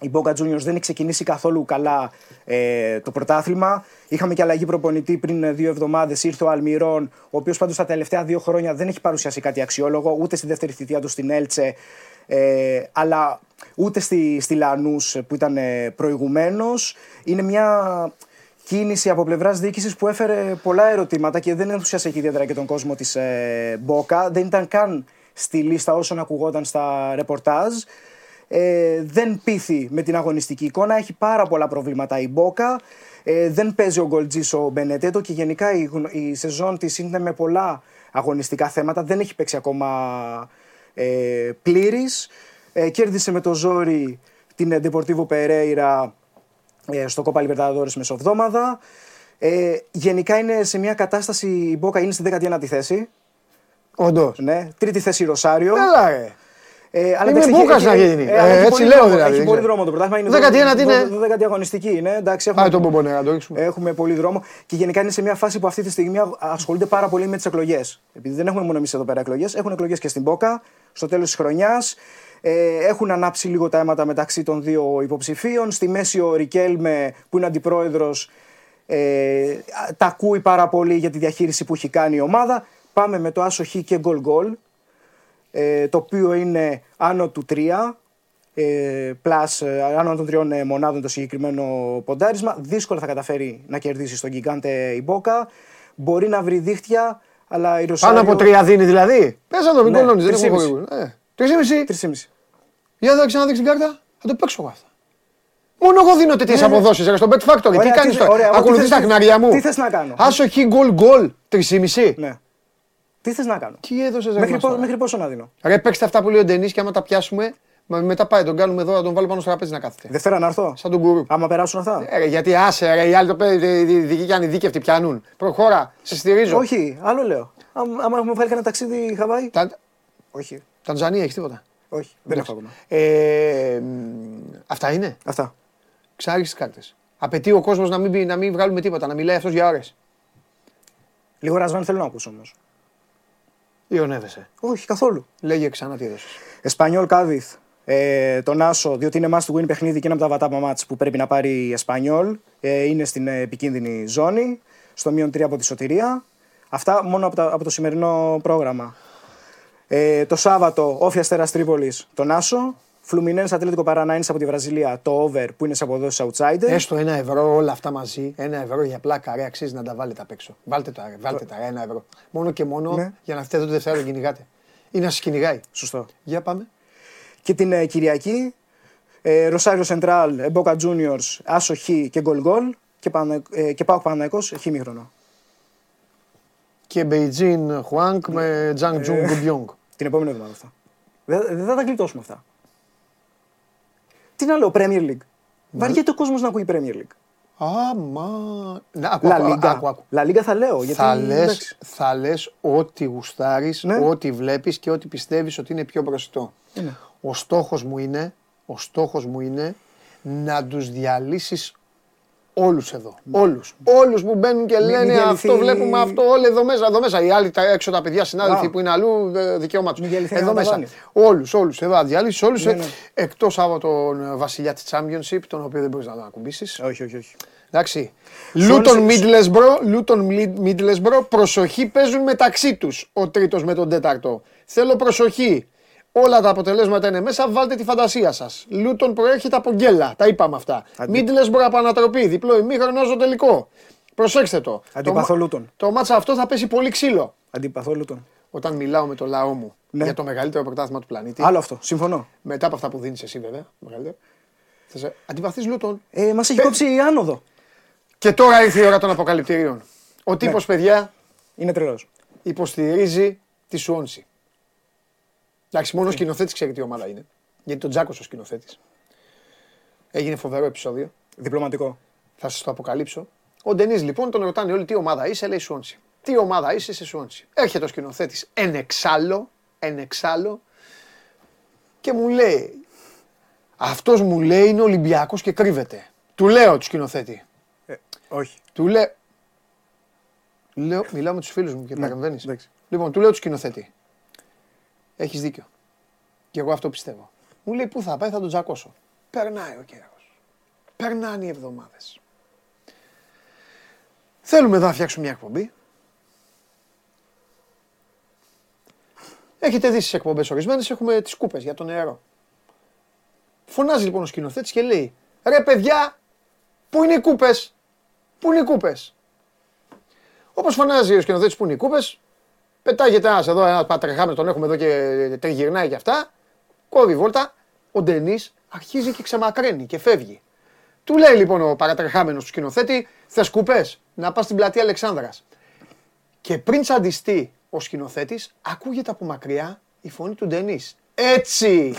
Η Boca Juniors δεν έχει ξεκινήσει καθόλου καλά ε, το πρωτάθλημα. Είχαμε και αλλαγή προπονητή πριν ε, δύο εβδομάδες. Ήρθε ο Αλμυρών, ο οποίος πάντως τα τελευταία δύο χρόνια δεν έχει παρουσιάσει κάτι αξιόλογο, ούτε στη δεύτερη θητεία του στην Έλτσε, ε, αλλά ούτε στη, στη Λανούς που ήταν προηγουμένως. Είναι μια κίνηση από πλευράς διοίκησης που έφερε πολλά ερωτήματα και δεν ενθουσιάσε και ιδιαίτερα και τον κόσμο της ε, Μπόκα. Δεν ήταν καν στη λίστα όσων ακουγόταν στα ρεπορτάζ. Ε, δεν πείθει με την αγωνιστική εικόνα. Έχει πάρα πολλά προβλήματα η Μπόκα. Ε, δεν παίζει ο Γκολτζής ο Μπενετέτο και γενικά η, γνω- η σεζόν της είναι με πολλά αγωνιστικά θέματα. Δεν έχει παίξει ακόμα ε, πλήρης. Ε, κέρδισε με το ζόρι την ε, Deportivo Pereira ε, στο Κόπα Λιμπερταδόρες μεσοβδόμαδα. Ε, γενικά είναι σε μια κατάσταση, η Μπόκα είναι στη 19η θέση. Όντως. Ναι, τρίτη θέση Ροσάριο. Καλά, ρε. Ε, Είμαι εντάξει, έχει- Μπόκας έχει- να γίνει. αλλά Ε, έχει έτσι πολύ λέω δρόμο, δηλαδή, Έχει δεν πολύ ξέρω. δρόμο το πρωτάθλημα. Είναι Δεκατή δο- ένατη είναι. δο- δωδεκατή αγωνιστική είναι. Εντάξει, έχουμε, Πάει τον Μπομπονέ να το ρίξουμε. έχουμε πολύ δρόμο. Και γενικά είναι σε μια φάση που αυτή τη στιγμή α- ασχολούνται πάρα πολύ με τις εκλογές. Επειδή δεν έχουμε μόνο εμείς εδώ πέρα εκλογές, έχουν εκλογές και στην Μπόκα στο τέλος της χρονιάς. Ε, έχουν ανάψει λίγο τα αίματα μεταξύ των δύο υποψηφίων. Στη μέση ο Ρικέλμε, που είναι αντιπρόεδρος, ε, τα ακούει πάρα πολύ για τη διαχείριση που έχει κάνει η ομάδα. Πάμε με το άσο χ και γκολ γκολ, ε, το οποίο είναι άνω του 3, ε, plus, ε, άνω των τριών ε, μονάδων το συγκεκριμένο ποντάρισμα. Δύσκολα θα καταφέρει να κερδίσει στον Γκιγκάντε η Μπόκα. Μπορεί να βρει δίχτυα, αλλά η Ρωσάριο... Πάνω από τρία δίνει δηλαδή. Πες να το μην Ναι, κολλώνει, δεν τρεις έχω ήμιση. χωρί. Ε, Τρεις ή μισή. 3,5. Για να ξαναδείξεις την κάρτα. Θα το παίξω εγώ αυτά. Μόνο εγώ δίνω τέτοιες Ναι, ναι. αποδόσεις στο Bet Factory. Τι Ωραία, κάνεις τι- τώρα; ωραία, εγώ τι Ακολουθείς θες- τα χνάρια μου. τι θες να κάνω; Άσο χ γκολ γκολ. Τρεις ή μισή. Ναι. Τι θες να κάνω; Τι έδωσες Μέχρι, πο- μέχρι πόσο να δίνω; Ρε παίξτε αυτά που λέει ο Ντενή και άμα τα πιάσουμε, μα- μετά πάει τον κάνουμε εδώ να τον βάλω πάνω στο τραπέζι να κάθεται. Δευτέρα να έρθω; Σαν τον γκουρού. Άμα περάσουν αυτά; Ε, ρε, γιατί άσε, ρε, οι άλλοι το παίρνουν, δικοί και ανειδίκευτοι πιάνουν. Προχώρα, σε στηρίζω. Όχι, άλλο λέω. Άμα άμα έχουμε βάλει κανένα ταξίδι Χαβάη; Τα... Όχι. Τανζανία έχεις τίποτα; Όχι. Δεν έχω ακόμα. Ε, μ, αυτά είναι; Αυτά. Ξάριξε τις κάρτες. Απαιτεί ο κόσμος να μην, πει- να μην βγάλουμε τίποτα, να μιλάει αυτός για ώρες. Λίγο ρασβάν θέλω να ακούσω όμως. Ιωνεύεσαι. Όχι, καθόλου. Λέγε ξανά τι έδωσες. Εσπανιόλ Κάδιθ. Ε, τον Άσο, διότι είναι must win παιχνίδι και είναι από τα βατάπα μάτς που πρέπει να πάρει η Εσπανιόλ. Ε, είναι στην ε, επικίνδυνη ζώνη, στο μείον 3 από τη σωτηρία. Αυτά μόνο από, τα- από το σημερινό πρόγραμμα. Ε, το Σάββατο, Όφια Αστέρας Τρίπολης, τον Άσο. Φλουμινέν Ατλέτικο Παρανάινη από τη Βραζιλία, το over που είναι σε αποδόσει outsider. Έστω ένα ευρώ όλα αυτά μαζί. Ένα ευρώ για πλάκα, ρε, αξίζει να τα βάλετε απ' έξω. Βάλτε τα, ρε, βάλτε τα, ρε, ένα ευρώ. Μόνο και μόνο Ναι. για να φταίτε εδώ το Δευτέρα κυνηγάτε. Ή να σας κυνηγάει. Σωστό. Για πάμε. Και την ε, Κυριακή, ε, Ροσάριο Σεντράλ, Μπόκα Juniors, Άσο Χ και γκολ γκολ. Και, Πανε, ε, και Πάοκ Παναϊκός, Χ μήχρονο. Και Μπεϊτζίν Χουάνκ με Τζανγκ Τζουνγκ Γκουμπιόγκ. Την επόμενη εβδομάδα αυτά. Δεν, δεν θα τα γλιτώσουμε αυτά. Τι να λέω, Premier League. Βαριέται ο κόσμος να ακούει Premier League. Άμα. Να, άκου, La άκου, Liga. άκου, άκου. La Liga θα λέω. Γιατί, Θα λες, εντάξει. θα λες ό,τι γουστάρεις, Ναι. ό,τι βλέπεις και ό,τι πιστεύεις ότι είναι πιο μπροστό. Είναι. Ο στόχος μου είναι, ο στόχος μου είναι να τους διαλύσεις όλους εδώ. Όλους. Όλους που μπαίνουν και Μην- μην λένε διαλυθεί- αυτό βλέπουμε αυτό όλοι εδώ μέσα, εδώ μέσα. Οι άλλοι τα έξω τα παιδιά συνάδελφοι Α. που είναι αλλού ε, δικαίωμά τους. Μην διαλυθεί Εδώ ένα μέσα. ταβάνι. Όλους, όλους. Εδώ θα διαλύσεις όλους. Ναι, ε, ναι. Εκτός από τον βασιλιά της Championship, τον οποίο δεν μπορείς να τον ακουμπήσεις. Όχι, όχι, όχι. Εντάξει. Λούτον Μίντλεσμπρο, Λούτον Μίντλεσμπρο, προσοχή παίζουν μεταξύ τους ο τρίτος με τον τέταρτο. Θέλω προσοχή. Όλα τα αποτελέσματα είναι μέσα, βάλτε τη φαντασία σας. Λούτον προέρχεται από γκέλα, τα είπαμε αυτά. Μίντλεσμπρο από ανατροπή, διπλό ημίχρονο στο τελικό. Προσέξτε το. Αντιπαθώ Λούτον. Το μάτσα αυτό θα πέσει πολύ ξύλο. Αντιπαθώ Λούτον. Όταν μιλάω με το λαό μου Ναι. για το μεγαλύτερο πρωτάθλημα του πλανήτη. Άλλο αυτό. Συμφωνώ. Μετά από αυτά που δίνεις εσύ, βέβαια. Μεγαλύτερο. Θα σε... Αντιπαθείς Λούτον. Ε, Μας έχει κόψει η άνοδο. Και τώρα ήρθε η ώρα των αποκαλυπτηρίων. Ο τύπος, Ναι. παιδιά, Είναι τρελός. υποστηρίζει τη Σουόνση. Εντάξει, μόνο ο σκηνοθέτης ξέρει τι ομάδα είναι. Γιατί τον Τζάκος ο σκηνοθέτης. Έγινε φοβερό επεισόδιο. Διπλωματικό. Θα σας το αποκαλύψω. Ο Ντενής λοιπόν τον ρωτάνε όλοι τι ομάδα είσαι, λέει Σουόνση. Τι ομάδα είσαι σε Σουόνση. Έρχεται ο σκηνοθέτης εν εξάλλο, εν εξάλλο και μου λέει, αυτός μου λέει είναι Ολυμπιακός και κρύβεται. Του λέω του σκηνοθέτη. Ε, όχι. Του λέω. λέω μιλάω με τους φίλους μου και παρεμβαίνεις. Ναι, εντάξει. Λοιπόν, του λέω του σκηνοθέτη. Έχεις δίκιο. Και εγώ αυτό πιστεύω. Μου λέει πού θα πάει, θα τον τζακώσω. Περνάει ο καιρός. Περνάνε οι εβδομάδες. Θέλουμε εδώ να φτιάξουμε μια εκπομπή. Έχετε δει στις εκπομπές ορισμένες, έχουμε τις κούπες για το νερό. Φωνάζει λοιπόν ο σκηνοθέτης και λέει: Ρε παιδιά, πού είναι οι κούπες, πού είναι οι κούπες; Όπως φωνάζει ο σκηνοθέτης που είναι οι κούπες, πετάγεται ένας εδώ, ένας πατρεχάμενο, τον έχουμε εδώ και τριγυρνάει και αυτά. Κόβει βόλτα. Ο Ντενής αρχίζει και ξεμακραίνει και φεύγει. Του λέει λοιπόν ο παρατρεχάμενο του σκηνοθέτη: Θες κούπε, να πας στην πλατεία Αλεξάνδρας. Και πριν τσαντιστεί ο σκηνοθέτης, ακούγεται από μακριά η φωνή του Ντενής. Έτσι!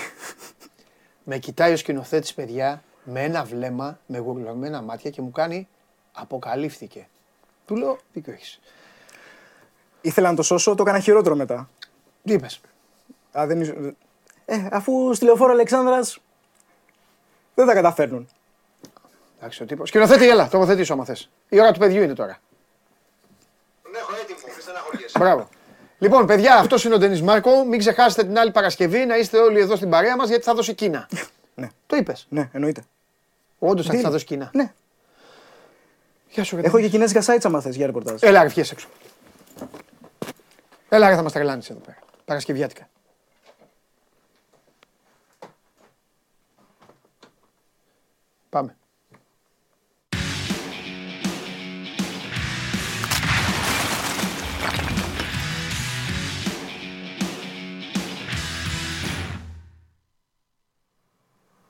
με κοιτάει ο σκηνοθέτης, παιδιά, με ένα βλέμμα, με γουρλωμένα μάτια και μου κάνει Αποκαλύφθηκε. Του λέω: Δίκιο έχει. Ήθελα να το σώσω, το έκανα χειρότερο μετά. Τι είπες; Α, δεν... ίσω- ε, αφού στη λεωφόρο Αλεξάνδρας δεν τα καταφέρνουν. Εντάξει, ο τύπος. Σκηνοθέτη, έλα, τοποθετήσω άμα θες. Η ώρα του παιδιού είναι τώρα. Τον έχω έτοιμο, μη στεναχωριέσαι. Μπράβο. Λοιπόν, παιδιά, αυτός είναι ο Ντενή Μάρκο. Μην ξεχάσετε την άλλη Παρασκευή να είστε όλοι εδώ στην παρέα μας γιατί θα δώσει Κίνα. Ναι. Το είπες; Ναι, εννοείται. Όντως Τι; θα δώσει Κίνα. Ναι. Γεια σου, ρε, Έχω Ντενή. και κινέζικα sites άμα θες για ρεπορτάζ. Έλα, ρε, βγες έξω. Έλα, ρε, θα μας τρελάνει εδώ πέρα. Παρασκευιάτικα. Πάμε.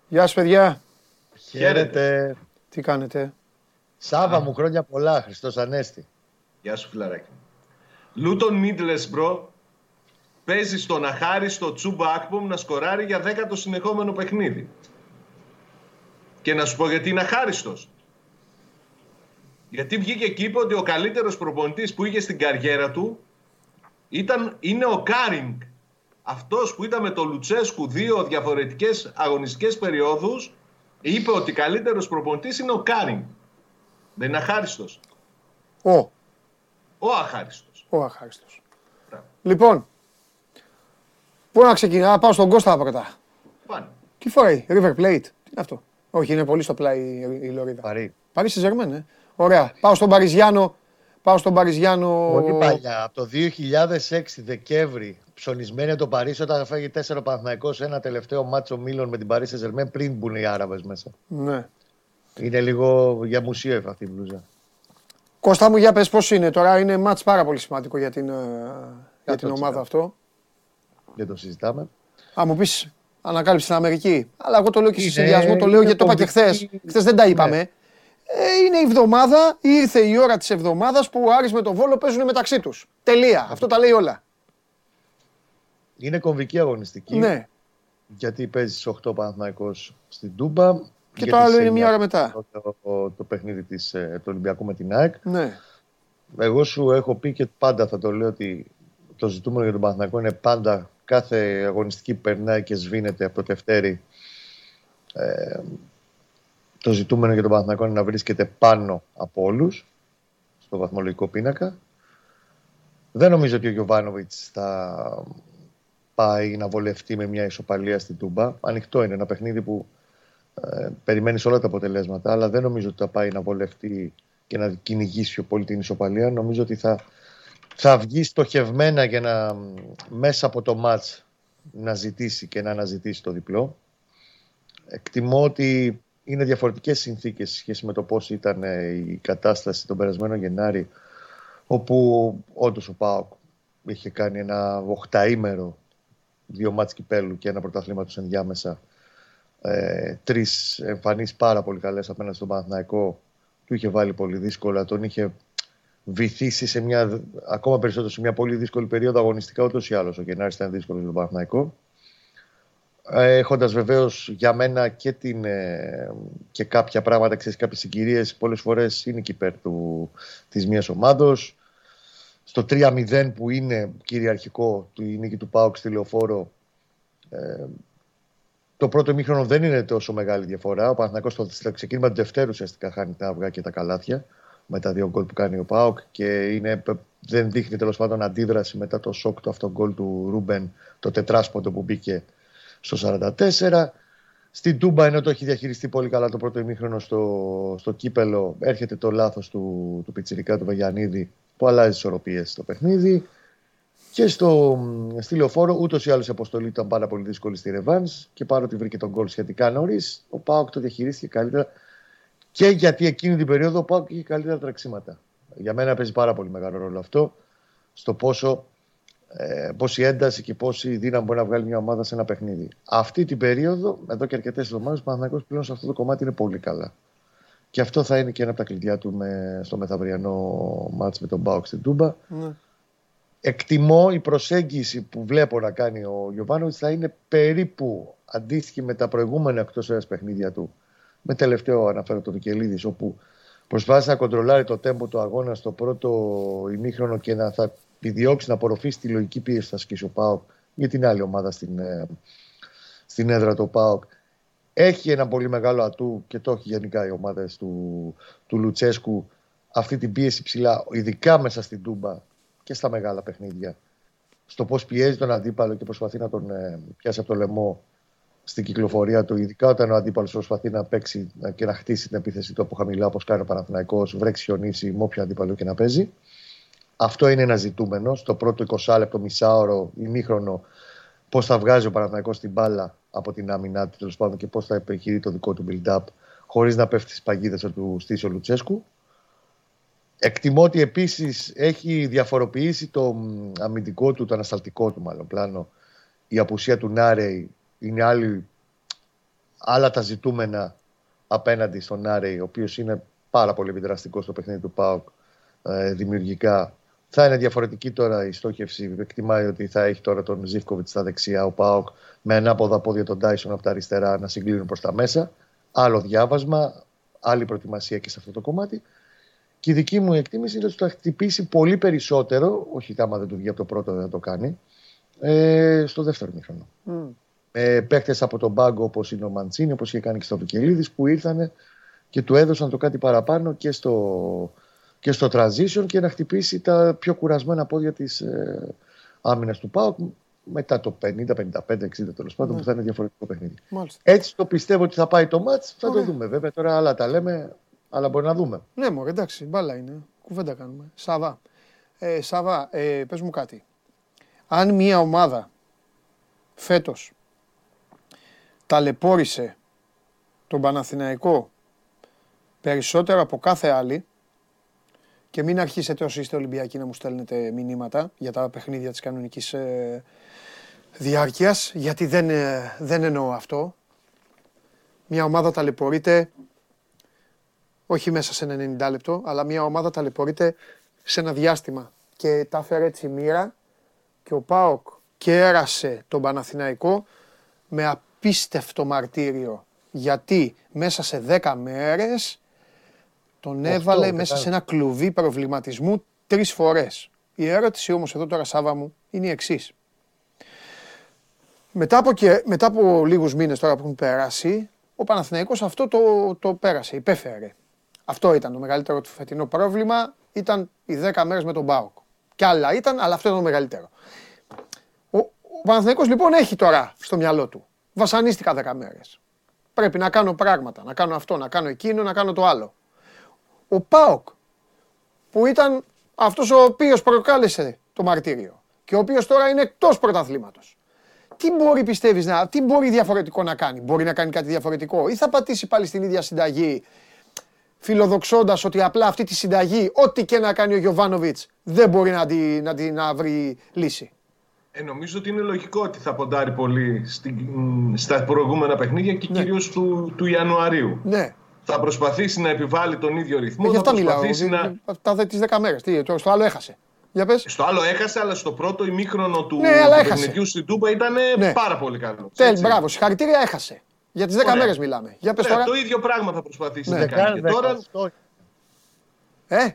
Γεια σας παιδιά, Χαίρετε. τι κάνετε; Σάβα μου, χρόνια πολλά. Χριστός Ανέστη. Γεια σου, φιλαράκι. Λούτον Μίντλεσμπρο παίζει στον αχάριστο Τσούμπα Ακπομ να σκοράρει για δέκατο συνεχόμενο παιχνίδι. Και να σου πω γιατί είναι αχάριστος. Γιατί βγήκε και είπε ότι ο καλύτερος προπονητής που είχε στην καριέρα του ήταν, είναι ο Κάρικ. Αυτός που ήταν με το Λουτσέσκου δύο διαφορετικές αγωνιστικές περιόδους είπε ότι καλύτερος προπονητής είναι ο Κάρικ. Δεν είναι αχάριστος. Ο, Ο αχάριστος. Ο αχάριστος. Μπράβο. Λοιπόν, πού να ξεκινά, να πάω στον Κώστα πρώτα. Πάνε. Τι φοράει, River Plate, τι είναι αυτό; Όχι, είναι πολύ στο πλάι η, η Λωρίδα. Παρή. Παρίσι Ζερμέν, ε. Ωραία. Πάω στον Παριζιάνο. Πάω στον Παριζιάνο. Πολύ παλιά. Από το 2006 Δεκέμβρη, ψωνισμένη από το Παρίσι, όταν φάγει 4 Παναθηναϊκός σε ένα τελευταίο μάτσο Μίλων με την Παρίσι Ζερμέν πριν μπουν οι Άραβες μέσα. Ναι. Είναι λίγο για μουσείο αυτή η μπλούζα. Κώστα μου, για πες πώς είναι. Τώρα είναι μάτς πάρα πολύ σημαντικό για την, ε, για την 100%. ομάδα αυτό. Δεν το συζητάμε. Α, μου πεις ανακάλυψη στην Αμερική. Αλλά εγώ το λέω και σε Είναι- συνδυασμό, το λέω είναι γιατί το είπα και χθες. κομβική. Χθες δεν τα είπαμε. Ναι. Ε, είναι η εβδομάδα, ήρθε η ώρα της εβδομάδας που ο Άρης με τον Βόλο παίζουν μεταξύ τους. Τελεία. Αυτό τα λέει όλα. Είναι κομβική αγωνιστική. Ναι. Γιατί παίζει στις 8 Παναθηναϊκός στην Τούμπα. Και γιατί το άλλο στις είναι μία 9 ώρα μετά. Το, το, το παιχνίδι της, ε, του Ολυμπιακού με την ΑΕΚ. Ναι. Εγώ σου έχω πει και πάντα θα το λέω ότι το ζητούμενο για τον Παναθηναϊκό είναι πάντα κάθε αγωνιστική που περνάει και σβήνεται από το Τευτέρι. Ε, το ζητούμενο για τον Παναθηναϊκό είναι να βρίσκεται πάνω από όλους στο βαθμολογικό πίνακα. Δεν νομίζω ότι ο Γιωβάνοβιτς θα πάει να βολευτεί με μια ισοπαλία στην Τούμπα. Ανοιχτό είναι ένα παιχνίδι που Ε, περιμένεις όλα τα αποτελέσματα, αλλά δεν νομίζω ότι θα πάει να βολευτεί και να κυνηγήσει πιο πολύ την ισοπαλία. Νομίζω ότι θα, θα βγει στοχευμένα για να μέσα από το μάτς να ζητήσει και να αναζητήσει το διπλό. Εκτιμώ ότι είναι διαφορετικές συνθήκες σε σχέση με το πώς ήταν ε, η κατάσταση τον περασμένο Γενάρη όπου όντως ο ΠΑΟΚ είχε κάνει ένα οχταήμερο δύο μάτς κυπέλου και ένα πρωταθλήμα ενδιάμεσα ε, τρεις εμφανίσεις πάρα πολύ καλές απέναντι στον Παναθηναϊκό του είχε βάλει πολύ δύσκολα, τον είχε βυθίσει σε μια, ακόμα περισσότερο σε μια πολύ δύσκολη περίοδο αγωνιστικά ούτως ή άλλως ο Γενάρης ήταν δύσκολος για τον Παναθηναϊκό ε, Έχοντας βεβαίως για μένα και, την, ε, και κάποια πράγματα, ξέρεις, κάποιες συγκυρίες, πολλές φορές είναι και υπέρ της μία ομάδος. Στο 3-0 που είναι κυριαρχικό του η νίκη του Πάουκ στη λεωφόρο, ε, το πρώτο μήχρονο δεν είναι τόσο μεγάλη διαφορά. Ο Παναθηναϊκός στο ξεκίνημα του Δευτέρου ουσιαστικά χάνει τα αυγά και τα καλάθια με τα δύο γκολ που κάνει ο Πάοκ και είναι, δεν δείχνει τέλος πάντων αντίδραση μετά το σοκ του αυτογκόλ του Ρούμπεν, το τετράσποντο που μπήκε στο 44. Στην Τούμπα, ενώ το έχει διαχειριστεί πολύ καλά το πρώτο ημίχρονο στο, στο κύπελο, έρχεται το λάθος του, του Πιτσιρικά του Βαγιανίδη που αλλάζει τις ισορροπίες στο παιχνίδι. Και στο, στη λεωφόρο, ούτως ή άλλως η αποστολή ήταν πάρα πολύ δύσκολη στη ρεβάνς και παρότι βρήκε το γκολ σχετικά νωρίς, ο Πάοκ το διαχειρίστηκε καλύτερα. Και γιατί εκείνη την περίοδο ο Πάοκ είχε καλύτερα τρεξίματα. Για μένα παίζει πάρα πολύ μεγάλο ρόλο αυτό στο πόσο ε, πόση ένταση και πόση δύναμη μπορεί να βγάλει μια ομάδα σε ένα παιχνίδι. Αυτή την περίοδο, εδώ και αρκετές εβδομάδες, ο Παναγιώ πλέον σε αυτό το κομμάτι είναι πολύ καλά. Και αυτό θα είναι και ένα από τα κλειδιά του με, στο μεθαυριανό μάτς με τον Μπάουκ στην Τούμπα. Ναι. Εκτιμώ η προσέγγιση που βλέπω να κάνει ο Γιωβάνοβιτς θα είναι περίπου αντίστοιχη με τα προηγούμενα εκτός ένα παιχνίδια του. Με τελευταίο αναφέρω το Βικελίδης, όπου προσπάθησε να κοντρολάρει το τέμπο του αγώνα στο πρώτο ημίχρονο και να θα επιδιώξει να απορροφήσει τη λογική πίεση που θα ασκήσει ο Πάοκ για την άλλη ομάδα στην, ε, στην έδρα του Πάοκ. Έχει ένα πολύ μεγάλο ατού και το έχει γενικά οι ομάδες του, του Λουτσέσκου αυτή την πίεση ψηλά, ειδικά μέσα στην Τούμπα και στα μεγάλα παιχνίδια. Στο πώς πιέζει τον αντίπαλο και προσπαθεί να τον ε, πιάσει από το λαιμό στην κυκλοφορία του, ειδικά όταν ο αντίπαλος προσπαθεί να παίξει και να χτίσει την επίθεση του από χαμηλά, όπως κάνει ο Παναθυναϊκό, βρέξει χιονίσει με όποιο αντίπαλο και να παίζει. Αυτό είναι ένα ζητούμενο. Στο πρώτο 20 λεπτό, μισάωρο, ημίχρονο, πώς θα βγάζει ο Παναθηναϊκός την μπάλα από την άμυνά του τέλος πάντων και πώς θα επιχειρεί το δικό του build-up χωρίς να πέφτει στις παγίδες του στήσει ο Λουτσέσκου. Εκτιμώ ότι επίσης έχει διαφοροποιήσει το αμυντικό του, το ανασταλτικό του μάλλον πλάνο. Η απουσία του Νάρεϊ είναι άλλη, άλλα τα ζητούμενα απέναντι στον Νάρεϊ, ο οποίος είναι πάρα πολύ επιδραστικός στο παιχνίδι του ΠΑΟΚ ε, δημιουργικά θα είναι διαφορετική τώρα η στόχευση. Εκτιμάει ότι θα έχει τώρα τον Ζήφκοβιτς στα δεξιά, ο Πάοκ με ανάποδα πόδια τον Τάισον από τα αριστερά να συγκλίνουν προς τα μέσα. Άλλο διάβασμα, άλλη προετοιμασία και σε αυτό το κομμάτι. Και η δική μου εκτίμηση είναι ότι θα χτυπήσει πολύ περισσότερο, όχι άμα δεν του βγει από το πρώτο δεν θα το κάνει, ε, στο δεύτερο μήχρονο. Mm. Ε, Παίχτε από τον πάγκο όπως είναι ο Μαντσίνη, όπως είχε κάνει και στο Βικελίδης, που ήρθαν και του έδωσαν το κάτι παραπάνω και στο, και στο transition και να χτυπήσει τα πιο κουρασμένα πόδια της ε, άμυνας του ΠΑΟΚ μετά το 50, 55, 60 τέλος πάντων, ναι. που θα είναι διαφορετικό παιχνίδι. Μάλιστα. Έτσι το πιστεύω ότι θα πάει το μάτ. Θα το δούμε βέβαια. Τώρα άλλα τα λέμε, αλλά μπορεί να δούμε. Ναι, μου εντάξει, μπάλα είναι. Κουβέντα κάνουμε. Σαβά. Ε, Σαβά, ε, πες μου κάτι. Αν μια ομάδα φέτος ταλαιπώρησε τον Παναθηναϊκό περισσότερο από κάθε άλλη, και μην αρχίσετε όσοι είστε Ολυμπιακοί να μου στέλνετε μηνύματα για τα παιχνίδια της κανονικής ε, διάρκειας, γιατί δεν, ε, δεν εννοώ αυτό. Μια ομάδα ταλαιπωρείται, όχι μέσα σε 90 λεπτό, αλλά μια ομάδα ταλαιπωρείται σε ένα διάστημα. Και τα έφερε έτσι η μοίρα και ο Πάοκ κέρασε τον Παναθηναϊκό με απίστευτο μαρτύριο. Γιατί μέσα σε 10 μέρες τον έβαλε μέσα σε ένα κλουβί προβληματισμού τρεις φορές. Η ερώτηση όμως εδώ τώρα, Σάβα μου, είναι η εξής. Μετά από, και, μετά από λίγους μήνες τώρα που έχουν περάσει, ο Παναθηναϊκός αυτό το, το πέρασε, υπέφερε. Αυτό ήταν το μεγαλύτερο του φετινό πρόβλημα, ήταν οι 10 μέρες με τον Μπάουκ. Κι άλλα ήταν, αλλά αυτό ήταν το μεγαλύτερο. Ο, ο Παναθηναϊκός λοιπόν έχει τώρα στο μυαλό του, βασανίστηκα 10 μέρες. Πρέπει να κάνω πράγματα, να κάνω αυτό, να κάνω εκείνο, να κάνω το άλλο. Ο Πάοκ, που ήταν αυτός ο οποίος προκάλεσε το μαρτύριο και ο οποίος τώρα είναι εκτός πρωταθλήματος. Τι μπορεί πιστεύεις να, τι μπορεί διαφορετικό να κάνει, μπορεί να κάνει κάτι διαφορετικό ή θα πατήσει πάλι στην ίδια συνταγή φιλοδοξώντας ότι απλά αυτή τη συνταγή, ό,τι και να κάνει ο Γιωβάνοβιτς, δεν μπορεί να, τη, να, τη, να βρει λύση. Ε, νομίζω ότι είναι λογικό ότι θα ποντάρει πολύ στην, στα προηγούμενα παιχνίδια και ναι. κυρίως του, του Ιανουαρίου. Ναι. Θα προσπαθήσει να επιβάλλει τον ίδιο ρυθμό. Ε, για αυτά μιλάω. Να... Τα τις 10 μέρες. Τι, στο άλλο έχασε. Για πες. Στο άλλο έχασε, αλλά στο πρώτο ημίχρονο του, ναι, του παιχνιδιού στην Τούπα ήταν ναι. πάρα πολύ καλός. Τέλ, μπράβο. Συγχαρητήρια έχασε. Για τις 10 μέρες μιλάμε. Για πες ναι, τώρα. Το ίδιο πράγμα θα προσπαθήσεις ναι. να κάνει. Και τώρα... Ε;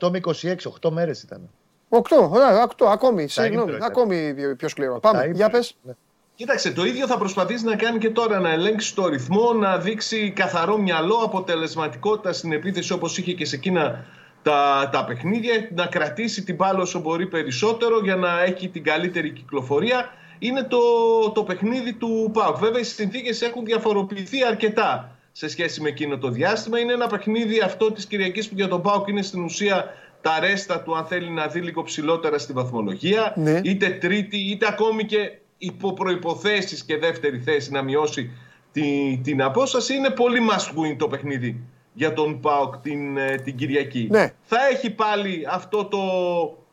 18 με 26, 8 μέρες ήταν. 8, ωραία, 8, ακόμη, συγγνώμη, ακόμη πιο σκληρό. Πάμε, για πες. Ναι. Κοίταξε, το ίδιο θα προσπαθήσει να κάνει και τώρα, να ελέγξει το ρυθμό, να δείξει καθαρό μυαλό, αποτελεσματικότητα στην επίθεση όπως είχε και σε εκείνα τα, τα παιχνίδια, να κρατήσει την μπάλα όσο μπορεί περισσότερο για να έχει την καλύτερη κυκλοφορία είναι το, το παιχνίδι του ΠΑΟΚ. Βέβαια, οι συνθήκες έχουν διαφοροποιηθεί αρκετά σε σχέση με εκείνο το διάστημα. Είναι ένα παιχνίδι αυτό της Κυριακής που για τον ΠΑΟΚ είναι στην ουσία τα ρέστα του, αν θέλει να δει λίγο ψηλότερα στη βαθμολογία. Ναι. Είτε τρίτη, είτε ακόμη και υπό προποθέσει και δεύτερη θέση να μειώσει την, την απόσταση. Είναι πολύ must win το παιχνίδι για τον ΠΑΟΚ την, ε, την Κυριακή. Ναι. Θα έχει πάλι αυτό το ε,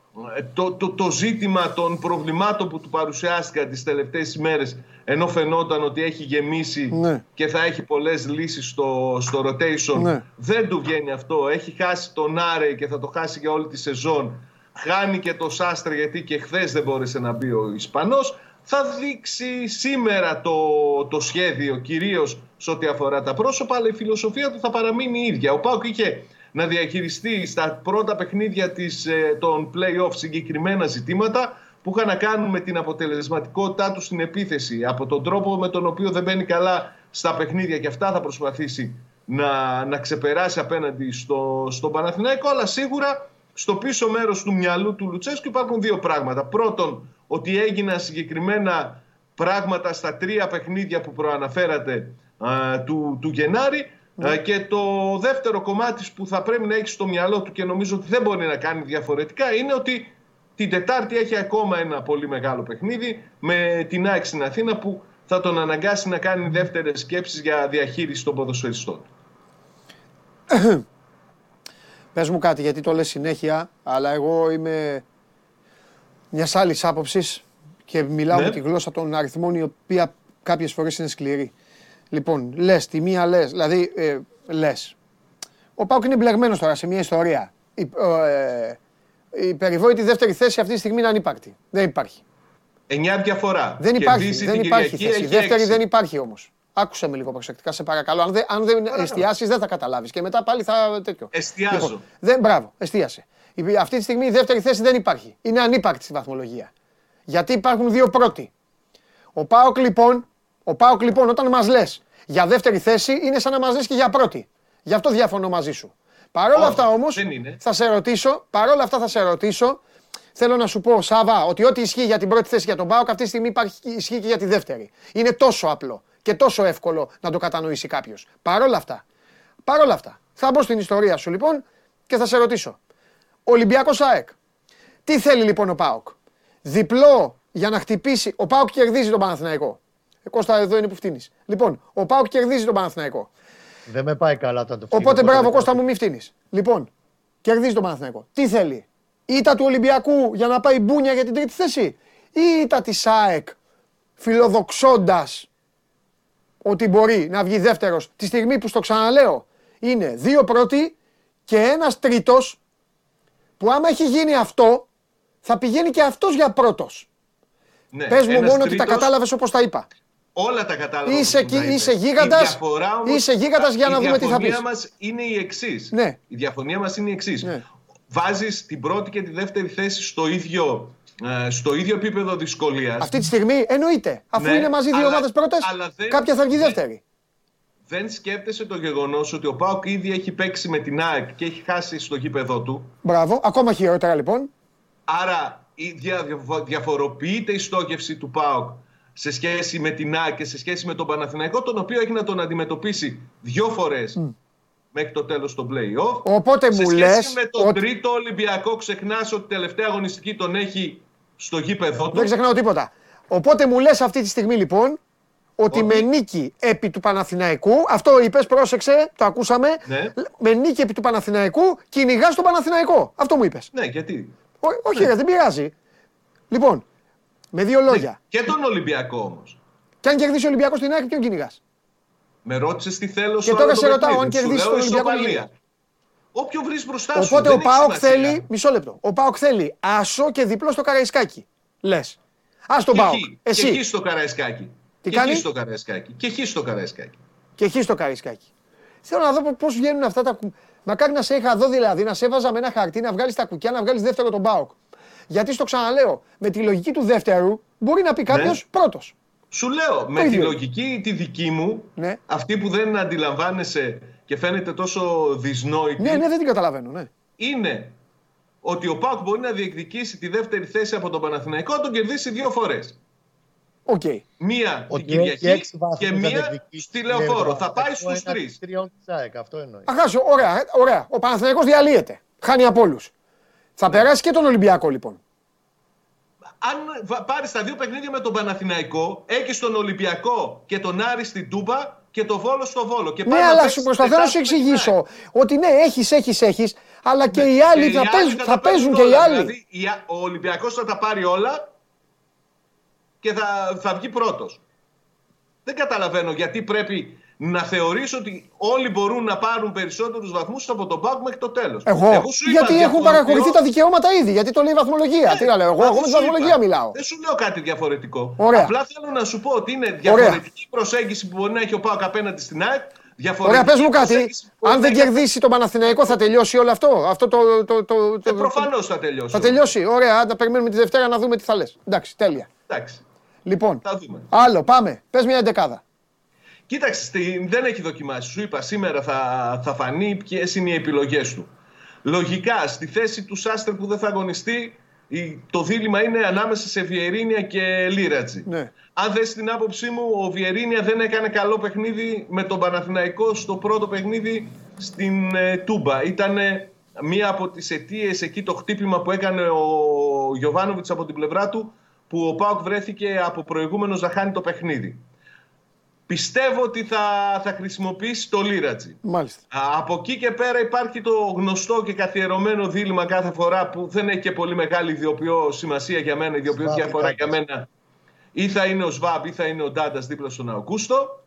το, το, το ζήτημα των προβλημάτων που του παρουσιάστηκαν τις τελευταίες ημέρες ενώ φαινόταν ότι έχει γεμίσει ναι. και θα έχει πολλές λύσεις στο, στο rotation ναι. δεν του βγαίνει αυτό έχει χάσει τον Άρε και θα το χάσει για όλη τη σεζόν χάνει και το Σάστρε γιατί και χθες δεν μπόρεσε να μπει ο Ισπανός θα δείξει σήμερα το, το σχέδιο κυρίως σε ό,τι αφορά τα πρόσωπα αλλά η φιλοσοφία του θα παραμείνει ίδια ο Πάουκ είχε να διαχειριστεί στα πρώτα παιχνίδια της, ε, των play-off συγκεκριμένα ζητήματα που είχαν να κάνουν με την αποτελεσματικότητά τους στην επίθεση, από τον τρόπο με τον οποίο δεν μπαίνει καλά στα παιχνίδια και αυτά θα προσπαθήσει να, να ξεπεράσει απέναντι στο, στον Παναθηναϊκό, αλλά σίγουρα στο πίσω μέρος του μυαλού του Λουτσέσκου υπάρχουν δύο πράγματα. Πρώτον, ότι έγιναν συγκεκριμένα πράγματα στα τρία παιχνίδια που προαναφέρατε του, του Γενάρη ναι. Και το δεύτερο κομμάτι που θα πρέπει να έχεις στο μυαλό του και νομίζω ότι δεν μπορεί να κάνει διαφορετικά είναι ότι την Τετάρτη έχει ακόμα ένα πολύ μεγάλο παιχνίδι με την ΑΕΚ στην Αθήνα που θα τον αναγκάσει να κάνει δεύτερες σκέψεις για διαχείριση των ποδοσφαιριστών. Πες μου κάτι γιατί το λες συνέχεια, αλλά εγώ είμαι μιας άλλης άποψης και μιλάω ναι. με τη γλώσσα των αριθμών η οποία κάποιες φορές είναι σκληρή. Λοιπόν, λες, τη μία λες, δηλαδή ε, λες. Ο Πάουκ είναι μπλεγμένος τώρα σε μια ιστορία. Η, ε, η περιβόητη δεύτερη θέση αυτή τη στιγμή είναι ανύπαρκτη. Δεν υπάρχει. Εννιά διαφορά. Δεν υπάρχει, δεν υπάρχει θέση. Η δεύτερη δεν υπάρχει όμως. Άκουσε με λίγο προσεκτικά, σε παρακαλώ. Αν δεν, αν δεν εστιάσεις, δεν θα καταλάβεις. Και μετά πάλι θα. τέτοιο. Εστιάζω. Λοιπόν, δεν, μπράβο, εστίασε. Αυτή τη στιγμή η δεύτερη θέση δεν υπάρχει. Είναι ανύπαρκτη στη βαθμολογία. Γιατί υπάρχουν δύο πρώτοι. Ο Πάοκ λοιπόν ο Πάοκ λοιπόν όταν μας λες για δεύτερη θέση είναι σαν να μας λες και για πρώτη. Γι' αυτό διαφωνώ μαζί σου. Παρ' όλα αυτά όμως θα σε ρωτήσω, παρόλα αυτά θα σε ρωτήσω, θέλω να σου πω Σάβα ότι ό,τι ισχύει για την πρώτη θέση για τον Πάοκ αυτή τη στιγμή υπάρχει, ισχύει και για τη δεύτερη. Είναι τόσο απλό και τόσο εύκολο να το κατανοήσει κάποιος. Παρ' όλα αυτά. Παρ' όλα αυτά. Θα μπω στην ιστορία σου λοιπόν και θα σε ρωτήσω. Ολυμπιακός ΑΕΚ. Τι θέλει λοιπόν ο Πάοκ; Διπλό για να χτυπήσει. Ο Πάοκ κερδίζει τον Παναθηναϊκό. Ε, Κώστα, εδώ είναι που φτύνεις. Λοιπόν, ο Πάουκ κερδίζει τον Παναθηναϊκό. Δεν με πάει καλά όταν το φτύνει. Οπότε μπράβο, Κώστα μου, μη φτύνεις. Λοιπόν, κερδίζει τον Παναθηναϊκό. Τι θέλει, Ήτα του Ολυμπιακού για να πάει μπούνια για την τρίτη θέση, ή ήττα της ΣΑΕΚ φιλοδοξώντας ότι μπορεί να βγει δεύτερος τη στιγμή που στο ξαναλέω είναι δύο πρώτοι και ένας τρίτος που άμα έχει γίνει αυτό θα πηγαίνει και αυτός για πρώτος. Ναι, Πες μου μόνο ότι τα κατάλαβες όπως τα είπα. Όλα τα κατάλαβα. Είσαι, είσαι γίγαντας, είσαι γίγαντας για να δούμε τι θα πεις. Η διαφωνία μας είναι η εξής. Ναι. Η διαφωνία μας είναι η εξής. Ναι. Βάζεις την πρώτη και τη δεύτερη θέση στο ίδιο, ε, στο ίδιο επίπεδο δυσκολίας. Αυτή τη στιγμή εννοείται. Αφού ναι, είναι μαζί δύο ομάδες πρώτες, κάποια θα βγει δεύτερη. Δεν σκέφτεσαι το γεγονός ότι ο Πάοκ ήδη έχει παίξει με την ΑΕΚ και έχει χάσει στο γήπεδό του. Μπράβο, ακόμα χειρότερα λοιπόν. Άρα διαφοροποιείται η στόχευση του ΠΑΟΚ σε σχέση με την ΑΕΚ και σε σχέση με τον Παναθηναϊκό, τον οποίο έχει να τον αντιμετωπίσει δύο φορές μέχρι το τέλος των play-off. Οπότε σε μου σχέση λες με τον ότι- τρίτο Ολυμπιακό, ξεχνάς ότι τελευταία αγωνιστική τον έχει στο γήπεδό του. Δεν ξεχνάω τίποτα. Οπότε μου λες αυτή τη στιγμή λοιπόν ότι Ότι- με νίκη επί του Παναθηναϊκού, αυτό είπες, πρόσεξε, το ακούσαμε, Ναι. με νίκη επί του Παναθηναϊκού κυνηγάς τον Παναθηναϊκό. Αυτό μου είπες. Ναι, γιατί; Ό- όχι, ρε, δεν πειράζει. Λοιπόν, με δύο λόγια. Και τον Ολυμπιακό όμως. Και αν κερδίσει ο Ολυμπιακός στην ΑΕΚ, ποιον κυνηγάς; Με ρώτησες τι θέλω Και στο τώρα άλλο σε το ρωτάω, παιχνίδι. αν Σου κερδίσει λέω τον Ολυμπιακό, ισοπαλία. τι Όποιο βρεις μπροστά σου. Οπότε δεν ο έχεις Πάοκ σημασία. θέλει, μισό λεπτό, ο Πάοκ θέλει άσο και διπλό στο Καραϊσκάκι. Λες. Ας τον Και Πάοκ. εκεί, Και εκεί Εσύ. στο Καραϊσκάκι. Τι και κάνει; εκεί στο Καραϊσκάκι. Και εκεί στο Καραϊσκάκι. Και εκεί στο Καραϊσκάκι. Θέλω να δω πώς βγαίνουν αυτά τα. κου- Μακάρι να σε είχα δω δηλαδή, να σε έβαζα με ένα χαρτί να βγάλεις τα κουκιά, να βγάλεις δεύτερο τον ΠΑΟΚ. Γιατί στο ξαναλέω, με τη λογική του δεύτερου μπορεί να πει κάποιος Ναι. πρώτος. Σου λέω, με τη ίδιο. λογική τη δική μου, Ναι. αυτή που δεν αντιλαμβάνεσαι και φαίνεται τόσο δυσνόητη, Ναι, ναι, δεν την καταλαβαίνω. Ναι. είναι ότι ο Πάοκ μπορεί να διεκδικήσει τη δεύτερη θέση από τον Παναθηναϊκό, να τον κερδίσει δύο φορές. Οκ. Μία Ότι την έχει Κυριακή έξι βαθμούς και να μία διεκδικήσει στη την Λεωφόρο. Θα Ευρώπη. πάει Αυτό στους είναι τρεις. τριών της ΑΕΚ, αυτό εννοείς. Αχάσιο, ωραία, ε, ωραία. Ο Παναθηναϊκός διαλύεται. Χάνει από όλους. Θα περάσει και τον Ολυμπιακό λοιπόν. Αν πάρεις τα δύο παιχνίδια με τον Παναθηναϊκό, έχεις τον Ολυμπιακό και τον Άρη στην Τούμπα και το Βόλο στο Βόλο. Και Ναι, πάει να αλλά παίξεις σου προσπαθώ να σου Τετάρτη με την εξηγήσω ΑΕΚ. ότι ναι, έχεις, έχεις, έχεις, αλλά και οι άλλοι Και θα οι παίζουν, θα καταφέρνουν παίζουν και οι όλα. άλλοι. Δηλαδή, η Α- ο Ολυμπιακός θα τα πάρει όλα και θα, θα βγει πρώτος. Δεν καταλαβαίνω γιατί πρέπει να θεωρήσω ότι όλοι μπορούν να πάρουν περισσότερους βαθμούς από τον Πάουκ μέχρι το τέλος. Εγώ, σου είπα, γιατί έχουν διαφοροποιώ- παραχωρηθεί τα δικαιώματα ήδη, γιατί το λέει η βαθμολογία. Ε, Τι να λέω, εγώ, μα εγώ με δεν τη σου βαθμολογία είπα. μιλάω. Δεν σου λέω κάτι διαφορετικό. Ωραία. Απλά θέλω να σου πω ότι είναι διαφορετική η προσέγγιση που μπορεί να έχει ο Πάουκ απέναντι στην ΑΕΚ. Ωραία, πες μου κάτι. προσέγγιση που μπορεί Αν να δεν έχει- κερδίσει τον Παναθηναϊκό θα τελειώσει όλο αυτό; Αυτό το. το, το, Ε, το- προφανώς θα τελειώσει. Θα τελειώσει. Ωραία, άντα περιμένουμε τη Δευτέρα να δούμε τι θα λες. Εντάξει, τέλεια. Εντάξει, Λοιπόν, θα δούμε. άλλο, πάμε. Πες μια εντεκάδα. Κοίταξε, στη- δεν έχει δοκιμάσει. Σου είπα σήμερα θα, θα φανεί ποιες είναι οι επιλογές του. Λογικά, στη θέση του Σάστερ που δεν θα αγωνιστεί, η- το δίλημα είναι ανάμεσα σε Βιερίνια και Λίρατζι. Ναι. Αν θες την άποψή μου, ο Βιερίνια δεν έκανε καλό παιχνίδι με τον Παναθηναϊκό στο πρώτο παιχνίδι στην ε, Τούμπα. Ήταν μία από τις αιτίες εκεί το χτύπημα που έκανε ο Γιωβάνοβιτς από την πλευρά του που ο Πάοκ βρέθηκε από προηγούμενο να χάνει το παιχνίδι. Πιστεύω ότι θα, θα χρησιμοποιήσει το Λίρατζι. Μάλιστα. Α, Από εκεί και πέρα υπάρχει το γνωστό και καθιερωμένο δίλημα κάθε φορά που δεν έχει και πολύ μεγάλη ιδιοποιώ σημασία για μένα, ιδιοποιώ Σβάμπ ή διαφορά για Ντάντας. μένα. Ή θα είναι ο Σβάμπ ή θα είναι ο Ντάντα δίπλα στον Αουγκούστο.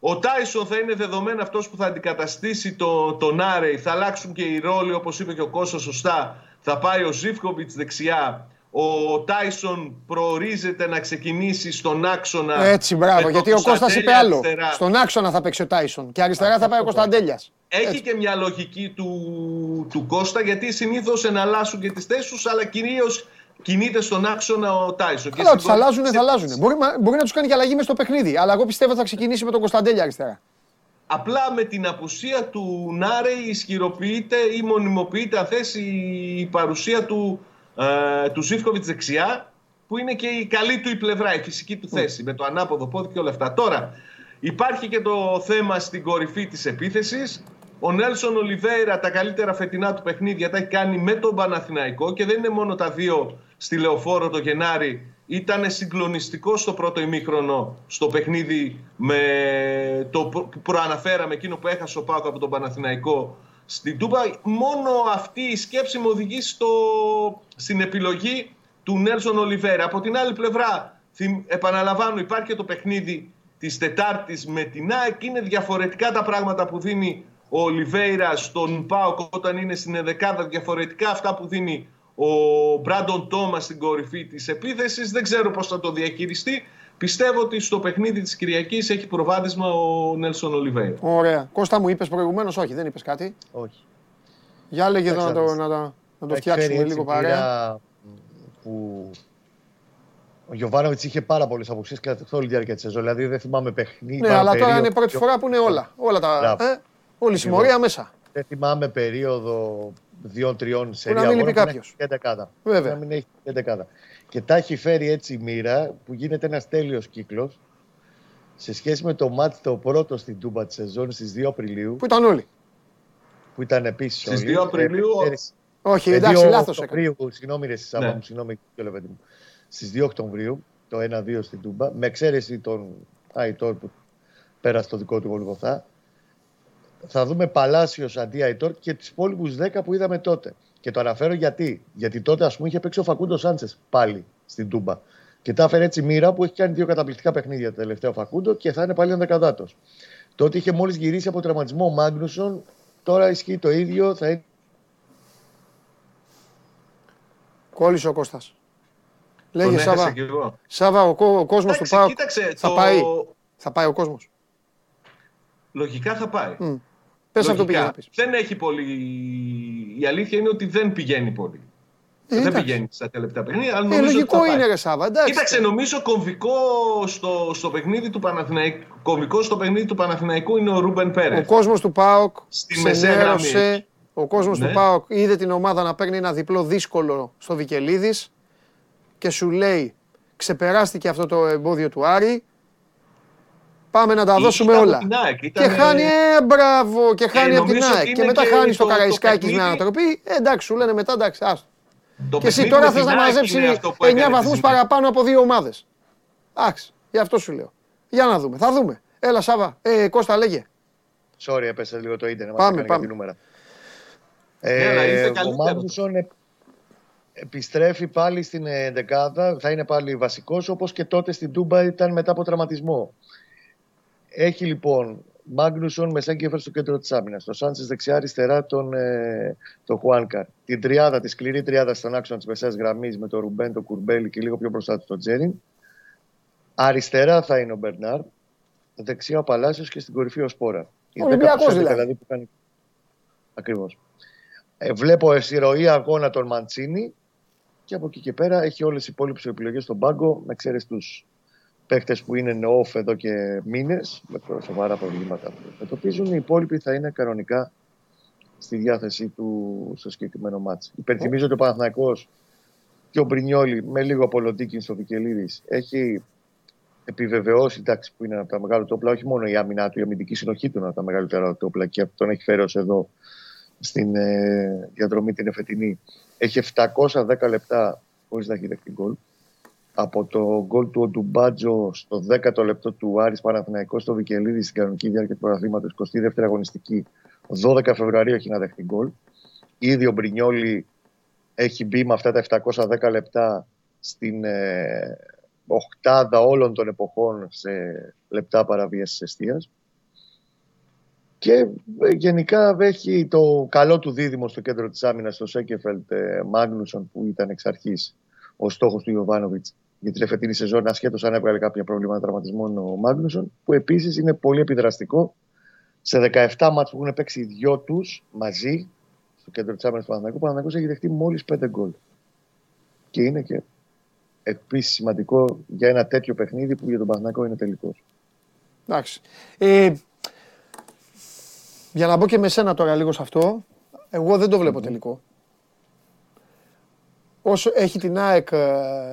Ο Τάισον θα είναι δεδομένο αυτός που θα αντικαταστήσει το, τον Άρεϊ. Θα αλλάξουν και οι ρόλοι, όπως είπε και ο Κώστα σωστά. Θα πάει ο Ζήφκοβιτς δεξιά. Ο Τάισον προορίζεται να ξεκινήσει στον άξονα. Έτσι, μπράβο. με τον Γιατί ο Κώστας είπε Κωνσταντέλια άλλο. αριστερά. Στον άξονα θα παίξει ο Τάισον. Και αριστερά θα πάει ο Κωνσταντέλιας. Έχει Έτσι. και μια λογική του, του Κώστα γιατί συνήθως εναλλάσσουν και τις θέσεις του, αλλά κυρίως κινείται στον άξονα ο Τάισον. Και Καλά, στην τους αλλάζουν, κορυφή θα της αλλάζουν. Μπορεί, μα- μπορεί να τους κάνει και αλλαγή μες στο παιχνίδι. Αλλά εγώ πιστεύω θα ξεκινήσει με τον Κωνσταντέλια αριστερά. Απλά με την απουσία του Νάρε ισχυροποιείται ή μονιμοποιείται αν θες η, η παρουσία του, ε, του Ζήφκοβιτς δεξιά που είναι και η καλή του η πλευρά, η φυσική του θέση με το ανάποδο πόδι και όλα αυτά. Τώρα υπάρχει και το θέμα στην κορυφή της επίθεσης. Ο Νέλσον Ολιβέηρα τα καλύτερα φετινά του παιχνίδια τα έχει κάνει με τον Παναθηναϊκό και δεν είναι μόνο τα δύο στη Λεωφόρο το Γενάρη. Ήταν συγκλονιστικό στο πρώτο ημίχρονο στο παιχνίδι με το προ- που προαναφέραμε εκείνο που έχασε ο Πάκο από τον Παναθηναϊκό στην Τούμπα. Μόνο αυτή η σκέψη με οδηγεί στο, στην επιλογή του Νέλσον Ολιβέρα. Από την άλλη πλευρά, θυμ- επαναλαμβάνω, υπάρχει και το παιχνίδι της Τετάρτης με την ΑΕΚ. Είναι διαφορετικά τα πράγματα που δίνει ο Ολιβέηρα στον ΠΑΟΚ όταν είναι στην εδεκάδα, διαφορετικά αυτά που δίνει ο Μπράντον Τόμας στην κορυφή της επίθεσης. Δεν ξέρω πώς θα το διαχειριστεί. Πιστεύω ότι στο παιχνίδι της Κυριακής έχει προβάδισμα ο Νέλσον Ολιβέηρα. Ωραία. Κώστα μου είπες προηγουμένως, όχι, δεν είπες κάτι. Όχι. Για λέγε εδώ να το, Εντάξει, να, το- να το Έχει φτιάξουμε φέρει λίγο έτσι παρέα. πείρα Που ο Γιωβάνοβιτς είχε πάρα πολλές αποψίες κατά όλη τη διάρκεια της σεζόν. Δηλαδή δεν θυμάμαι παιχνίδι. Ναι, αλλά τώρα είναι η πρώτη φορά που είναι όλα. Όλα τα. Μπράβο. Ε, όλη η συμμορία μέσα. Δεν θυμάμαι περίοδο δύο-τριών σε να μην λείπει κάποιος. Βέβαια. Να μην έχει και δεκάδα. Και τα έχει φέρει έτσι η μοίρα που γίνεται ένας τέλειος κύκλος σε σχέση με το μάτς το πρώτο στην Τούμπα της σεζόν στις 2 Απριλίου. Που ήταν όλοι. Που ήταν επίσης όλοι. Στι 2 Απριλίου. Ε, Όχι, εντάξει, λάθος Οκτωβρίου, συγγνώμη, ρε Σάβα Ναι. μου, συγγνώμη, Στις 2 Οκτωβρίου, το 1-2 στην Τούμπα, με εξαίρεση τον Αϊτόρ που πέρασε το δικό του γολγοθά. Θα δούμε Παλάσιος αντί Αϊτόρ και τους υπόλοιπους 10 που είδαμε τότε. Και το αναφέρω γιατί. Γιατί τότε, ας πούμε, είχε παίξει ο Φακούντο Σάντσες πάλι στην Τούμπα. Και τα έφερε έτσι μοίρα που έχει κάνει δύο καταπληκτικά παιχνίδια το τελευταίο Φακούντο και θα είναι πάλι ενδεκαδάτο. Τότε είχε μόλις γυρίσει από τραυματισμό ο Μάγνουσον. Τώρα ισχύει το ίδιο. Θα είναι Κόλλησε ο Κώστας. Λέγε Τον έχασα Σάβα. κι εγώ. Σάβα, ο, κο- ο κόσμος του Εντάξει, ΠΑΟΚ κοίταξε, θα το- πάει. Θα πάει ο κόσμος. Λογικά θα πάει. Μμ. Πες αυτό Λογικά. πήγες να πεις. Δεν έχει πολύ. Η αλήθεια είναι ότι δεν πηγαίνει πολύ. Ε, δεν εντάξει. πηγαίνει στα τελευταία παιχνίδια. Αλλά Ε, νομίζω ότι λογικό θα πάει. είναι ρε Σάβα, εντάξει. Κοίταξε, νομίζω κομβικό στο, στο παιχνίδι του Παναθηναϊκού, κομβικό στο παιχνίδι του Παναθηναϊκού είναι ο Ρούμπεν Ο Πέρεθ. κόσμος του ΠΑΟΚ Στη μεσαία ξενέρωσε. γραμμή. Ο κόσμος Ναι. του ΠΑΟΚ είδε την ομάδα να παίρνει ένα διπλό δύσκολο στο Βικελίδης και σου λέει ξεπεράστηκε αυτό το εμπόδιο του Άρη. Πάμε να τα δώσουμε Ήταν όλα. από την ΑΕΚ, Και ήταν, χάνει, ε, μπράβο, και χάνει από την νομίζω ότι ΑΕΚ. Και είναι μετά και χάνεις στο το- το Καραϊσκάκης με παιχνίδι- ανατροπή. Ε, εντάξει, σου λένε μετά, εντάξει, άστο. Το Και εσύ παιχνίδι τώρα με θες την να ΑΕΚ μαζέψει είναι αυτό που 9 έκανε τη βαθμούς ζημιά. παραπάνω από δύο ομάδες. Εντάξει, γι' αυτό σου λέω. Για να δούμε, θα δούμε. Έλα Σάβα, ε, Κώστα λέγε. Sorry, έπεσε λίγο το ίντερνετ. Πάμε, μας έκανε πάμε. κάτι νούμερα. Ναι, αλλά ήρθε Ε, ο καλύτερος. Μάγνουσον ε- επιστρέφει πάλι στην ε, δεκάδα, θα είναι πάλι βασικός, όπως και τότε στην Τούμπα ήταν μετά από τραυματισμό. Έχει λοιπόν Μάγνουσον με Σέγκεφερ στο κέντρο της άμυνας, το Σάντσες δεξιά-αριστερά τον, ε, τον Χουάνκαρ. Την τριάδα, τη σκληρή τριάδα στον άξονα της μεσαίας γραμμής με τον Ρουμπέν, τον Κουρμπέλη και λίγο πιο μπροστά του τον Τζέριν. Αριστερά θα είναι ο Μπερνάρ, δεξιά ο Παλάσιος και στην κορυφή ο Σπόρα. Οι Ολυμπιακός 10 plus 11 δηλαδή. που κάνει Ακριβώς. Ε, βλέπω στη ροή αγώνα τον Μαντσίνη και από εκεί και πέρα έχει όλες οι υπόλοιπες επιλογές στον πάγκο με εξαίρεση τους παίχτες που είναι off εδώ και μήνες με προ- σοβαρά προβλήματα που αντιμετωπίζουν. Οι υπόλοιποι θα είναι κανονικά στη διάθεσή του στο συγκεκριμένο μάτς. Υπενθυμίζω ότι ο Παναθηναϊκός και ο Μπρινιόλη με λίγο απολωτίκιν στο Βικελίδης έχει επιβεβαιώσει εντάξει, που είναι από τα μεγάλα του όπλα, όχι μόνο η άμυνά του, η αμυντική συνοχή του είναι από τα μεγαλύτερα του όπλα και τον έχει φέρει ως εδώ στην ε, διαδρομή την εφετινή. Έχει 710 λεπτά χωρίς να έχει δεχτεί γκολ. Από το γκολ του Οντουμπάτζο στο 10ο λεπτό του Άρης Παναθηναϊκός στο Βικελίδη στην κανονική διάρκεια του πρωταθλήματος, 22η αγωνιστική, 12 Φεβρουαρίου έχει να δεχτεί γκολ. Ήδη ο Μπρινιόλη έχει μπει με αυτά τα 710 λεπτά στην ε, οχτάδα όλων των εποχών σε λεπτά παραβίασης αιστείας. Και ε, γενικά έχει το καλό του δίδυμο στο κέντρο της άμυνας, το Σέκεφελτ ε, Μάγνουσον, που ήταν εξ αρχής ο στόχος του Ιωβάνοβιτς για την εφετινή σεζόν, ασχέτως αν έβγαλε κάποια προβλήματα τραυματισμών ο Μάγνουσον, που επίσης είναι πολύ επιδραστικό. Σε 17 μάτς που έχουν παίξει οι δυο τους μαζί, στο κέντρο της άμυνας του Παναθηναϊκού, ο Παναθηναϊκός έχει δεχτεί μόλις 5 γκολ. Και είναι και επίσης σημαντικό για ένα τέτοιο παιχνίδι που για τον Παναθηναϊκό είναι τελικός. Εντάξει. Ε, για να μπω και με σένα τώρα λίγο σε αυτό, εγώ δεν το βλέπω τελικό. Όσο έχει την ΑΕΚ, ε,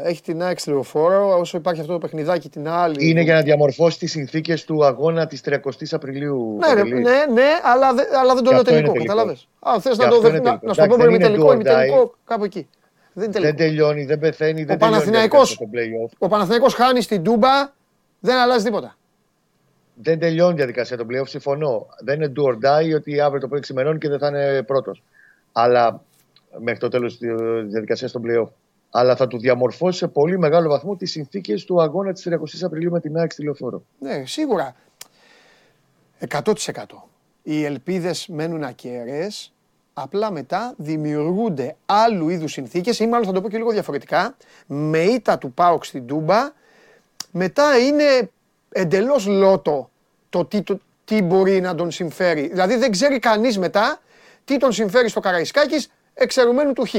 έχει την ΑΕΚ στη λεωφόρο, όσο υπάρχει αυτό το παιχνιδάκι την άλλη. Είναι για να διαμορφώσει τις συνθήκες του αγώνα της 30 Απριλίου. Ναι, ρε, Παντελή. ναι, ναι, αλλά, δε- αλλά δεν το Γι' λέω αυτό είναι τελικό. τελικός. Κατάλαβες; Α, θες Γι' να το αυτό δε- είναι να, τελικός. να σου το πω Εντάξει, δεν είναι τελικό ή do or die. τελικό, κάπου εκεί. Δεν είναι Δεν τελικό. τελειώνει, δεν πεθαίνει, δεν Ο Παναθηναϊκός- τελειώνει το play-off. Ο Παναθηναϊκός χάνει στην Τούμπα, δεν αλλάζει τίποτα. Δεν τελειώνει η διαδικασία των play-off, συμφωνώ. Δεν είναι do or die ότι αύριο το πρωί ξημερώνει και δεν θα είναι πρώτος. Αλλά μέχρι το τέλος της διαδικασίας των play-off. Αλλά θα του διαμορφώσει σε πολύ μεγάλο βαθμό τις συνθήκες του αγώνα της 30 Απριλίου με την ΑΕΚ στη Λεωφόρο. Ναι, σίγουρα. 100%. Οι ελπίδες μένουν ακέραιες, απλά μετά δημιουργούνται άλλου είδους συνθήκες ή μάλλον θα το πω και λίγο διαφορετικά, με ήττα του ΠΑΟΚ στην Τούμπα, μετά είναι εντελώς λότο το τι, το τι μπορεί να τον συμφέρει. Δηλαδή δεν ξέρει κανείς μετά τι τον συμφέρει στο Καραϊσκάκης εξαιρουμένου του Χ.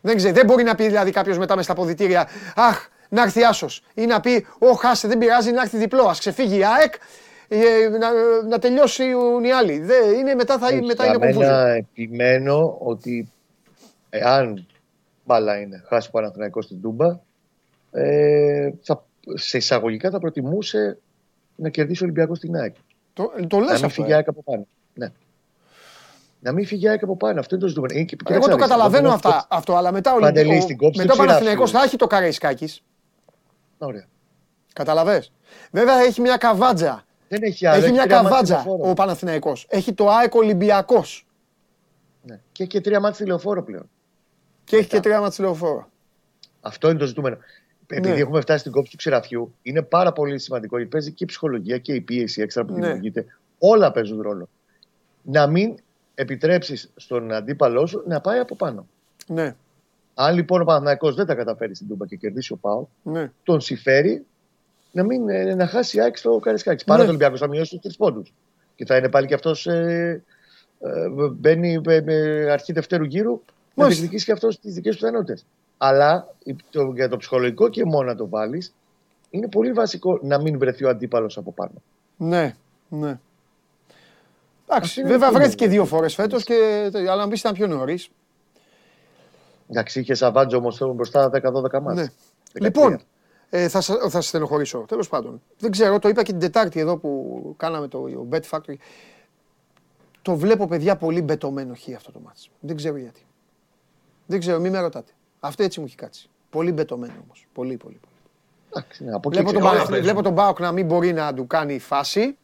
Δεν, ξέρει, δεν μπορεί να πει δηλαδή κάποιος μετά μες στα ποδητήρια Αχ, να έρθει άσος. Ή να πει: Ω, χάσε, δεν πειράζει να έρθει διπλό. Α ξεφύγει η ΑΕΚ. ε, να, να τελειώσουν οι άλλοι. Δεν, είναι, μετά θα, Όχι, μετά για είναι μένα κομβούζι. επιμένω ότι εάν μπάλα είναι χάσει ο Παναθηναϊκός στην Τούμπα, ε, θα, σε εισαγωγικά θα προτιμούσε να κερδίσει ο Ολυμπιακός στην ΑΕΚ. Το, το Να λες μην αυτό. φύγει η ε. ΑΕΚ από πάνω. Ναι. Να μην φύγει η ΑΕΚ από πάνω. Αυτό είναι το ζητούμενο. Είναι και- Εγώ κοίταξε το να δεις, καταλαβαίνω εγώ αυτά, αυτό, αλλά μετά ο, Παντελή, Ολυμπ- στην ο, κόψη μετά ο του Παναθηναϊκός Ξηράφιου. θα έχει το Καραϊσκάκης. Ωραία. Καταλαβες; Βέβαια έχει μια καβάτζα. Δεν έχει άλλο. έχει μια τρία μάτς καβάτζα τηλεφόρο. ο Παναθηναϊκός. Έχει το ΑΕΚ Ολυμπιακός. Ναι. Και έχει και τρία μάτια τηλεοφόρο πλέον. Και έχει και τρία μάτς τηλεοφόρο. Αυτό είναι το ζητούμενο. Επειδή Ναι. έχουμε φτάσει στην κόψη του ξηραφιού, είναι πάρα πολύ σημαντικό γιατί παίζει και η ψυχολογία και η πίεση έξτρα που Ναι. δημιουργείται. Όλα παίζουν ρόλο. Να μην επιτρέψεις στον αντίπαλό σου να πάει από πάνω. Ναι, Αν λοιπόν ο Παναθηναϊκός δεν τα καταφέρει στην Τούμπα και κερδίσει ο Πάο, ναι. τον συμφέρει να, μην, ε, να χάσει η ΑΕΚ στο Καρισκάκη. Παρά Ναι. το Ολυμπιακό θα μειώσει του τρεις πόντους. Και θα είναι πάλι και αυτός. Ε, ε, μπαίνει με, με αρχή δευτέρου γύρου να Μάλιστα. διεκδικήσει και αυτός τις δικές του πιθανότητες. Αλλά η- το, για το ψυχολογικό και μόνο να το βάλεις, είναι πολύ βασικό να μην βρεθεί ο αντίπαλος από πάνω. Ναι, ναι. Εντάξει, είναι βέβαια το βρέθηκε πρόβλημα. δύο φορές φέτος, και... αλλά να μπει ήταν πιο νωρίς. Εντάξει, είχε Σαββάντζο όμως μπροστά 10-12 μάτια. Ναι. Λοιπόν, ε, θα, σα- θα σα στενοχωρήσω. Τέλος πάντων. Δεν ξέρω, το είπα και την Τετάρτη εδώ που κάναμε το Bet Factory. Το βλέπω παιδιά πολύ μπετωμένο χ αυτό το μάτι. Δεν ξέρω γιατί. Δεν ξέρω, μην με ρωτάτε. Αυτό έτσι μου έχει κάτσει. Πολύ μπετωμένο όμως. Πολύ, πολύ. πολύ. Εντάξει, ναι, από εκεί Βλέπω τον, ξέρω. Όλα Παναθη- παίζουν. βλέπω τον Μπάουκ να μην μπορεί να του κάνει φάση.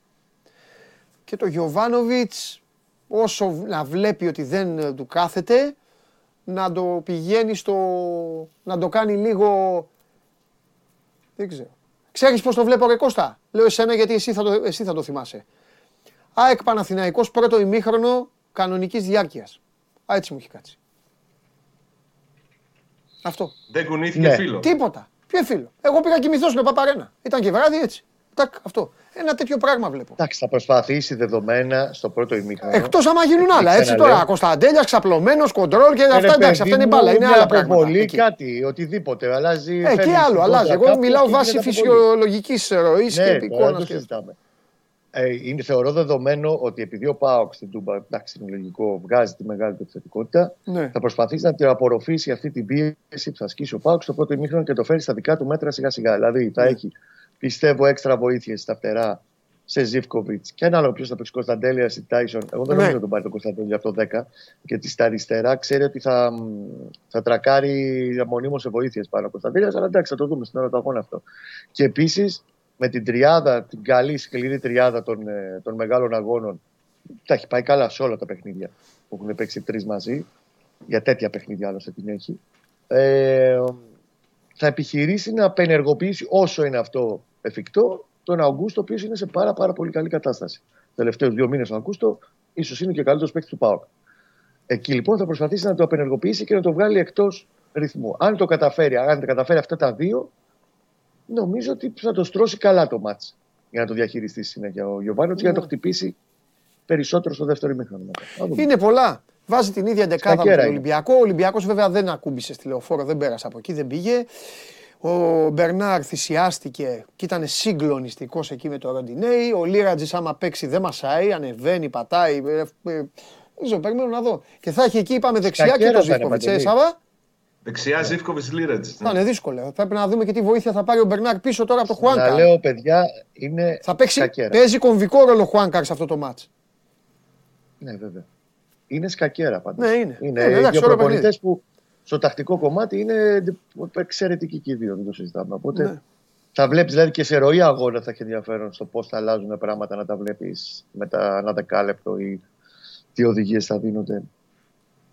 Και το Γιωβάνοβιτς, όσο να βλέπει ότι δεν ε, του κάθεται, να το πηγαίνει στο. να το κάνει λίγο. Δεν ξέρω. Ξέρεις πώς το βλέπω ρε Κώστα; Λέω εσένα γιατί εσύ θα το, εσύ θα το θυμάσαι. ΑΕΚ Παναθηναϊκός πρώτο ημίχρονο κανονικής διάρκειας. Α, έτσι μου έχει κάτσει. Αυτό. Δεν κουνήθηκε Ναι. φίλος. Τίποτα. Ποιο φίλο; Εγώ πήγα κοιμηθώς στο Παπαρένα. Ήταν και βράδυ έτσι. Τάκ, αυτό. Ένα τέτοιο πράγμα βλέπω. Εντάξει, θα προσπαθήσει δεδομένα στο πρώτο ημίχρονο. Εκτός άμα γίνουν άλλα. Έτσι ξαναλέω. τώρα. Κωνσταντέλιας, ξαπλωμένος, κοντρόλ και Ε, ρε αυτά εντάξει. παιδί Αυτά είναι μου, μπάλα. Είναι μια άλλα πράγματα. αποβολή, Εκεί. κάτι, οτιδήποτε. Αλλάζει. Ε, φέρνει και άλλο, στην αλλάζει. κόντρα Εγώ κάπου μιλάω και βάσει γίνεται αποβολή. φυσιολογικής ροής και Ναι, τώρα εικόνα. δεν το Και... συζητάμε. Ε, είναι, θεωρώ δεδομένο ότι επειδή ο Πάοξ στην Τούμπα, εντάξει, είναι λογικό, βγάζει τη μεγάλη του επιθετικότητα, Ναι. θα προσπαθήσει να την απορροφήσει αυτή την πίεση που θα ασκήσει ο Πάοξ στο πρώτο ημίχρονο και το φέρει στα δικά του μέτρα σιγά σιγά. Δηλαδή θα Ναι. έχει, πιστεύω, έξτρα βοήθειε στα φτερά σε Ζήφκοβιτς και ένα άλλο ποιος θα παίξει Κωνσταντέλια ή Τάισον. Εγώ δεν Ναι. νομίζω να τον πάρει τον Κωνσταντέλια αυτό 10. Γιατί στα αριστερά ξέρει ότι θα, θα τρακάρει μονίμως σε βοήθειες πάνω ο Κωνσταντέλιας. Αλλά εντάξει, θα το δούμε στην ώρα του αγώνα αυτό. Και επίσης με την τριάδα, την καλή σκληρή τριάδα των, ε, των μεγάλων αγώνων, τα έχει πάει καλά σε όλα τα παιχνίδια που έχουν παίξει τρεις μαζί. Για τέτοια παιχνίδια άλλωστε την έχει. Ε, θα επιχειρήσει να απενεργοποιήσει όσο είναι αυτό εφικτό τον Αυγούστο, ο οποίος είναι σε πάρα, πάρα πολύ καλή κατάσταση. Τελευταίους δύο μήνες ο Αυγούστο, ίσως είναι και ο καλύτερος παίκτης του ΠΑΟΚ. Εκεί λοιπόν θα προσπαθήσει να το απενεργοποιήσει και να το βγάλει εκτός ρυθμού. Αν το καταφέρει, αν τα καταφέρει αυτά τα δύο, νομίζω ότι θα το στρώσει καλά το μάτς για να το διαχειριστεί στη συνέχεια ο Γιωβάνο για να το χτυπήσει περισσότερο στο δεύτερο ημίχρονο. μετά. Να δούμε. Είναι πολλά. Βάζει την ίδια δεκάδα με κέρα τον είναι. Ολυμπιακό. Ο Ολυμπιακός βέβαια δεν ακούμπησε στη λεωφόρο, δεν πέρασε από εκεί, δεν πήγε. Ο Μπερνάρ θυσιάστηκε και ήταν συγκλονιστικός εκεί με το Ροντινέι. Ο Λίρατζης, άμα παίξει, δεν μασάει, ανεβαίνει, πατάει. ε, ε, Δεν ξέρω, περιμένω να δω. Και θα έχει εκεί, είπαμε δεξιά και Κακέρα το θα είναι, Ζήφκοβιτ. Ε, Παντελή. Σάβα, Δεξιά Ζήφκοβιτς Λίρατζ. θα είναι δύσκολο. Πρέπει να δούμε και τι βοήθεια θα πάρει ο Μπερνάρ πίσω τώρα από το Να Χουάνκα. λέω, παιδιά, είναι Θα παίξει, σκακέρα. παίζει κομβικό ρόλο ο Χουάνκαρ σε αυτό το μάτς. Ναι, βέβαια. Είναι σκακέρα πάντως. Ναι, είναι. Είναι Ναι, εντάξει, δύο ωραίο προπονητές παιχνίδι. που στο τακτικό κομμάτι είναι εξαιρετικοί και οι δύο, δεν το συζητάμε. Οπότε Ναι. θα βλέπεις δηλαδή και σε ροή αγώνα θα έχει ενδιαφέρον στο πώς θα αλλάζουν πράγματα να τα βλέπεις μετά ένα δεκάλεπτο ή τι οδηγίες θα δίνονται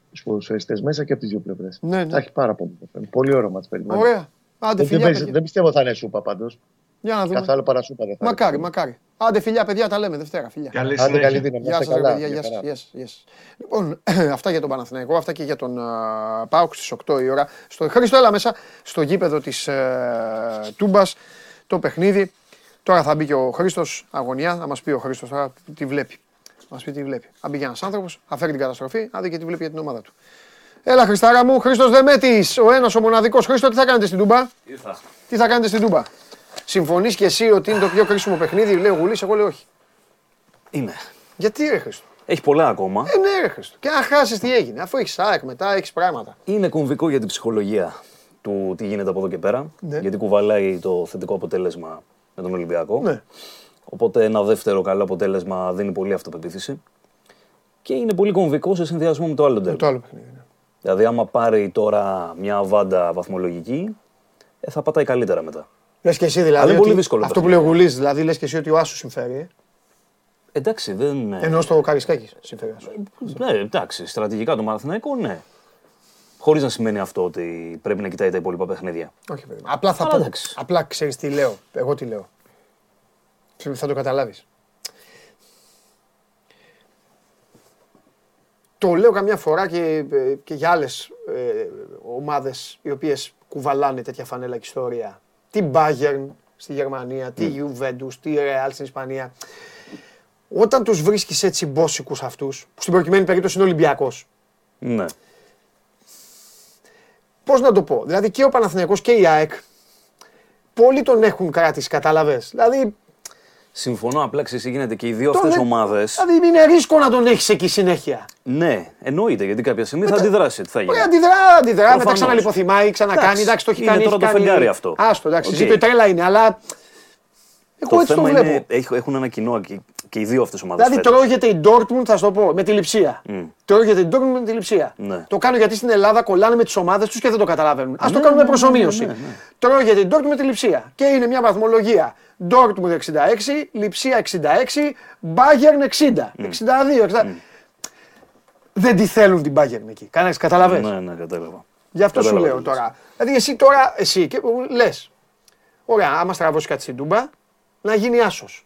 στους ποδοσφαιριστές μέσα και από τις δύο πλευρές. Ναι, ναι. Θα έχει πάρα πολύ ενδιαφέρον. Πολύ ωραίο μα περιμένει. Ωραία. Άντε Δεν, φιλιά, δεν, παιδιά. δεν πιστεύω θα είναι σούπα πάντως. Για να δούμε. Καθ' άλλο παρασούπα δεν θα Μακάρι, είναι. μακάρι. Άντε φιλιά, παιδιά, τα λέμε Δευτέρα. Φιλιά. Καλή Άντε καλή συνέχεια. δύναμη. να Γεια είστε σας, ρε καλά. παιδιά. Γεια Γεια σας, χαρά. γεια σας, γεια σας. Λοιπόν, αυτά για τον Παναθηναϊκό, αυτά και για τον α, ΠΑΟΚ στις 8 η ώρα. Στο Χρήστο, έλα μέσα, στο γήπεδο της ε, Τούμπας, το παιχνίδι. Τώρα θα μπει και ο Χρήστος, αγωνιά, θα μας πει ο Χρήστος τώρα τι βλέπει. Θα μας πει τι βλέπει. Θα μπει και ένας άνθρωπος, θα φέρει την καταστροφή, θα δει και τι βλέπει για την ομάδα του. Έλα Χριστάρα μου, Χρήστος Δεμέτης, ο ένας ο μοναδικός. Χρήστο, τι θα κάνετε στην Τούμπα; Ήρθα. Τι θα κάνετε στην Τούμπα; Συμφωνείς και εσύ ότι είναι το πιο κρίσιμο παιχνίδι, λέει ο Γουλής, εγώ λέω όχι. Είναι. Γιατί ρε Χριστό; Έχει πολλά ακόμα. Ε, ναι, ρε Χριστό. Και αν χάσεις τι έγινε, αφού έχεις ΑΕΚ μετά, έχεις πράγματα. Είναι κομβικό για την ψυχολογία του τι γίνεται από εδώ και πέρα. Ναι. Γιατί κουβαλάει το θετικό αποτέλεσμα με τον Ολυμπιακό. Ναι. Οπότε ένα δεύτερο καλό αποτέλεσμα δίνει πολύ αυτοπεποίθηση. Και είναι πολύ κομβικό σε συνδυασμό με το άλλο Με τέρμα. το άλλο παιχνίδι. ναι. Δηλαδή, άμα πάρει τώρα μια βάντα βαθμολογική, ε, θα πατάει καλύτερα μετά. Λες και εσύ δηλαδή. Αλλά είναι πολύ ότι δύσκολο Αυτό που παιχνίδι. λέει ο Γουλής, δηλαδή λες και εσύ ότι ο Άσος συμφέρει. Ε; Εντάξει, δεν. Ενώ στο Καρισκάκης συμφέρει. ο Άσος. Ναι, εντάξει, στρατηγικά το Παναθηναϊκό, ναι. Χωρίς να σημαίνει αυτό ότι πρέπει να κοιτάει τα υπόλοιπα παιχνίδια. Όχι, παιδί. μου. Απλά θα Αλλά πω. εντάξει. Απλά ξέρεις τι λέω. Εγώ τι λέω. Ξέρεις, Θα το καταλάβεις. Το λέω καμιά φορά και, ε, και για άλλες ε, ομάδες οι οποίες κουβαλάνε τέτοια φανέλα και ιστορία. Τι Bayern στη Γερμανία, τι Juventus, τι Real στην Ισπανία. Όταν τους βρίσκεις έτσι μπόσικους αυτούς, που στην προκειμένη περίπτωση είναι Ολυμπιακός, Ναι. Πώς να το πω. Δηλαδή και ο Παναθηναϊκός και η ΑΕΚ πολλοί τον έχουν κράτηση, κατάλαβες. Δηλαδή, Συμφωνώ, απλά ξέρεις τι γίνεται και οι δύο τον αυτές ε- ομάδε. Δηλαδή είναι ρίσκο να τον έχεις εκεί συνέχεια. Ναι, εννοείται γιατί κάποια στιγμή θα αντιδράσει. Τι θα γίνει. Μπορεί αντιδρά, αντιδρά, μετά Προφανώς. ξαναλιποθυμάει, ξανακάνει. Εντάξει, Εντάξει, το έχει είναι κάνει. τώρα έχει το κάνει- φεγγάρι αυτό. Άστο, εντάξει, Οκ. ζήτω η τρέλα είναι, αλλά. Εγώ Το έτσι το θέμα βλέπω. είναι έχ- έχουν ένα κοινό και, και οι δύο αυτές ομάδες. Δηλαδή τρώγεται η Dortmund, θα σου το πω, με τη λειψία. Τρώγεται η Dortmund με τη λειψία. Ναι. Το κάνω γιατί στην Ελλάδα κολλάνε με τις ομάδες τους και δεν το καταλαβαίνουν. Α το Ναι, κάνουμε ναι, προσωμείωση. ναι, ναι, ναι. Τρώγεται η Dortmund με τη λειψία. Και είναι μια βαθμολογία. Dortmund 66, λειψία 66, Bayern 60. 62, 60. Δεν τη θέλουν την Bayern εκεί. Κανένας καταλαβαίνει. Ναι, ναι, κατάλαβα. Γι' αυτό σου Κατάλαβα λέω τι λες. τώρα. Δηλαδή εσύ τώρα, εσύ και λες. Ωραία, άμα στραβώσει κάτι στην Τούμπα, να γίνει άσος.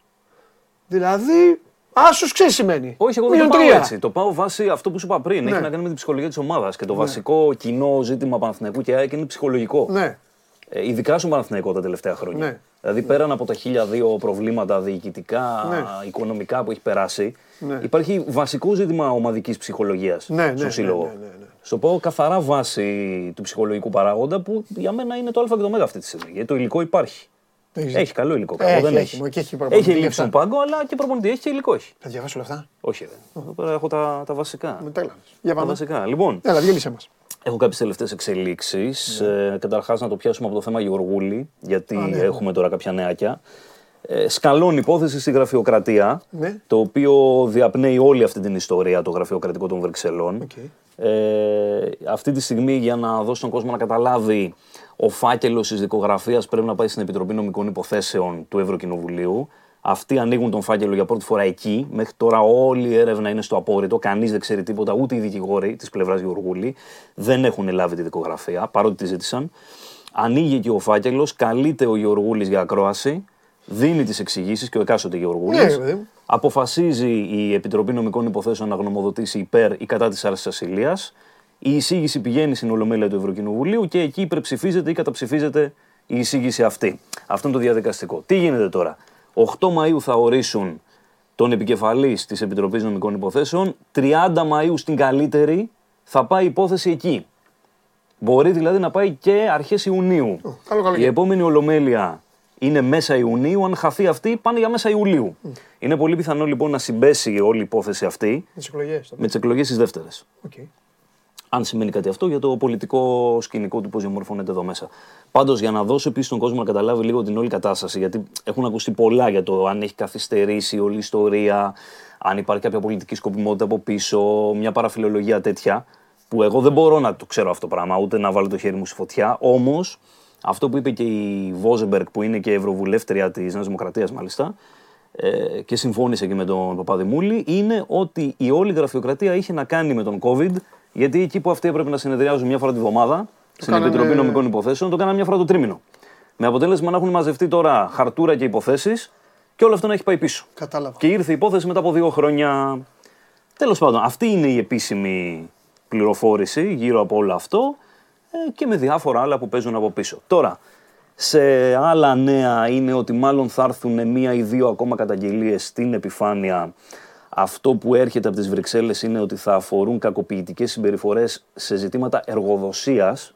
Δηλαδή, άσο ξέρεις σημαίνει. Όχι, εγώ δεν το Μείον πάω τρία. έτσι. Το πάω βάσει αυτό που σου είπα πριν. Ναι. Έχει να κάνει με την ψυχολογία της ομάδας. Και το βασικό κοινό ζήτημα Παναθηναϊκού και ΑΕΚ είναι ψυχολογικό. Ναι. Ε, ειδικά στον Παναθηναϊκό τα τελευταία χρόνια. Ναι. Δηλαδή πέραν από τα χίλια δύο προβλήματα διοικητικά, Ναι. οικονομικά που έχει περάσει, Ναι. υπάρχει βασικό ζήτημα ομαδικής ψυχολογίας Ναι, ναι, στο ναι, σύλλογο. ναι, ναι, ναι. Στο πω καθαρά βάση του ψυχολογικού παράγοντα που για μένα είναι το Α και το Μ αυτή τη στιγμή. Γιατί το υλικό υπάρχει. Έχεις Έχει καλό υλικό. Έχει, Κακό δεν έχει, έχει. μου, και έχει προπονητή έχει λεφτά. στον πάγκο, αλλά και προπονητή. Έχει και υλικό έχει. Θα διαβάσω όλα αυτά. Όχι, ρε. Εδώ πέρα έχω τα, τα βασικά. Με τρέλανες. Για Τα πάμε. βασικά. Λοιπόν, Έλα, διέλυσε μας. Έχω κάποιες τελευταίες εξελίξεις. Ε, Καταρχάς, να το πιάσουμε από το θέμα Γεωργούλη, γιατί Α, ναι, έχουμε τώρα κάποια νεάκια. Ε, σκαλώνει υπόθεση στη γραφειοκρατία, Ναι. το οποίο διαπνέει όλη αυτή την ιστορία, το γραφειοκρατικό των Βρυξελών. Οκ. Ε, αυτή τη στιγμή, για να δώσω στον κόσμο να καταλάβει, ο φάκελος της δικογραφίας πρέπει να πάει στην Επιτροπή Νομικών Υποθέσεων του Ευρωκοινοβουλίου. Αυτοί ανοίγουν τον φάκελο για πρώτη φορά εκεί. Μέχρι τώρα όλη η έρευνα είναι στο απόρριτο. Κανείς δεν ξέρει τίποτα, ούτε οι δικηγόροι της πλευράς Γεωργούλη δεν έχουν λάβει τη δικογραφία, παρότι τη ζήτησαν. Ανοίγει εκεί ο φάκελος, καλείται ο Γεωργούλης για ακρόαση, δίνει τις εξηγήσεις και ο εκάστοτε Γεωργούλης. Ναι, ρε παιδί μου. Αποφασίζει η Επιτροπή Νομικών Υποθέσεων να γνωμοδοτήσει υπέρ ή κατά της άρση ασυλία. Η εισήγηση πηγαίνει στην Ολομέλεια του Ευρωκοινοβουλίου και εκεί υπερψηφίζεται ή καταψηφίζεται η εισήγηση αυτή. Αυτό είναι το διαδικαστικό. Τι γίνεται τώρα; 8 Μαου θα ορίσουν τον επικεφαλής της Επιτροπής Νομικών Υποθέσεων. 30 Μαου στην καλύτερη θα πάει η υπόθεση εκεί. Μπορεί δηλαδή να πάει και αρχές Ιουνίου. καλό καλοκαίρι. η επόμενη Ολομέλεια είναι μέσα Ιουνίου. Αν χαθεί αυτή, πάνε για μέσα Ιουλίου. Είναι πολύ πιθανό λοιπόν να συμπέσει όλη η υπόθεση αυτή Με τις εκλογές. με τις εκλογές τι δεύτερε. Οκ. Αν σημαίνει κάτι αυτό για το πολιτικό σκηνικό του πώς διαμορφώνεται εδώ μέσα. Πάντως, για να δώσω επίσης στον κόσμο να καταλάβει λίγο την όλη κατάσταση, γιατί έχουν ακουστεί πολλά για το αν έχει καθυστερήσει όλη η ιστορία, αν υπάρχει κάποια πολιτική σκοπιμότητα από πίσω, μια παραφιλολογία τέτοια, που εγώ δεν μπορώ να το ξέρω αυτό το πράγμα, ούτε να βάλω το χέρι μου στη φωτιά. Όμως, αυτό που είπε και η Βόζεμπεργκ, που είναι και ευρωβουλεύτρια της Νέας Δημοκρατίας, μάλιστα, ε, και συμφώνησε και με τον Παπαδημούλη, είναι ότι η όλη γραφειοκρατία είχε να κάνει με τον COVID, γιατί εκεί που αυτοί έπρεπε να συνεδριάζουν μια φορά τη βδομάδα, στην κάνανε- Επιτροπή Νομικών Υποθέσεων, το κάνανε μια φορά το τρίμηνο. Με αποτέλεσμα να έχουν μαζευτεί τώρα χαρτούρα και υποθέσεις και όλο αυτό να έχει πάει πίσω. Κατάλαβα. Και ήρθε η υπόθεση μετά από δύο χρόνια. Τέλος πάντων, αυτή είναι η επίσημη πληροφόρηση γύρω από όλο αυτό ε, και με διάφορα άλλα που παίζουν από πίσω. Τώρα, σε άλλα νέα είναι ότι μάλλον θα έρθουν μία ή δύο ακόμα καταγγελίες στην επιφάνεια. Αυτό που έρχεται από τις Βρυξέλλες είναι ότι θα αφορούν κακοποιητικές συμπεριφορές σε ζητήματα εργοδοσίας.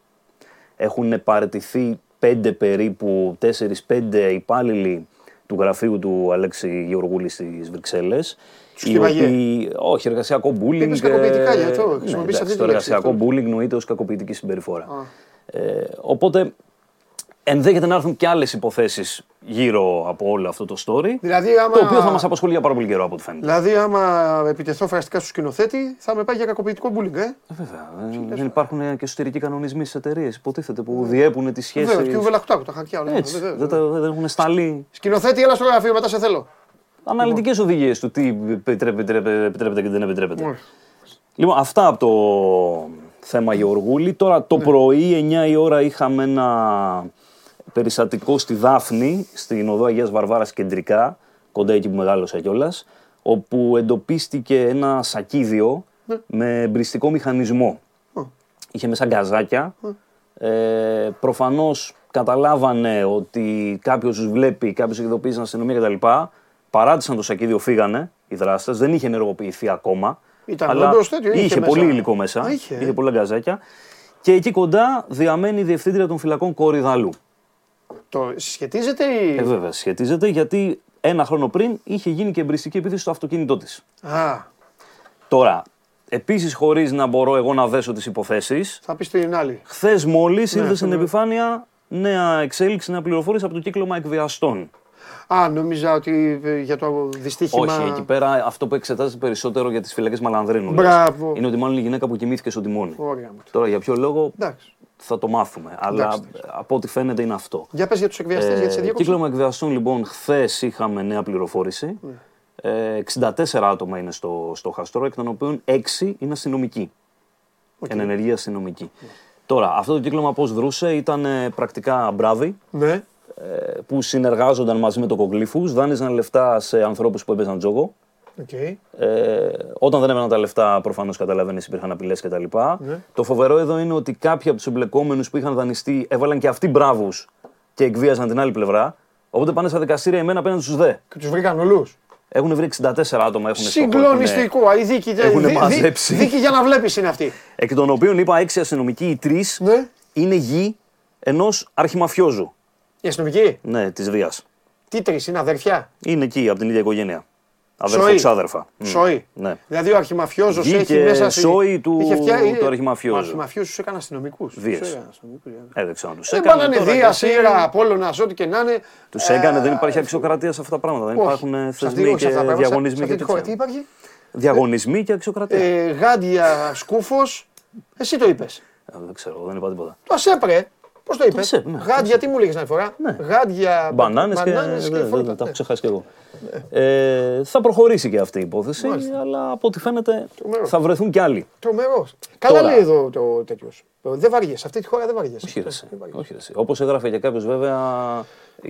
Έχουν παραιτηθεί πέντε περίπου, τέσσερις-πέντε υπάλληλοι του του γραφείου του Αλέξη Γεωργούλη στις Βρυξέλλες. στιβαγέ. Όχι, εργασιακό bullying. Είπες κακοποιητικά, ε, γι' αυτό ναι, χρησιμοποιείς εντάξει, αυτή τη Το λέξη, εργασιακό αυτό. bullying νοείται ως κακοποιητική συμπεριφορά. Ε, οπότε ενδέχεται να έρθουν και άλλες υποθέσεις γύρω από όλο αυτό το story. Δηλαδή, άμα- Το οποίο θα μας απασχολεί για πάρα πολύ καιρό από ό,τι φαίνεται. Δηλαδή, άμα επιτεθώ φραστικά στο σκηνοθέτη, θα με πάει για κακοποιητικό bullying, ε. Ε, Βέβαια. ε, δεν υπάρχουν και εσωτερικοί κανονισμοί στις εταιρείες, υποτίθεται, που διέπουν τις σχέσεις. Βέβαια, και ο Βελαχτάκου, τα χαρτιά όλα. Έτσι. Βέβαια, Δεν, βέβαια. τα- δεν έχουν σταλεί Σκηνοθέτη, έλα στο γραφείο, μετά σε θέλω. αναλυτικές οδηγίες του τι επιτρέπεται, επιτρέπεται, επιτρέπεται και δεν επιτρέπεται. Μάλιστα. Λοιπόν, αυτά από το θέμα Γεωργούλη. Τώρα το πρωί, 9 η ώρα, είχαμε ένα περιστατικό στη Δάφνη, στην οδό Αγίας Βαρβάρας κεντρικά, κοντά εκεί που μεγάλωσα κιόλας, όπου εντοπίστηκε ένα σακίδιο με εμπριστικό μηχανισμό. Είχε μέσα γκαζάκια. Ε, προφανώς καταλάβανε ότι κάποιος τους βλέπει, κάποιος ειδοποίησε την αστυνομία κτλ. Παράτησαν το σακίδιο, φύγανε οι δράστες, δεν είχε ενεργοποιηθεί ακόμα. Ήταν αλλά όντως τέτοιο, είχε είχε, μέσα. πολύ υλικό μέσα, Α, είχε. είχε πολλά γκαζάκια. Και εκεί κοντά διαμένει η διευθύντρια των φυλακών Κόρη Δαλού. Το συσχετίζεται ή. Ε, βέβαια, σχετίζεται γιατί ένα χρόνο πριν είχε γίνει και εμπριστική επίθεση στο αυτοκίνητό της. Α, Τώρα, επίσης χωρίς να μπορώ εγώ να δέσω τις υποθέσεις, θα πεις την άλλη. χθες μόλις ήρθε αυτό στην ναι. επιφάνεια νέα εξέλιξη, νέα πληροφόρηση από το κύκλωμα εκβιαστών. Α, νόμιζα ότι ε, για το δυστύχημα. Όχι, εκεί πέρα αυτό που εξετάζεται περισσότερο για τις φυλακές Μαλανδρίνου. λες, Μπράβο. Είναι ότι μάλλον η γυναίκα που κοιμήθηκε στο τιμόνι. Ωραία μου. Τώρα για ποιο λόγο Εντάξει. Θα το μάθουμε. Αλλά Εντάξει. από ό,τι φαίνεται είναι αυτό. Για πες για τους εκβιαστές, γιατί σε Ε, διέκοψα. κύκλωμα εκβιαστών λοιπόν, χθες είχαμε νέα πληροφόρηση. Ναι. Ε, 64 άτομα είναι στο, στο χαστρό, εκ των οποίων 6 είναι αστυνομικοί. Εν ενεργεία αστυνομικοί. Τώρα, αυτό το κύκλωμα πώς δρούσε ήταν ε, πρακτικά μπράβοι Ναι. ε, που συνεργάζονταν μαζί με τοκογλύφου, δάνειζαν λεφτά σε ανθρώπους που έπαιζαν τζόγο. Οκ. Ε, όταν δεν έβγαιναν τα λεφτά, προφανώς καταλαβαίνεις, υπήρχαν απειλές κτλ. Ναι. Το φοβερό εδώ είναι ότι κάποιοι από τους εμπλεκόμενους που είχαν δανειστεί έβαλαν και αυτοί μπράβους και εκβίαζαν την άλλη πλευρά. Οπότε πάνε στα δικαστήρια οι μεν απέναντι στους δε. Και τους βρήκαν όλους. Έχουν βρει 64 άτομα. Έχουν στο χώρο, Συγκλονιστικό. Η δίκη, Έχουνε δι- δι- μαζέψει. δίκη για να βλέπεις είναι αυτή. Εκ των οποίων είπα 6 αστυνομικοί, οι 3 Ναι. είναι γη ενός αρχιμαφιόζου. Η αστυνομική. Ναι, της Βίας. Τι τρεις, είναι αδερφιά. Είναι εκεί από την ίδια οικογένεια. Σόι. Αδερφό ξάδερφα. Μμ. Σόι. Ναι. Δηλαδή ο αρχιμαφιόζος Γη έχει και μέσα. στη- σόι του- είχε φτιάξει- του αρχιμαφιόζου. Ο αρχιμαφιόζος έκανε αστυνομικούς. Βίες. Τους έκανε αστυνομικούς, για να- Ε, δεν ξέρω αν τους Δεν έκανε. πάνε να είναι τώρα Δία, και Σύρα, Απόλλωνας, ό,τι και να είναι. Τους Ε, έκανε, δεν υπάρχει αξιοκρατία σε αυτά τα πράγματα. Δεν όχι. υπάρχουν ε, Σε αυτή- θεσμοί όχι σε και αυτά τα πράγματα. διαγωνισμοί Σε και αυτή τη χώρα τι τέτοια. υπάρχει; Διαγωνισμοί και αξιοκρατία. Ε, Γάντια, Σκούφος. Εσύ το είπες. Ε, Δεν ξέρω, δεν είπα τίποτα. Το Ασέπρε. Πώς το είπες; Ασέπ, ναι, Γάντια, τι μου λέγες την φορά; Ναι. Γάντια, Μπανάνες και. μπανάνες δεν- φρούτα. δεν- Τα έχω Ναι. ξεχάσει κι εγώ. Ε, θα προχωρήσει και αυτή η υπόθεση, αλλά από ό,τι φαίνεται Τρομερός. θα βρεθούν κι άλλοι. Τρομερός. Καλά Τώρα. λέει εδώ το τέτοιος. Δεν βαριέσαι. Σε αυτή τη χώρα δεν βαριέσαι. Όχι, ρε, εσύ. Δεν βαριέσαι. όχι ρε, εσύ. Όπως έγραφε και κάποιος βέβαια,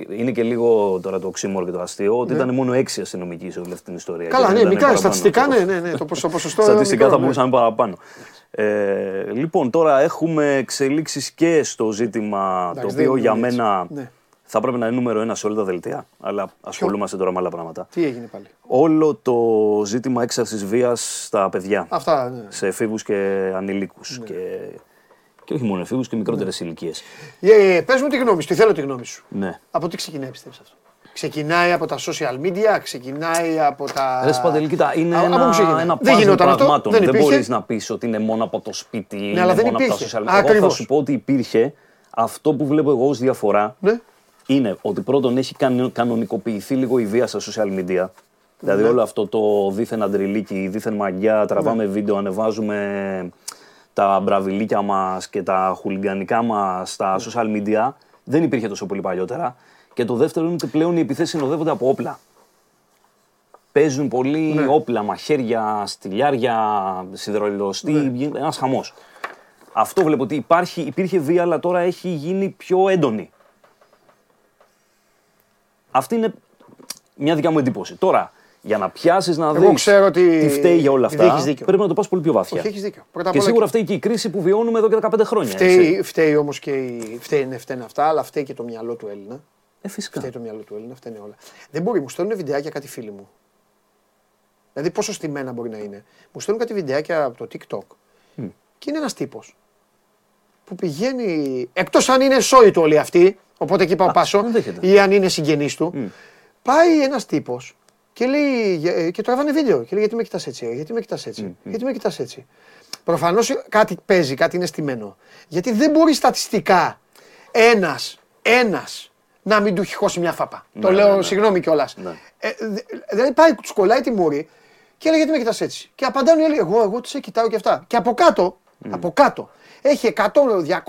είναι και λίγο τώρα το οξύμορο και το αστείο, ότι ήταν μόνο έξι αστυνομικοί σε όλη αυτή την ιστορία. Ναι. Καλά, Και ναι, δεν ήταν μικρά παραπάνω. στατιστικά, ναι, ναι, ναι, το ποσο- ποσοστό. Στατιστικά μικρό, θα ναι. μπορούσαμε παραπάνω. Ε, λοιπόν, τώρα έχουμε εξελίξεις και στο ζήτημα το Εντάξει, οποίο δεν για είναι έτσι. μένα Ναι. Θα πρέπει να είναι νούμερο ένα σε όλα τα δελτία, αλλά ασχολούμαστε τώρα με άλλα πράγματα. Τι έγινε πάλι; Όλο το ζήτημα έξαρσης βίας στα παιδιά, Αυτά. ναι. σε εφήβους και ανηλίκους και, και όχι μόνο εφήβους και μικρότερες ηλικίες. Ε, πες μου τη γνώμη σου, τι θέλω τη γνώμη σου. Ναι. Από τι ξεκινάει, πιστεύεις αυτό; Ξεκινάει από τα social media, ξεκινάει από τα. Ρε Σπαντελή, κοίτα, είναι Α, από πού ένα, ξεκινάει; ένα Δεν puzzle γινόταν αυτό, πραγμάτων. δεν Δεν, υπήρχε; μπορείς να πεις ότι είναι μόνο από το σπίτι, είναι αλλά δεν μόνο υπήρχε. από τα social media. Εγώ θα Ακριβώς. σου πω ότι υπήρχε. Αυτό που βλέπω εγώ ως διαφορά Ναι. Είναι ότι πρώτον έχει κανο- κανονικοποιηθεί λίγο η βία στα social media. Ναι. Δηλαδή όλο αυτό το δίθεν αντριλίκι, δίθεν μαγιά, τραβάμε βίντεο, ανεβάζουμε τα μπραβιλίκια μας και τα χουλιγκανικά μας στα Ναι. social media. Δεν υπήρχε τόσο πολύ παλιότερα. Και το δεύτερο είναι ότι πλέον οι επιθέσεις συνοδεύονται από όπλα. Παίζουν πολύ Ναι. όπλα, μαχαίρια, στυλιάρια, σιδερολιωστή, Ναι. ένας χαμός. Αυτό βλέπω ότι υπάρχει, υπήρχε βία, αλλά τώρα έχει γίνει πιο έντονη. Αυτή είναι μια δικιά μου εντύπωση. Τώρα, για να πιάσεις να Εγώ δεις ξέρω ότι- τι φταίει για όλα ότι αυτά, έχεις δίκιο. πρέπει να το πας πολύ πιο βαθιά. Όχι, έχεις δίκιο. Πρώτα απ' και όλα σίγουρα και- αυτή και η κρίση που βιώνουμε εδώ και 15 χρόνια. έτσι. Φταίει, φταίει όμως και. Η... Φταίει, ναι, φταίνε αυτά, αλλά φταίει και το μυαλό του Έλληνα. Ε, φυσικά. Φταίει το μυαλό του Έλληνα, φταίνε όλα. Δεν μπορεί, μου στέλνουν βιντεάκια κάτι φίλοι μου. Δηλαδή, πόσο στημένα μπορεί να είναι. Μου στέλνουν κάτι βιντεάκια από το TikTok. Και είναι ένας τύπος που πηγαίνει. Εκτός αν είναι σόι του όλοι αυτοί, οπότε εκεί πάω πάσο, ενδέχεται. ή αν είναι συγγενεί του. Πάει ένας τύπος και λέει. ε, Και το έβανε βίντεο. Και λέει: Γιατί με κοιτάς έτσι, ε, γιατί με κοιτάς έτσι, γιατί με κοιτάς έτσι. Προφανώς κάτι παίζει, κάτι είναι στημένο. Γιατί δεν μπορεί στατιστικά ένας, ένας να μην του έχει χώσει μια φάπα. το Ναι, λέω, ναι, ναι. συγγνώμη κιόλας. Ναι. Ε, δε- δηλαδή πάει, του κολλάει τη μούρη και λέει: Γιατί με κοιτάς έτσι. Και απαντάνε οι άλλοι: Εγώ, εγώ τις σε κοιτάω και αυτά. Και από κάτω, από κάτω, έχει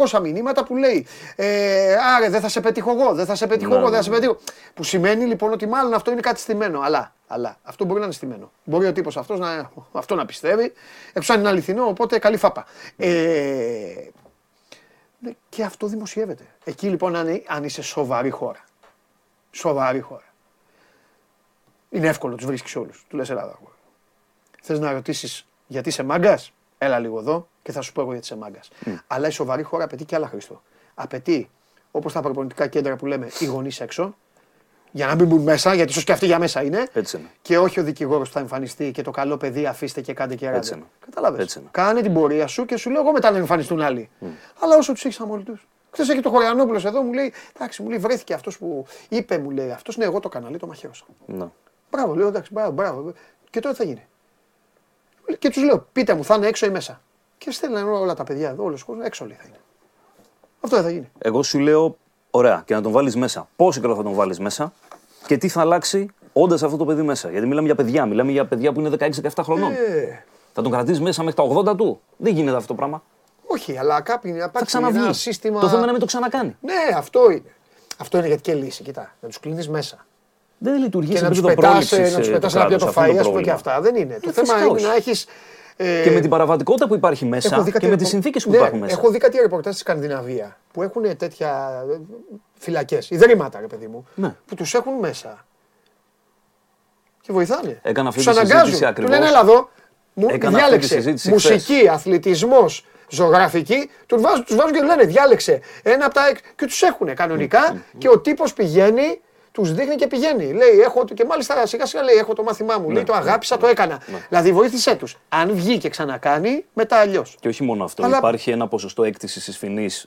100-200 μηνύματα που λέει: ε, Άρε, δεν θα σε πετύχω εγώ, δεν θα σε πετύχω Ναι, εγώ, ναι, δεν θα σε ναι. πετύχω. Που σημαίνει λοιπόν ότι μάλλον αυτό είναι κάτι στημένο. Αλλά, αλλά αυτό μπορεί να είναι στημένο. Μπορεί ο τύπος αυτός να, αυτό να πιστεύει, έξω αν είναι αληθινό, οπότε καλή φάπα. Ε, ναι, και αυτό δημοσιεύεται. Εκεί λοιπόν αν, αν είσαι σοβαρή χώρα. Σοβαρή χώρα. Είναι εύκολο, τους βρίσκεις όλους. Του λες Ελλάδα. Θες να ρωτήσεις γιατί είσαι μάγκας, έλα λίγο εδώ και θα σου πω εγώ γιατί είσαι μάγκας. Αλλά η σοβαρή χώρα απαιτεί και άλλα Χριστό. Απαιτεί, όπως τα προπονητικά κέντρα που λέμε, οι γονείς έξω, για να μην μπουν μέσα, γιατί ίσως και αυτοί για μέσα είναι. Έτσι είναι. Και όχι ο δικηγόρος που θα εμφανιστεί και το καλό παιδί αφήστε και κάντε και Έτσι ράντε. είναι. Κατάλαβε. Έτσι είναι. Κάνε την πορεία σου και σου λέω εγώ μετά να εμφανιστούν άλλοι. Αλλά όσο τους έχεις αμόλυτους. Χθες έχει το Χωριανόπουλος εδώ, μου λέει, εντάξει, μου λέει, βρέθηκε αυτός που είπε, μου λέει, αυτός ναι, εγώ το έκανα, λέει, το μαχαίρωσα. Ναι. Μπράβο, λέω, εντάξει, μπράβο, μπράβο. Και τώρα τι θα γίνει. Και τους λέω, πείτε μου, θα είναι έξω ή μέσα. Και στέλνουν όλα τα παιδιά εδώ, όλος ο κόσμος, έξω λέει θα είναι. Αυτό δεν θα γίνει. Εγώ σου λέω, ωραία, και να τον βάλεις μέσα. Πόσο καιρό θα τον βάλεις μέσα και τι θα αλλάξει όντας αυτό το παιδί μέσα. Γιατί μιλάμε για παιδιά, μιλάμε για παιδιά που είναι 16-17 χρονών. Ε, Θα τον κρατήσεις μέσα μέχρι τα 80 του. Δεν γίνεται αυτό το πράγμα. όχι, αλλά κάποιοι να Θα υπάρξει ξαναβγεί. ένα σύστημα. Το θέμα είναι να μην το ξανακάνει. Ναι, αυτό είναι. Αυτό είναι γιατί και λύση. Κοιτά, να τους κλείνεις μέσα. Δεν λειτουργεί Και σε να τους επίπεδο πετάς πρόληψη. να τους πετάς ένα πιάτο φαΐ, ας πούμε και αυτά. Δεν είναι. Το θέμα φυσικά είναι όχι. να έχεις. Ε, Και με την παραβατικότητα που υπάρχει μέσα έχω δει και κάτι με ρεπο- τι συνθήκες που Ναι, υπάρχουν μέσα. Έχω δει κάτι ρεπορτάζ στη Σκανδιναβία που έχουν τέτοια φυλακές, ιδρύματα, ρε παιδί μου, Ναι. που τους έχουν μέσα. Και βοηθάνε. Έκανα αυτή Τους τη αναγκάζουν. συζήτηση Του ακριβώς. λένε, έλα εδώ, μου Έκανα αυτή τη διάλεξε συζήτηση μουσική, αθλητισμός, ζωγραφική. Τους βάζουν, τους βάζουν και τους λένε, διάλεξε ένα από τα. εξ- και τους έχουν κανονικά και ο τύπος πηγαίνει. Τους δείχνει και πηγαίνει. Λέει, έχω, το- και μάλιστα σιγά σιγά λέει: Έχω το μάθημά μου. Ναι, λέει, το αγάπησα, το έκανα. Δηλαδή, βοήθησέ τους. Αν βγει και ξανακάνει, μετά αλλιώς. Και όχι μόνο αυτό. Αλλά- Υπάρχει ένα ποσοστό έκτησης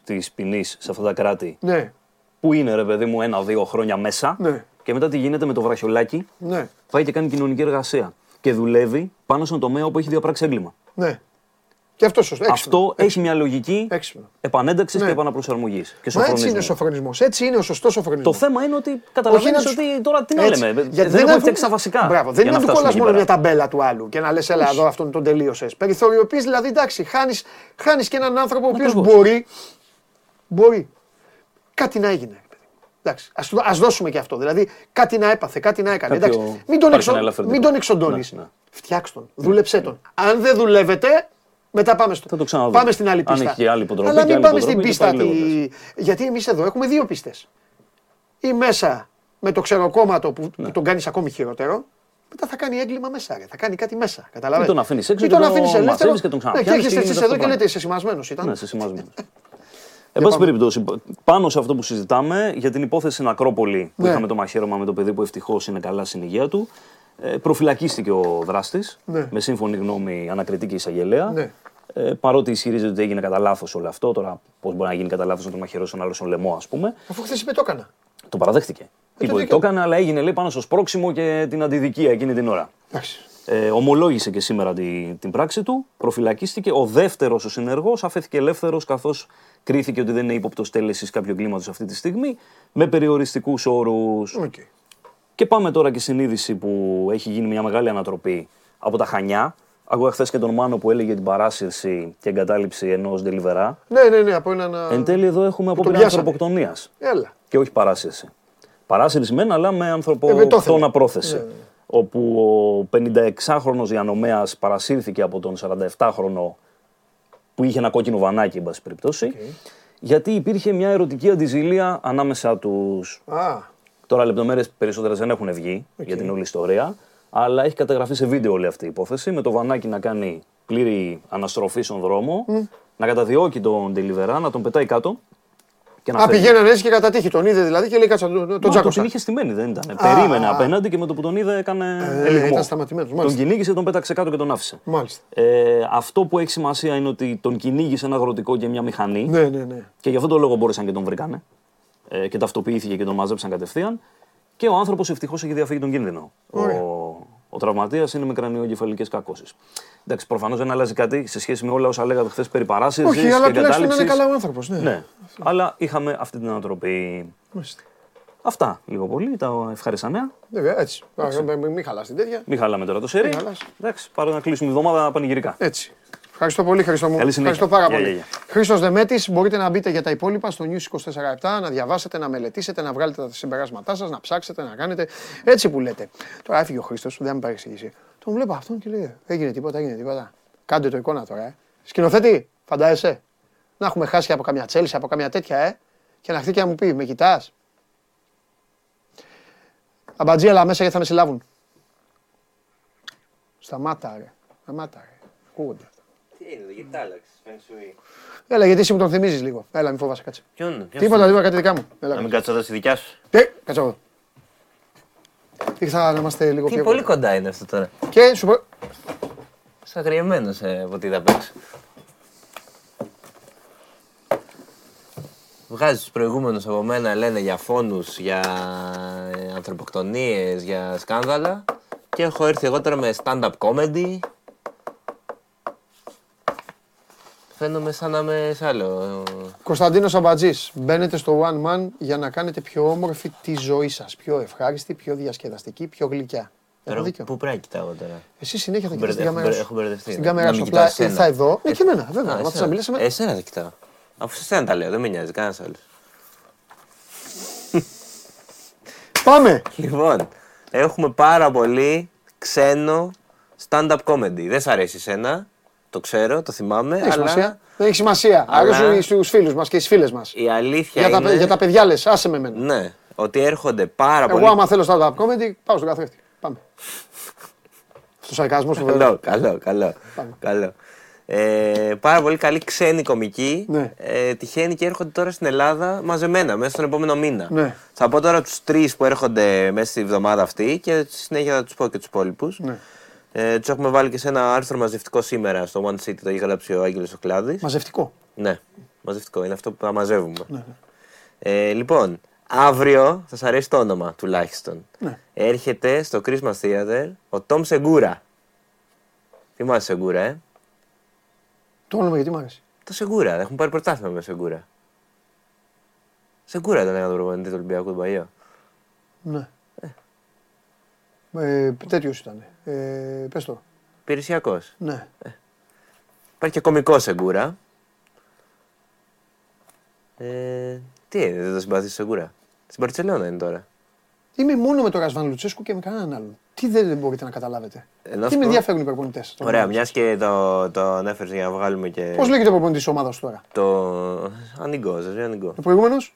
της ποινής σε αυτά τα κράτη Ναι, που είναι ρε παιδί μου ένα-δύο χρόνια μέσα. Ναι. Και μετά τι γίνεται με το βραχιολάκι, ναι, πάει και κάνει κοινωνική εργασία. Και δουλεύει πάνω στον τομέα όπου έχει διαπράξει έγκλημα. ναι. Και αυτό σωστό. έξυπνο. Αυτό έχει μια λογική Έξυπνο. επανένταξης Ναι. και επαναπροσαρμογής. Και Μα έτσι είναι σοφρονισμού. ο σοφρονισμός. Έτσι είναι ο σωστός σοφρονισμός. Το θέμα είναι ότι καταλαβαίνεις να τους- ότι τώρα τι να Έτσι. λέμε. Γιατί δεν έχουμε έχουν- φτιάξει τα βασικά. Μπράβο, δεν για είναι να να του φτάσουμε κολλά εκεί μόνο πέρα. μια ταμπέλα του άλλου και να λες, Ελά, εδώ αυτόν τον τελείωσες. Περιθωριοποιείς δηλαδή, εντάξει, χάνει και έναν άνθρωπο ο οποίος Ακριβώς. μπορεί. Μπορεί. Κάτι να έγινε. ρε παιδί μου. Εντάξει, ας, του- ας δώσουμε και αυτό. Δηλαδή, κάτι να έπαθε, κάτι να έκανε. Κάποιο- Εντάξει, μην τον, υπάρχει εξο... ένα ελαφρυντικό. μην τον εξοντώνεις. Ναι, ναι. Φτιάξ τον. Δούλεψέ τον. Αν δεν δουλεύετε, μετά πάμε στο. Θα το ξαναδούμε. Πάμε στην άλλη Αν πίστα. έχει και άλλη υποτροπή Αλλά και μην άλλη πάμε στην υποτροπή, πίστα. και πάλι Τη... λέγοντας. Γιατί εμείς εδώ έχουμε δύο πίστες. Ή μέσα με το ξεροκόμματο που, Ναι. που τον κάνεις ακόμη χειρότερο. Μετά θα κάνει έγκλημα μέσα. Ρε. Θα κάνει κάτι μέσα. Καταλαβαίνεις. Μην τον αφήνεις έξω Μην και τον τον αφήνεις ελεύθερο. μαζεύεις και τον Ναι, ξαναπιάνεις και και έρχεστε γίνεται εσείς εδώ αυτό και το λέτε είσαι σημασμένος. Ήταν. Ναι, σε σημασμένος. Εν πάση περιπτώσει, πάνω σε αυτό που συζητάμε, για την υπόθεση στην Ακρόπολη που Ναι. είχαμε το μαχαίρωμα με το παιδί που ευτυχώς είναι καλά στην υγεία του, ε, προφυλακίστηκε ο δράστης Ναι. με σύμφωνη γνώμη ανακριτική εισαγγελέα. Ναι. Ε, παρότι ισχυρίζεται ότι έγινε κατά λάθος όλο αυτό, τώρα πώς μπορεί να γίνει κατά λάθος να τον μαχαιρώσει τον άλλο στον λαιμό, ας πούμε, Αφού χθες είπε το έκανα. το παραδέχτηκε. Είπε ότι τι- το έκανε, αλλά έγινε λέει πάνω στο σπρόξιμο και την αντιδικία εκείνη την ώρα. Εντάξει. Ε, ομολόγησε και σήμερα τη- την πράξη του, προφυλακίστηκε. Ο δεύτερος ο συνεργός αφέθηκε ελεύθερος καθώς κρίθηκε ότι δεν είναι ύποπτος τέλεσης κάποιου εγκλήματος αυτή τη στιγμή, με περιοριστικούς όρους. Οκ. Και πάμε τώρα και στην είδηση που έχει γίνει μια μεγάλη ανατροπή από τα Χανιά. Άκουγα χθες και τον Μάνο που έλεγε την παράσυρση και εγκατάλειψη ενός Ντελιβερά. Ναι, ναι, ναι, από έναν. Εν τέλει εδώ έχουμε απόπειρα πιάσανε. ανθρωποκτονίας. Έλα. Και όχι παράσυρση. Παράσυρση μεν, αλλά με Ε, με το ανθρωποκτόνα ήθελε. πρόθεση. Ναι, ναι. Όπου ο 56χρονος διανομέας παρασύρθηκε από τον 47χρονο που είχε ένα κόκκινο βανάκι, εν πάση περιπτώσει, γιατί υπήρχε μια ερωτική αντιζηλία ανάμεσα τους. Α, Τώρα λεπτομέρειες περισσότερες δεν έχουν βγει για την όλη ιστορία, αλλά έχει καταγραφεί σε βίντεο όλη αυτή η υπόθεση, με το βανάκι να κάνει πλήρη αναστροφή στον δρόμο, να καταδιώκει τον Τελιβερά, να τον πετάει κάτω και να Α, φεύγει. πηγαίνανε έτσι και κατατύχει. Τον είδε δηλαδή και λέει κάτσα τον, τον Μα, το τζάκωσα. την είχε στημένη, δεν ήταν. Περίμενε α. απέναντι και με το που τον είδε έκανε Ε, ελιγμό. ήταν σταματημένος, Τον μάλιστα. κυνήγησε, τον πέταξε κάτω και τον άφησε. Μάλιστα. Ε, αυτό που έχει σημασία είναι ότι τον κυνήγησε ένα αγροτικό και μια μηχανή. Ναι, ναι, ναι. Και γι' αυτόν τον λόγο μπόρεσαν και τον βρήκανε. Ε, και ταυτοποιήθηκε και τον μάζεψαν κατευθείαν. Και ο άνθρωπος ευτυχώς έχει διαφύγει τον κίνδυνο. Ο, Ωραία. ο τραυματίας είναι με κρανιογκεφαλικέ κακώσεις. Εντάξει, προφανώς δεν αλλάζει κάτι σε σχέση με όλα όσα λέγατε χθες περί παράσυρση Όχι, και αλλά τουλάχιστον να είναι εγκατάλειψης. καλά ο άνθρωπος. Ναι. Ναι, αλλά είχαμε αυτή την ανατροπή. Μάλιστα. Αυτά λίγο πολύ, τα ευχάριστα νέα. Βέβαια, έτσι. Άρα, Μην μην χαλάς την τέτοια. Μην χαλάμε τώρα το σερί. Μην χαλάς. Εντάξει, πάρω να κλείσουμε τη εβδομάδα πανηγυρικά. Έτσι. Ευχαριστώ πολύ, Χρήστο μου. Καλή συνέχεια. Ευχαριστώ πάρα Γεια, πολύ. γεια, γεια. Χρήστος Δεμέτης, μπορείτε να μπείτε για τα υπόλοιπα στο News 24 να διαβάσετε, να μελετήσετε, να βγάλετε τα συμπεράσματά σας, να ψάξετε, να κάνετε. Έτσι που λέτε. Τώρα έφυγε ο Χρήστος, δεν με παρεξηγήσει. Τον βλέπω αυτόν και λέει: Έγινε τίποτα, έγινε τίποτα. Κάντε το εικόνα τώρα, ε. Σκηνοθέτη, φαντάζεσαι. Να έχουμε χάσει από καμιά τσέλση, από καμιά τέτοια, ε. Και να χθεί και να μου πει: Με κοιτάς. Αμπατζή, έλα μέσα γιατί θα με συλλάβουν. Σταμάτα, ρε. Σταμάτα, ρε. Ακούγονται. Τι είναι, γιατί τα άλλαξες, φeng Έλα, γιατί εσύ μου τον θυμίζεις λίγο. Έλα, μην φοβάσαι, κάτσε. Ποιον, Τίποτα, τίποτα, κάτι δικά μου. Έλα, Να μην κάτσε. κάτσω εδώ στη δικιά σου. Ε, κάτσε εδώ. Ήρθα να είμαστε λίγο Τι πιο. πολύ κοντά είναι αυτό τώρα. Και σου πω. Σαν γριεμένο από ό,τι είδα απ' έξω. Βγάζεις τους προηγούμενους από μένα, λένε για φόνους, για ε, ανθρωποκτονίες, για σκάνδαλα. Και έχω έρθει εγώ τώρα με stand-up comedy. Φαίνομαι σαν να είμαι σε άλλο. Κωνσταντίνος Αμπατζής. Μπαίνετε στο One Man για να κάνετε πιο όμορφη τη ζωή σας. Πιο ευχάριστη, πιο διασκεδαστική, πιο γλυκιά. Έχω Τώρα, δίκιο. πού πρέπει να κοιτάω τώρα; Εσύ συνέχεια θα Έχω κοιτάς την μπερδε- κάμερα έχω σου. μπερδευτεί, Στην ναι. κάμερα Να σου μην απλά κοιτάς ήρθα εσένα. εδώ. Ναι, Ε, και εμένα, βέβαια. Α, Μα θες εσένα. να μιλήσει με. Εσένα δεν κοιτάω. Αφού σε σένα τα λέω, δεν με νοιάζει κανένας άλλος. Πάμε! Λοιπόν, έχουμε πάρα πολύ ξένο stand-up comedy. Δεν σ' αρέσει εσένα, το ξέρω, το θυμάμαι, Δεν έχει αλλά σημασία. Δεν έχει σημασία. Αλλά- Αρέσουν στους φίλους μας και στις φίλες μας. η αλήθεια Για, τα, είναι... παι- για τα παιδιά λες, άσε με μένα. Ναι, ότι έρχονται πάρα Εγώ, πολύ... άμα θέλω stand-up comedy, πάω στον καθρέφτη. Πάμε. Στο σαρκασμό σου, βέβαια. Καλό, καλό, καλό. Πάμε. καλό. Ε, πάρα πολύ καλή ξένη κομική. Ναι. Ε, τυχαίνει και έρχονται τώρα στην Ελλάδα μαζεμένα μέσα στον επόμενο μήνα. Ναι. Θα πω τώρα τους τρεις που έρχονται μέσα στη βδομάδα αυτή και στη συνέχεια θα τους πω και τους υπόλοιπους. Ναι. Ε, του έχουμε βάλει και σε ένα άρθρο μαζευτικό σήμερα στο One City, το είχε γράψει ο Άγγελος ο Κλάδης. Μαζευτικό. Ναι, μαζευτικό. Είναι αυτό που θα μαζεύουμε. Ναι, Ε, λοιπόν, αύριο θα σας αρέσει το όνομα τουλάχιστον. Ναι. Έρχεται στο Christmas Theater ο Τόμ Σεγκούρα. Θυμάσαι Σεγκούρα, ε; Το όνομα γιατί μ' άρεσε; Το Σεγκούρα, έχουν πάρει πρωτάθλημα με Σεγκούρα. Σεγκούρα ήταν ένα προπονητή του Ολυμπιακού του Παγιό. Ναι. Ε, Τέτοιος ήταν. Ε, Πες το. Υπηρεσιακό. Ναι. Υπάρχει και κωμικός Σεγκούρα. Ε, τι είναι, δεν το συμπαθείς Σεγκούρα; Στην Παρσελόνα είναι τώρα. Είμαι μόνο με τον Ρασβάν Λουτσέσκου και με κανέναν άλλον. Τι δεν μπορείτε να καταλάβετε; Ε, να Τι σου με πω- ενδιαφέρουν οι προπονητές. Ωραία, μιας και το, το ανέφερες για να βγάλουμε και. Πώς λέγεται ο προπονητής της ομάδας τώρα; Το. Ανιγκός, Ζεζέ Ανιγκό. Ο προηγούμενος;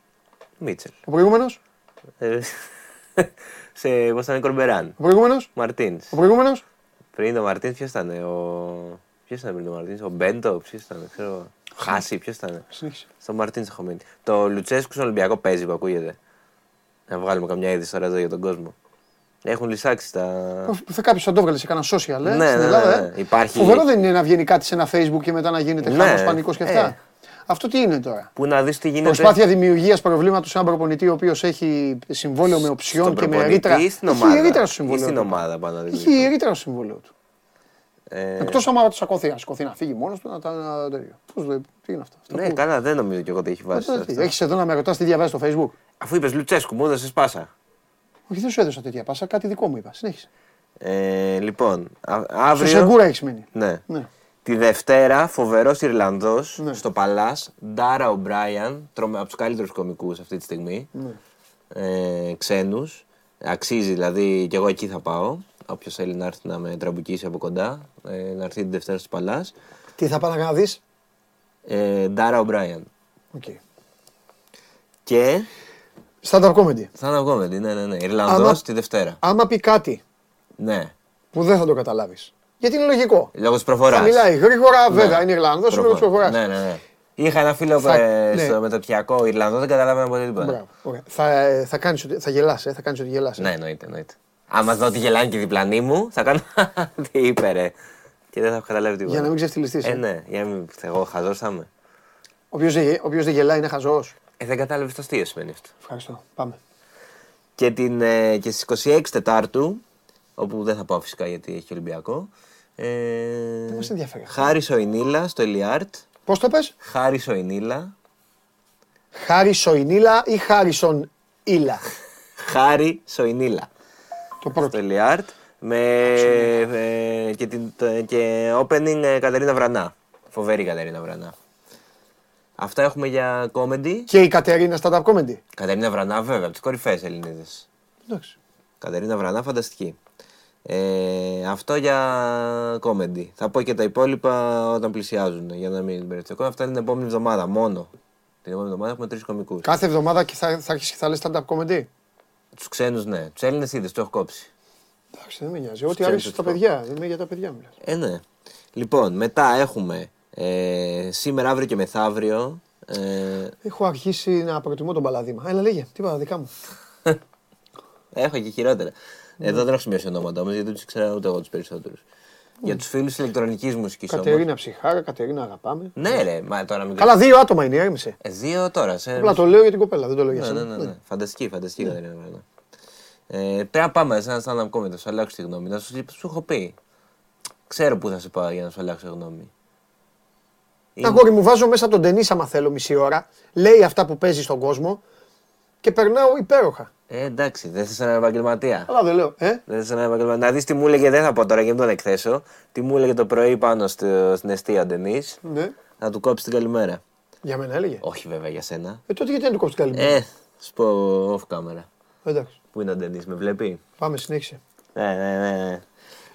Μίτσελ. Ο προηγούμενος; Ε, σε. Πώς ήταν Κορμπεράν; Ο προηγούμενος; Μαρτίνς. Ο προηγούμενος; Πριν το Μαρτίνς, ποιος ήταν. Ο... Ποιος ήταν πριν το Μαρτίνς, ο Μπέντο, ποιος ήταν. Ξέρω. εγώ. Χάση, ποιος ήταν. Συνέχισε. Στο Μαρτίνς έχω μείνει. Το Λουτσέσκου στον Ολυμπιακό παίζει που ακούγεται. Να βγάλουμε καμιά είδηση τώρα εδώ για τον κόσμο. Έχουν λυσάξει τα. Θα κάποιος θα το έβγαλε σε κανένα social, ε, Ναι, στην ναι, Ελλάδα. ναι, ε. ναι. Υπάρχει- Φοβερό δεν είναι να βγαίνει κάτι σε ένα facebook και μετά να γίνεται Ναι, χάμος, πανικός και αυτά. ε. Αυτό τι είναι τώρα; Πού να δεις τι γίνεται. Προσπάθεια δημιουργίας προβλήματος σε έναν προπονητή ο οποίος έχει συμβόλαιο με οψιόν στον και με προπονητή ρήτρα. ή στην Έχει ομάδα. ρήτρα στο Ή συμβόλαιο. στην του. ομάδα πάνω να δεις. Έχει ρήτρα στο συμβόλαιο του. Ε, Εκτός άμα του σακωθεί, να σηκωθεί να φύγει μόνος του, να τα. να- τέτοιο. Πώς δεν- τι είναι αυτό. αυτό Ναι, που- καλά, δεν νομίζω και εγώ ότι έχει βάσει. αυτό τι- Έχεις εδώ να με ρωτάς τι διαβάζει στο facebook; Αφού είπες Λουτσέσκου, μου έδωσες πάσα. Όχι, δεν σου έδωσα τέτοια πάσα, κάτι δικό μου είπα. Συνέχισε. Ε, λοιπόν, α- Στο αύριο. Σεγκούρα έχεις μείνει. Ναι. Ναι. Τη Δευτέρα, φοβερός Ιρλανδός Ναι. στο Παλάς, Ντάρα Ομπράιαν, από τους καλύτερους κομικούς αυτή τη στιγμή. Ναι. Ε, Ξένους. Αξίζει δηλαδή, και εγώ εκεί θα πάω. Όποιος θέλει να έρθει να με τραμπουκίσει από κοντά, ε, να έρθει τη Δευτέρα στο Παλάς. Τι θα πάει να δεις; Ε, Ντάρα Ομπράιαν. Okay. Και. Stand-up comedy. Θα να βγω ναι, ναι, ναι. Ιρλανδός Άμα- τη Δευτέρα. Άμα πει κάτι Ναι. που δεν θα το καταλάβεις. Γιατί είναι λογικό. Λόγω τη προφοράς. Θα μιλάει γρήγορα, βέβαια είναι Ιρλανδός, λόγω τη προφοράς. Ναι, ναι, ναι. Είχα ένα φίλο Θα- ε, ναι. στο μεταπτυχιακό Ιρλανδό, δεν καταλάβαινα ποτέ τίποτα. Μπράβο. Ωραία. Θα, ε, θα, κάνεις, ότι- θα γελάς, ε, θα κάνεις ότι γελάς. ε. Ναι, εννοείται, εννοείται. Άμα δω ότι γελάνε και οι διπλανοί μου, θα κάνω. Τι είπε, ρε. Και δεν θα έχω καταλάβει τίποτα. Για να μην ξεφτυλιστείς. Ε, Ε, ναι, για να μην. Εγώ χαζός θα είμαι. Όποιος, δεν, γε- όποιος δεν γελάει είναι χαζός. Ε, δεν κατάλαβες το αστείο σημαίνει αυτό. Ευχαριστώ. Πάμε. Και, την, ε, και στις 26 Τετάρτου, όπου δεν θα πάω φυσικά γιατί έχει Ολυμπιακό. Ε, Δεν μας ενδιαφέρει. Χάρη Σοϊνίλα στο Ελιάρτ. Πώς το πες, Χάρη Σοϊνίλα. Χάρη Σοϊνίλα ή Χάρισον Ήλα; Χάρη Σοϊνίλα. Το Στο πρώτο. Ελιάρτ. Με, ε, και, την, το- και opening ε, Κατερίνα Βρανά. Φοβερή Κατερίνα Βρανά. Αυτά έχουμε για comedy. Και η Κατερίνα stand-up comedy. Κατερίνα Βρανά, βέβαια, από τις κορυφαίες Ελληνίδες. Εντάξει. Κατερίνα Βρανά, φανταστική. Ε, αυτό για comedy. Θα πω και τα υπόλοιπα όταν πλησιάζουν για να μην μπερδευτώ. Αυτά είναι την επόμενη εβδομάδα μόνο. Την επόμενη εβδομάδα έχουμε τρεις κομικούς. Κάθε εβδομάδα και θα, θα αρχίσει και θα λες stand-up comedy; Τους ξένους, ναι. Τους Έλληνες είδες, το έχω κόψει. Εντάξει, δεν με νοιάζει. Ό,τι ξέρεις αρέσει ότι στα το- παιδιά. Είμαι για τα παιδιά μου. λες. Ε, ναι. Λοιπόν, μετά έχουμε ε, σήμερα, αύριο και μεθαύριο. Ε, Έχω αρχίσει να προτιμώ τον Παλαδίμα. Έλα, λέγε. Τι είπα, δικά μου. έχω και χειρότερα. Εδώ δεν έχω σημειώσει ονόματα όμως, γιατί τους ξέρω ούτε εγώ τους περισσότερους. Για τους φίλους ηλεκτρονικής μουσικής όμως. Κατερίνα Ψυχάρα, Κατερίνα Αγαπάμε. Ναι, ρε, μα τώρα μην Καλά, δύο άτομα είναι, ήρμησε. Ε, δύο τώρα. Σε... Απλά το λέω για την κοπέλα, δεν το λέω για Ναι, σένα. ναι, ναι, ναι. Φανταστική, φανταστική Κατερίνα Βρανά. Ε, πρέπει να πάμε σε ένα stand-up comedy, θα σου αλλάξω τη γνώμη. Να σου, σου έχω πει. Ξέρω πού θα σε πάω για να σου αλλάξω γνώμη. Είναι- Αγόρι μου, βάζω μέσα τον ταινί άμα θέλω μισή ώρα. Λέει αυτά που παίζει στον κόσμο και περνάω υπέροχα. Ε, εντάξει, δεν θες έναν επαγγελματία. Αλλά δεν λέω. Ε; Δεν θες έναν επαγγελματία. Να δεις τι μου έλεγε, δεν θα πω τώρα για να μην τον εκθέσω. Τι μου έλεγε το πρωί πάνω στο, στην αιστεία Ντενής. Ναι. Να του κόψεις την καλημέρα. Για μένα έλεγε. Όχι βέβαια για σένα. Ε, τότε γιατί δεν του κόψεις καλή Ε, σου πω off camera. Εντάξει. Πού είναι ο Ντενής, με βλέπει; Πάμε, συνέχισε. Ναι, ναι, ναι. ναι.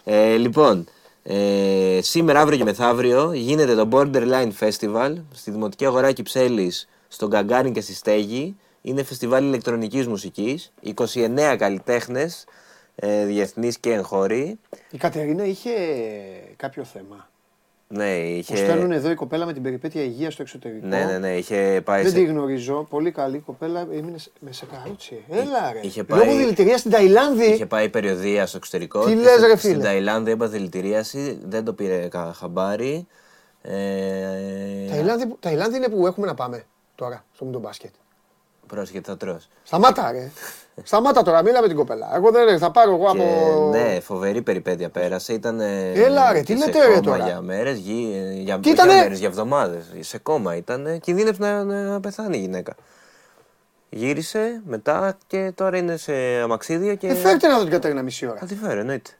Ε, λοιπόν, ε, σήμερα, αύριο και μεθαύριο γίνεται το Borderline Festival στη Δημοτική Αγορά Κυψέλης, στον Καγκάριν και στη Στέγη. Είναι φεστιβάλ ηλεκτρονικής μουσικής. 29 καλλιτέχνες, ε, διεθνείς και εγχώροι. Η Κατερίνα είχε κάποιο θέμα. Ναι, Μου είχε... στέλνουν εδώ η κοπέλα με την περιπέτεια υγείας στο εξωτερικό. Ναι, ναι, ναι, είχε πάει Δεν σε... τη γνωρίζω. Πολύ καλή κοπέλα. Έμεινε σε- με σε καρότσι. Έλα ρε. είχε Λόγω πάει- δηλητηρίας στην Ταϊλάνδη. Είχε πάει περιοδία στο εξωτερικό. Τι και λες, στην- ρε, φίλε; Στην Ταϊλάνδη έπαθε δηλητηρίαση, δεν το πήρε κα- χαμπάρι. Ε, Ταϊλάνδη, που- Ταϊλάνδη είναι που έχουμε να πάμε τώρα στο μου μπάσκετ. Πρόσεχε, θα τρως. Σταμάτα ρε. Σταμάτα τώρα, μίλα με την κοπέλα. Εγώ δεν θα πάρω εγώ Και, από. ναι, φοβερή περιπέτεια πέρασε. Ήταν. Έλα, ρε, τι λέτε, ρε, τώρα; Για μέρες, για, Τι για, ήτανε; μέρες, για εβδομάδες. Σε κόμμα ήταν. Κινδύνευσε να, να πεθάνει η γυναίκα. Γύρισε μετά και τώρα είναι σε αμαξίδιο και. Ε, φέρτε να δω την Κατερίνα μισή ώρα. Θα τη φέρω, εννοείται.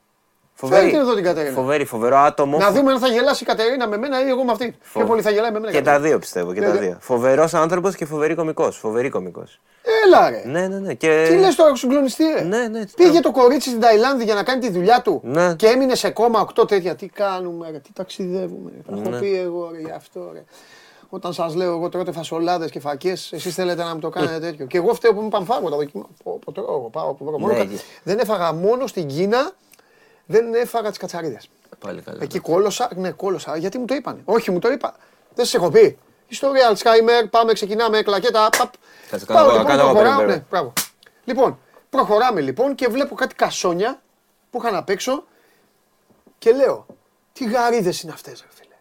Φέρτε εδώ την Κατερίνα. Φοβερή, φοβερό άτομο. Να δούμε αν θα γελάσει η Κατερίνα με μένα ή εγώ με αυτή. Φο- Πιο πολύ θα γελάει με μένα. η Και τα Κατερίνα. δύο πιστεύω. Και Ναι, τα ναι. δύο. Φοβερός άνθρωπος και φοβερή κωμικός. Φοβερή κωμικός. Έλα ρε. Ναι, ναι, ναι. Και... Τι λες τώρα, συγκλονιστή ρε. Ναι, ναι. Πήγε το κορίτσι στην Ταϊλάνδη για να κάνει τη δουλειά του Ναι. και έμεινε σε κόμμα 8 τέτοια. Τι κάνουμε, ρε, τι ταξιδεύουμε. Ρε. Τα έχω Ναι. πει εγώ ρε, γι' αυτό. Ρε. Όταν σας λέω, εγώ τρώτε φασολάδες και φακές, εσείς θέλετε να μου το κάνετε τέτοιο. Και εγώ φταίω που μην πανφάγω τα δοκιμάω. Πω, πω, τρώω, εγώ, πάω, πω, μόνο Ναι, κα- και- Δεν έφαγα μόνο στην Κίνα, δεν έφαγα τις κατσαρίδες. Πάλι καλά. Εκεί κόλωσα, ναι, κόλωσα. Γιατί μου το είπαν. Όχι, μου το είπα. Δεν σας έχω πει. Ιστορία Alzheimer, πάμε, ξεκινάμε, κλακέτα. Παπ. Κάτσε, κάνω Πάω, εγώ, λοιπόν, κάνω εγώ προχωράω, πριν, ναι, βέβαια. μπράβο. Λοιπόν, προχωράμε λοιπόν και βλέπω κάτι κασόνια που είχαν απ' έξω και λέω, τι γαρίδες είναι αυτές, ρε φίλε.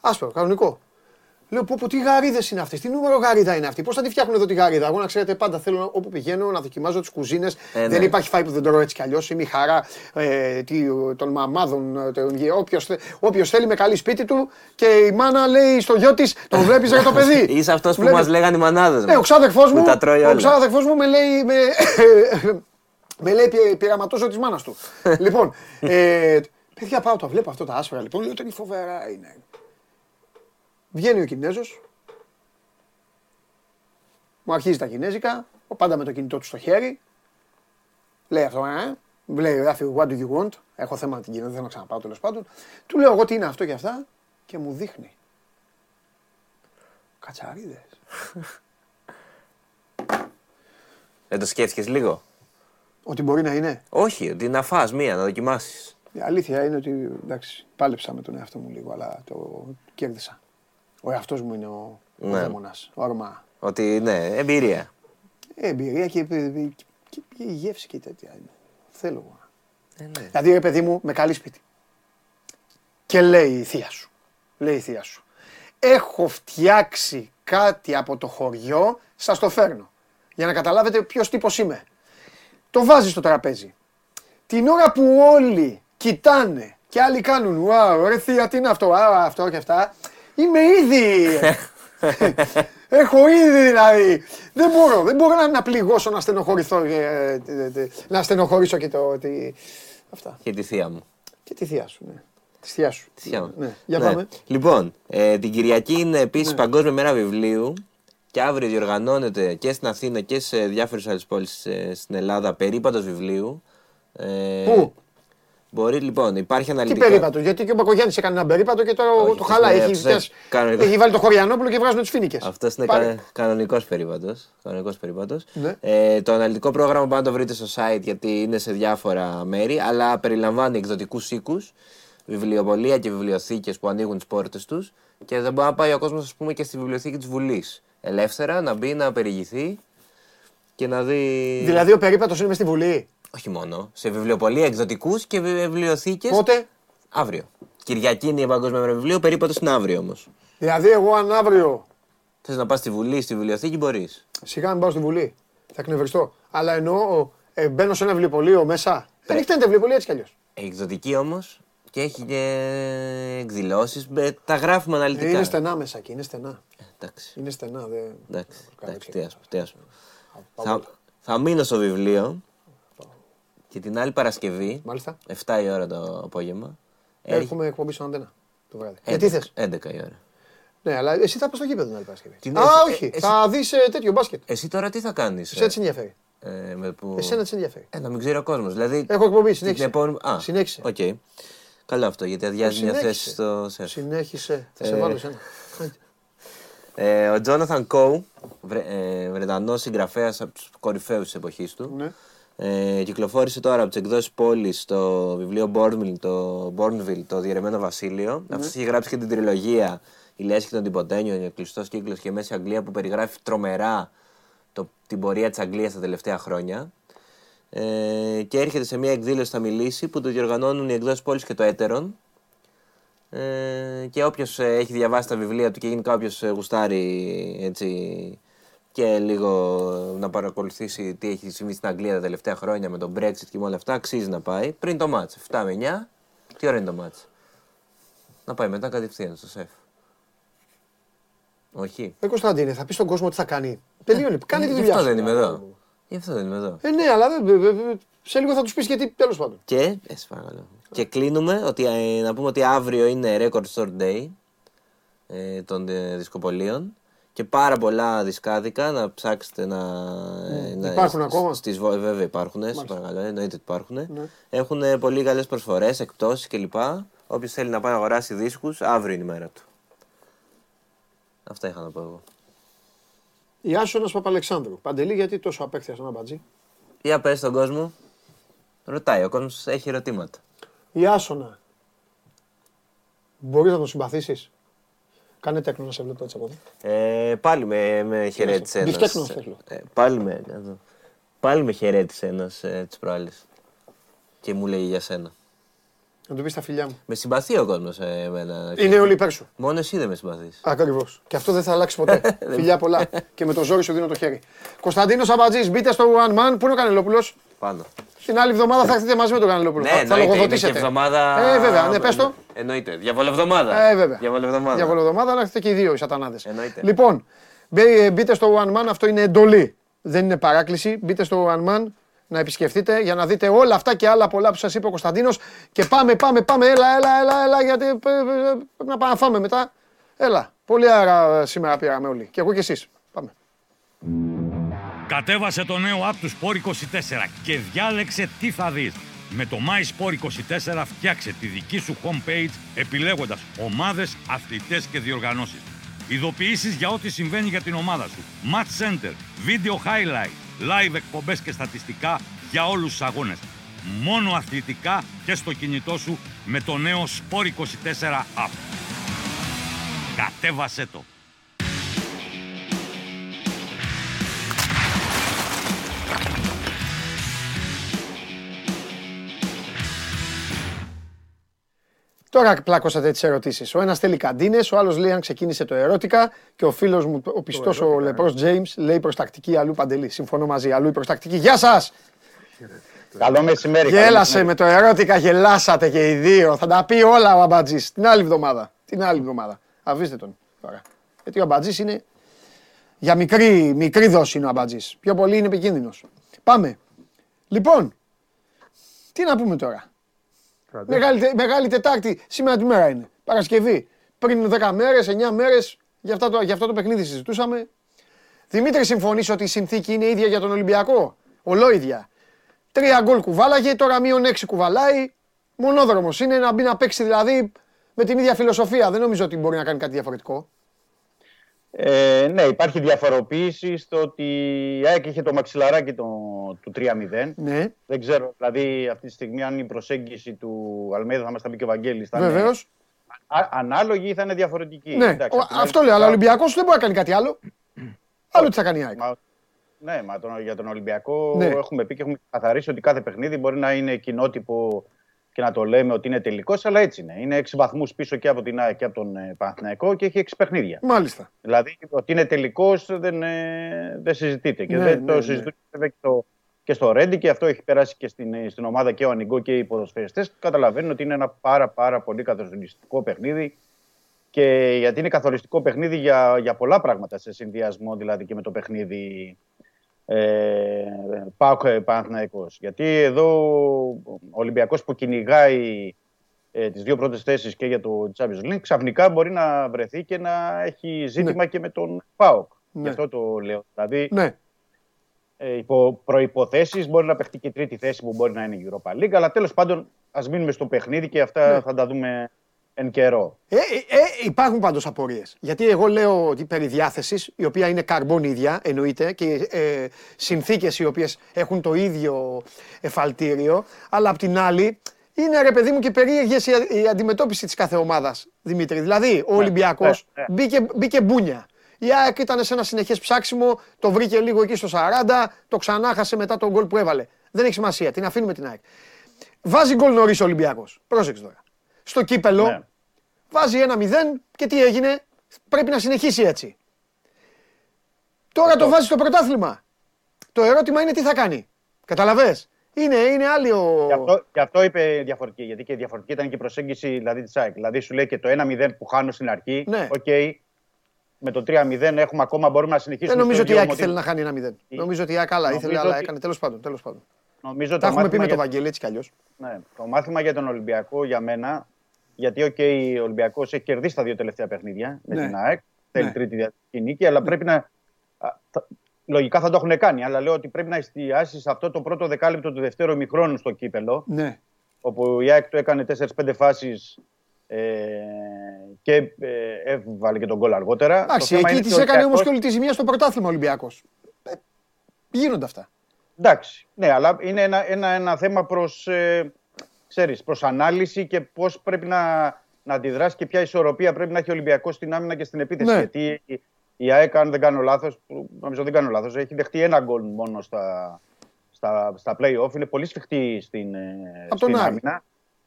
Άσπρο, κανονικό. Λέω, πω, πω, τι γαρίδες είναι αυτές, τι νούμερο γαρίδα είναι αυτή, πώς θα τη φτιάχνουν εδώ τη γαρίδα; Εγώ να ξέρετε, πάντα θέλω να- όπου πηγαίνω να δοκιμάζω τις κουζίνες. Ε, Δεν ναι. υπάρχει φάι που δεν τρώω έτσι κι αλλιώς. Είμαι η χαρά ε, τι, των μαμάδων. ε, των- Όποιος, θε- όποιος θέλει με καλή σπίτι του και η μάνα λέει στο γιο της, τον βλέπεις για το παιδί. Είσαι αυτός που Βλέπεις. μας λέγανε οι μανάδες. Ναι, ο ξάδερφός μου, τα τρώει ο όλα. ξάδερφός μου με λέει, με, με λέει πει- πειραματόζω της μάνας του. λοιπόν, ε, παιδιά πάω, το βλέπω αυτό τα άσπρα λοιπόν, λέω τι φοβερά είναι. Βγαίνει ο Κινέζος, μου αρχίζει τα κινέζικα, ο πάντα με το κινητό του στο χέρι, λέει αυτό, ε, λέει, γράφει what do you want, έχω θέμα με την Κίνα, δεν θέλω να ξαναπάω τέλος πάντων. Του λέω εγώ τι είναι αυτό και αυτά και μου δείχνει. Κατσαρίδες. Δεν το σκέφτηκες λίγο; Ότι μπορεί να είναι. Όχι, ότι να φας μία, να δοκιμάσεις. Η αλήθεια είναι ότι εντάξει, πάλεψα με τον εαυτό μου λίγο, αλλά το κέρδισα. Ο εαυτός μου είναι ο, ο Ναι. δαίμονας, όρμα. Ότι ναι, εμπειρία. Ε, εμπειρία και, και, και η γεύση και τέτοια είναι. Θέλω εγώ. Ε, ναι. Δηλαδή, ρε παιδί μου, με καλή σπίτι. Και λέει η θεία σου. Λέει η θεία σου. Έχω φτιάξει κάτι από το χωριό, σας το φέρνω. Για να καταλάβετε ποιος τύπος είμαι. το βάζει στο τραπέζι. Την ώρα που όλοι κοιτάνε και άλλοι κάνουν «Wow, ρε θεία, τι είναι αυτό, α, αυτό και αυτά», είμαι ήδη... Έχω ήδη δηλαδή. Δεν μπορώ, δεν μπορώ να, να πληγώσω να στενοχωρηθώ, ε, ε, ε, να στενοχωρήσω και το... Τι... Αυτά. Και τη θεία μου. Και τη θεία σου, ναι. Τη θεία σου. Τη θεία μου. Ναι. Για Ναι. πάμε. Λοιπόν, ε, την Κυριακή είναι επίσης Ναι. Παγκόσμια Μέρα Βιβλίου και αύριο διοργανώνεται και στην Αθήνα και σε διάφορες άλλες πόλεις στην Ελλάδα περίπατος βιβλίου. Ε, Πού; Μπορεί λοιπόν, υπάρχει Τι αναλυτικά. περίπατο, γιατί και ο Μπακογιάννης έκανε ένα περίπατο και τώρα Όχι, το αυτός χαλάει. είναι- Έχει, αυτός είναι πιάσει- κανονικό. έχει βάλει το Χωριανόπουλο και βγάζουν τις φίνικε. Αυτός είναι κα, κανονικός περίπατος. Κανονικός περίπατος. Ναι. Ε, το αναλυτικό πρόγραμμα μπορεί να το βρείτε στο site γιατί είναι σε διάφορα μέρη, αλλά περιλαμβάνει εκδοτικούς οίκους, βιβλιοπολία και βιβλιοθήκες που ανοίγουν τις πόρτες τους και δεν μπορεί να πάει ο κόσμος, ας πούμε, και στη βιβλιοθήκη της Βουλής. Ελεύθερα να μπει, να περιηγηθεί και να δει. Δηλαδή ο περίπατος είναι μες στη Βουλή; Όχι μόνο. Σε βιβλιοπολία, εκδοτικούς και βιβλιοθήκε. Πότε; Αύριο. Κυριακή είναι η Παγκόσμια Μέρα Βιβλίου, περίπατος είναι αύριο όμως. Δηλαδή εγώ αν αύριο Θες να πας στη Βουλή, στη βιβλιοθήκη, μπορείς. σιγά μην πάω στη Βουλή θα εκνευριστώ. Αλλά εννοώ ε, μπαίνω σε ένα βιβλιοπωλείο μέσα. Δεν εκτείνεται βιβλιοπωλείο έτσι κι αλλιώς. Εκδοτική όμως και έχει και εκδηλώσεις. Τα γράφουμε αναλυτικά. Είναι στενά μέσα εκεί, είναι στενά. Εντάξει. Είναι στενά. Δεν... Εντάξει, Κάνω εντάξει, Θα, θα μείνω στο βιβλίο και την άλλη Παρασκευή, Μάλιστα. 7 η ώρα το απόγευμα. έρχεται- Έχουμε εκπομπή στον αντένα το βράδυ. 11, Γιατί θες; 11 η ώρα. Ναι, αλλά εσύ θα πας στο γήπεδο την άλλη Παρασκευή. Τι Α, ναι, εσύ- όχι. ε, εσύ- Θα δεις τέτοιο μπάσκετ. Εσύ τώρα τι θα κάνεις. Εσένα τι σε ενδιαφέρει; Ε, με που... Εσένα τι σε ενδιαφέρει; Ε, να μην ξέρει ο κόσμος. Δηλαδή, Έχω εκπομπή, την συνέχισε. επόμενη- Α, Συνέχισε. Οκ. Καλό αυτό γιατί αδειάζει μια Συνέχισε. θέση στο ΣΕΦ. Συνέχισε. Θα σε Ε, βάλω εσένα. Ε, ο Τζόναθαν Κόου, βρε, ε, Βρετανός συγγραφέας από τους κορυφαίους της εποχής του, Ναι. ε, κυκλοφόρησε τώρα από τις εκδόσεις πόλης το βιβλίο Bourneville, το, Bourneville, το διαιρεμένο βασίλειο. Ναι. Αυτός έχει γράψει και την τριλογία «Η Λέσχη των Τυποτένιων», «Ο κλειστός κύκλος» και «Μέση Αγγλία» που περιγράφει τρομερά το, την πορεία της Αγγλίας τα τελευταία χρόνια. Ε, και έρχεται σε μια εκδήλωση θα μιλήσει που το διοργανώνουν οι εκδόσεις πόλης και το Έτερον. Ε, και όποιος έχει διαβάσει τα βιβλία του και γενικά όποιο γουστάρει έτσι και λίγο να παρακολουθήσει τι έχει συμβεί στην Αγγλία τα τελευταία χρόνια με τον Brexit και με όλα αυτά, αξίζει να πάει πριν το μάτς. 7 με 9. Τι ώρα είναι το μάτς. Να πάει μετά κατευθείαν στο σεφ. Όχι. Ε, Κωνσταντίνε, θα πεις στον κόσμο τι θα κάνει. Τελείωνε. Κάνει τη Γι' δουλειά αυτό σου. δεν είμαι εδώ. Γι' αυτό δεν είμαι εδώ. Ε, ναι, αλλά δεν- ε, ε, σε λίγο θα τους πεις γιατί τέλος πάντων. Και, ε, σε παρακαλώ. Και κλείνουμε ότι, ε, να πούμε ότι αύριο είναι Record Store Day ε, των ε, δισκοπολίων και πάρα πολλά δισκάδικα να ψάξετε να... ε, να Υπάρχουν στις- ακόμα; Στις, βο- ε, βέβαια υπάρχουν, σε παρακαλώ, εννοείται ότι υπάρχουν. Ναι. Έχουν ε, πολύ καλές προσφορές, εκπτώσεις κλπ. Όποιος θέλει να πάει να αγοράσει δίσκους, αύριο είναι η μέρα του. Αυτά είχα να πω εγώ. Η Άσονας Παπαλεξάνδρου. Παντελή, γιατί τόσο απέκτεια ένα μπατζή. Για πες στον κόσμο. Ρωτάει, ο κόσμος έχει ερωτήματα. Η Άσονα. Μπορείς να τον συμπαθήσεις; Κάνε τέκνο να σε βλέπω έτσι από εδώ. Ε, πάλι με, με χαιρέτησε ένας. Μπιφτέκνο θέλω. Ε, πάλι με, εδώ. πάλι με χαιρέτησε ένας ε, τις προάλλες. Και μου λέει για σένα. Να του πεις τα φιλιά μου. Με συμπαθεί ο κόσμος ε, εμένα. Είναι όλοι υπέρ σου. Μόνο εσύ δεν με συμπαθείς. Ακριβώς. Και αυτό δεν θα αλλάξει ποτέ. Φιλιά πολλά. και με το ζόρι σου δίνω το χέρι. Κωνσταντίνος Αμπατζής, μπείτε στο One Man. Πού είναι ο Κανελόπουλος; Πάνω. Την άλλη εβδομάδα θα έρθετε μαζί με τον Κανελόπουλο. Ναι, θα, θα εννοείται, είναι και λογοδοτήσετε. εβδομάδα... Ε, βέβαια, ναι, πες το. Εννοείται. Διαβολευδομάδα. Ε, βέβαια. Διαβολευδομάδα. Διαβολοβδομάδα να έρθετε και οι δύο οι σατανάδες. Εννοείται. Λοιπόν, μπε- μπείτε στο One Man, αυτό είναι εντολή. Δεν είναι παράκληση. Μπείτε στο One Man να επισκεφτείτε για να δείτε όλα αυτά και άλλα πολλά που σας είπε ο Κωνσταντίνος. Και πάμε, πάμε, πάμε. Έλα, έλα, έλα, έλα γιατί ε, ε, ε, πρέπει να πάμε να φάμε μετά. Έλα. Πολύ αέρα ε, σήμερα πήραμε όλοι. Και εγώ και εσείς. Πάμε. Κατέβασε το νέο app του Sport 24 και διάλεξε τι θα δεις. Με το My Sport 24 φτιάξε τη δική σου homepage επιλέγοντας ομάδες, αθλητές και διοργανώσεις. Ειδοποιήσεις για ό,τι συμβαίνει για την ομάδα σου. Match Center, Video Highlight, Live εκπομπές και στατιστικά για όλους τους αγώνες. Μόνο αθλητικά και στο κινητό σου με το νέο Sport 24 app. Κατέβασέ το! Τώρα πλάκωσατε τι ερωτήσεις. Ο ένας θέλει καντίνες, ο άλλος λέει αν ξεκίνησε το ερώτηκα και ο φίλος μου, ο πιστός ο λεπρός James, λέει προστακτική αλλού παντελή. Συμφωνώ μαζί, αλλού η προστακτική. Γεια σας! Καλό μεσημέρι. καλό Γέλασε μεσημέρι. με το ερώτηκα, γελάσατε και οι δύο. Θα τα πει όλα ο Αμπατζής την άλλη εβδομάδα. Την άλλη εβδομάδα. Αφήστε τον τώρα. Γιατί ο Αμπατζής είναι. Για μικρή, μικρή δόση είναι ο Αμπατζής. Πιο πολύ είναι επικίνδυνος. Πάμε. Λοιπόν, τι να πούμε τώρα; Μεγάλη, Τε- Μεγάλη Τετάρτη, σήμερα τη μέρα είναι; Παρασκευή. Πριν 10 μέρες, 9 μέρες, για, αυτά το- για αυτό το παιχνίδι συζητούσαμε. Δημήτρη, συμφωνείς ότι η συνθήκη είναι ίδια για τον Ολυμπιακό; Ολόιδια. Τρία γκολ κουβάλαγε, τώρα μείον έξι κουβαλάει. Μονόδρομος είναι να μπει να παίξει δηλαδή με την ίδια φιλοσοφία. Δεν νομίζω ότι μπορεί να κάνει κάτι διαφορετικό. Ε, ναι, υπάρχει διαφοροποίηση στο ότι η ΑΕΚ είχε το μαξιλαράκι το, του 3-0. Ναι, Δεν ξέρω, δηλαδή αυτή τη στιγμή αν η προσέγγιση του Αλμέδα θα μας τα πει και ο Βαγγέλης θα βεβαίως. είναι α- ανάλογη ή θα είναι διαφορετική; Ναι, Εντάξει, ο- απ' την άλλη αυτό λέω. Αλλά ο Ολυμπιακός δεν μπορεί να κάνει κάτι άλλο. Άλλο τι θα κάνει η ΑΕΚ. Μα- Ναι, μα τον, για τον Ολυμπιακό Ναι. έχουμε πει και έχουμε καθαρίσει ότι κάθε παιχνίδι μπορεί να είναι κοινότυπο και να το λέμε ότι είναι τελικός, αλλά έτσι είναι. Είναι 6 βαθμούς πίσω και από την ΑΕΚ και από τον ε, Παναθηναϊκό και έχει 6 παιχνίδια. Μάλιστα. Δηλαδή ότι είναι τελικός δεν, ε, δεν συζητείται. Και Ναι, δεν ναι, το ναι. συζητούν βέβαια και, το, και στο Ρέντι και αυτό έχει περάσει και στην, ε, στην ομάδα και ο Ανιγκό και οι ποδοσφαιριστές. Καταλαβαίνουν ότι είναι ένα πάρα, πάρα πολύ καθοριστικό παιχνίδι. Και γιατί είναι καθοριστικό παιχνίδι για, για πολλά πράγματα σε συνδυασμό δηλαδή και με το παιχνίδι ε, Πάοκ ε, Παναθηναϊκός. Γιατί εδώ ο Ολυμπιακός που κυνηγάει ε, τις δύο πρώτες θέσεις και για το Champions League ξαφνικά μπορεί να βρεθεί και να έχει ζήτημα και με τον ΠΑΟΚ. Ναι. Γι' αυτό το λέω. Δηλαδή Ναι, ε, υπό προϋποθέσεις μπορεί να παιχτεί και η τρίτη θέση που μπορεί να είναι η Europa League αλλά τέλος πάντων ας μείνουμε στο παιχνίδι και αυτά Ναι. θα τα δούμε εν καιρό. Ε, ε, ε, υπάρχουν πάντως απορίες. Γιατί εγώ λέω ότι περί διάθεσης, η οποία είναι καρμπόν ίδια, εννοείται, και ε, συνθήκες οι οποίες έχουν το ίδιο εφαλτήριο, αλλά απ' την άλλη είναι ρε παιδί μου και περίεργες η, η αντιμετώπιση της κάθε ομάδας, Δημήτρη. Δηλαδή, ο Ολυμπιακός ναι, ναι. μπήκε, μπήκε μπούνια. Η ΑΕΚ ήταν σε ένα συνεχές ψάξιμο, το βρήκε λίγο εκεί στο 40, το ξανάχασε μετά τον γκολ που έβαλε. Δεν έχει σημασία, την αφήνουμε την ΑΕΚ. Βάζει γκολ νωρίς ο Ολυμπιακός. Πρόσεξε τώρα. Στο κύπελο, Ναι. βάζει ένα 0 και τι έγινε, πρέπει να συνεχίσει έτσι. Τώρα το βάζει στο πρωτάθλημα. Το ερώτημα είναι τι θα κάνει. Κατάλαβες; Είναι, είναι άλλη ο... Γι' αυτό, γι' αυτό είπε διαφορετική. Γιατί και διαφορετική ήταν και η προσέγγιση δηλαδή, της ΑΕΚ. Δηλαδή σου λέει και το 1-0 που χάνω στην αρχή. Ναι. Οκ, με το 3-0 έχουμε ακόμα, μπορούμε να συνεχίσουμε. Δεν νομίζω στο ότι η ίδιο ΑΕΚ μοτίβο. θέλει να χάνει ένα 0. Νομίζω ότι η ΑΕΚ άλλα ήθελε, Νομίζω αλλά ότι- έκανε. Τέλος πάντων. Τέλος πάντων. Νομίζω Τα το έχουμε πει μάθημα με τον για- Βαγγέλη έτσι κι αλλιώς. Ναι, το μάθημα για τον Ολυμπιακό για μένα, γιατί οκ, ο Ολυμπιακός έχει κερδίσει τα δύο τελευταία παιχνίδια με Ναι. την ΑΕΚ. Θέλει Ναι. τρίτη διαδοχική νίκη, αλλά πρέπει να. α, θα- Λογικά θα το έχουν κάνει, αλλά λέω ότι πρέπει να εστιάσει σε αυτό το πρώτο δεκάλεπτο του δευτέρου ημιχρόνου στο κύπελο, Ναι. όπου η ΑΕΚ του έκανε 4-5 φάσεις ε, και ε, έβαλε και το γκολ αργότερα. Εντάξει, Το θέμα εκεί είναι της ότι ο έκανε όμως Ολυμπιακός- και όλη τη ζημιά στο πρωτάθλημα ο Ολυμπιακός. Ε, γίνονται αυτά. Εντάξει, ναι, αλλά είναι ένα, ένα, ένα θέμα προς, ε, ξέρεις, προς ανάλυση και πώς πρέπει να, να αντιδράσει και ποια ισορροπία πρέπει να έχει ο Ολυμπιακός στην άμυνα και στην επίθεση. Ναι. Γιατί η- η ΑΕΚ, αν δεν κάνω λάθος, που νομίζω δεν κάνω λάθος, έχει δεχτεί ένα γκολ μόνο στα, στα, στα play-off. Είναι πολύ σφιχτή στην, ε, Απ' τον στην Άρη. άμυνα.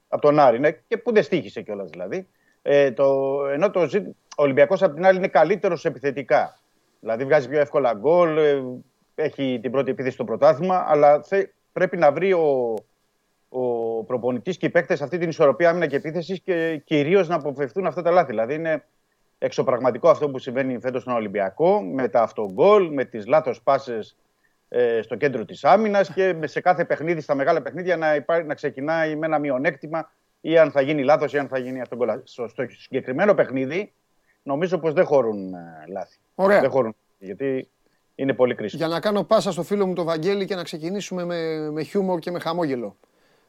Από τον Άρη, ναι, και που δεν στήχησε κιόλας δηλαδή. Ε, το, ενώ το ζήτη- ο Ολυμπιακός απ' την άλλη είναι καλύτερος επιθετικά. Δηλαδή βγάζει πιο εύκολα γκολ, ε, έχει την πρώτη επίθεση στο πρωτάθλημα, αλλά θε- πρέπει να βρει ο, ο προπονητής και οι παίκτες αυτή την ισορροπία άμυνα και επίθεσης και κυρίως να αποφευθούν αυτά τα λάθη. Δηλαδή είναι εξωπραγματικό αυτό που συμβαίνει φέτος στον Ολυμπιακό με τα αυτογκολ, με τις λάθος πάσες ε, στο κέντρο της άμυνας και με- σε κάθε παιχνίδι, στα μεγάλα παιχνίδια να, υπά- να ξεκινάει με ένα μειονέκτημα ή αν θα γίνει λάθος ή αν θα γίνει αυτογκολ. Στο, στο συγκεκριμένο παιχνίδι νομίζω πως δεν χωρούν ε, λάθη. Ωραία. Δεν χωρούν, γιατί είναι πολύ κρίσιμο. Για να κάνω πάσα στο φίλο μου τον Βαγγέλη και να ξεκινήσουμε με, με χιούμορ και με χαμόγελο.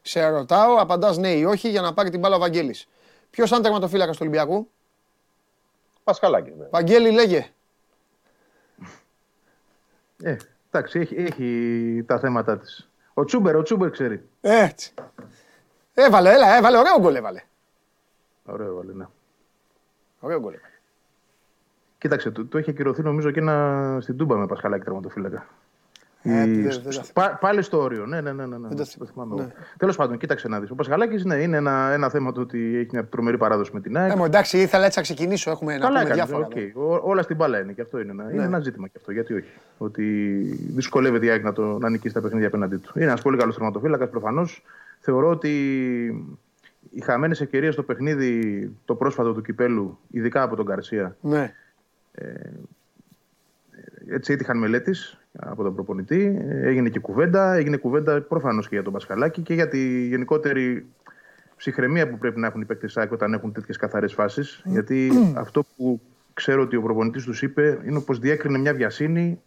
Σε ρωτάω, απαντάς ναι ή όχι για να πάρει την μπάλα ο Βαγγέλης. Ποιος ήταν τερματοφύλακας του Ολυμπιακού; Πασχαλάκης βέβαια. Βαγγέλη λέγε. Ε, εντάξει, έχει, έχει τα θέματα της. Ο Τσούμπερ, ο Τσούμπερ ξέρει. Έτσι. Έβαλε, έλα, έβαλε, ωραίο γκολ έβαλε. Ωραίο έβαλε, ναι. Ωραίο γκολ έβαλε. Κοίταξε, το, το έχει ακυρωθεί νομίζω και ένα στην Τούμπα με Πασχαλάκη τερματοφύλακα. Ε, Η- δεν- σ- δεν τα σ- πά- πάλι στο όριο. Ναι, ναι, ναι. ναι, ναι. Δεν τα Το θυμάμαι. θυμάμαι Ναι. εγώ. Τέλος πάντων, κοίταξε να δεις. Ο Πασχαλάκης ναι, είναι ένα, ένα θέμα το ότι έχει μια τρομερή παράδοση με την ΑΕΚ. Ε, μου, εντάξει, ήθελα έτσι να ξεκινήσω. Έχουμε να Καλά πούμε έκανε. διάφορα. οκ. Ο- όλα στην μπάλα είναι και αυτό είναι ένα, είναι ένα ζήτημα και αυτό. Γιατί όχι. Ότι δυσκολεύεται η ΑΕΚ να, το, να νικήσει τα παιχνίδια απέναντί του. Είναι ένας πολύ καλός τερματοφύλακα προφανώς. Θεωρώ ότι οι χαμένες ευκαιρίες στο παιχνίδι το πρόσφατο του κυπέλου, ειδικά από τον Καρσία, Ναι. έτσι έτυχαν μελέτης από τον προπονητή. Ε, Έγινε και κουβέντα. Έγινε κουβέντα προφανώς και για τον Πασχαλάκη και για τη γενικότερη ψυχραιμία που πρέπει να έχουν οι παίκτες ΑΕΚ όταν έχουν τέτοιες καθαρές φάσεις. Γιατί αυτό που ξέρω ότι ο προπονητής τους είπε είναι πως διέκρινε μια βιασύνη,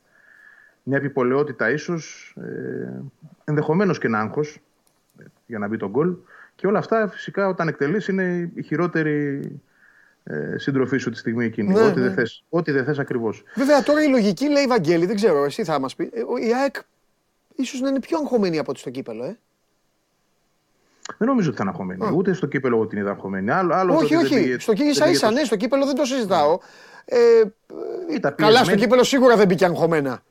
μια επιπολαιότητα ίσως, ε, ενδεχομένως και ένα άγχος για να μπει τον γκολ. Και όλα αυτά φυσικά όταν εκτελείς είναι η χειρότερη ε, σύντροφή σου τη στιγμή εκείνη. Ναι, ό,τι, ναι. δεν θες, ό,τι δεν θες ακριβώς. Βέβαια τώρα η λογική λέει Βαγγέλη, δεν ξέρω, εσύ θα μας πει. ε, ο- Η ΑΕΚ ίσως να είναι πιο αγχωμένη από ό,τι στο κύπελο, ε. Δεν νομίζω ότι θα είναι αγχωμένη. Ούτε στο κύπελο εγώ την είδα αγχωμένη. Άλλο, άλλο όχι, το ότι δεν όχι. πήγε- Στο κύπελο δεν ίσα ίσα, πήγε ναι, στο κύπελο δεν το συζητάω. Ε, Ήταν καλά, στο πιεσμένη. κύπελο σίγουρα δεν μπήκε αγχωμένα.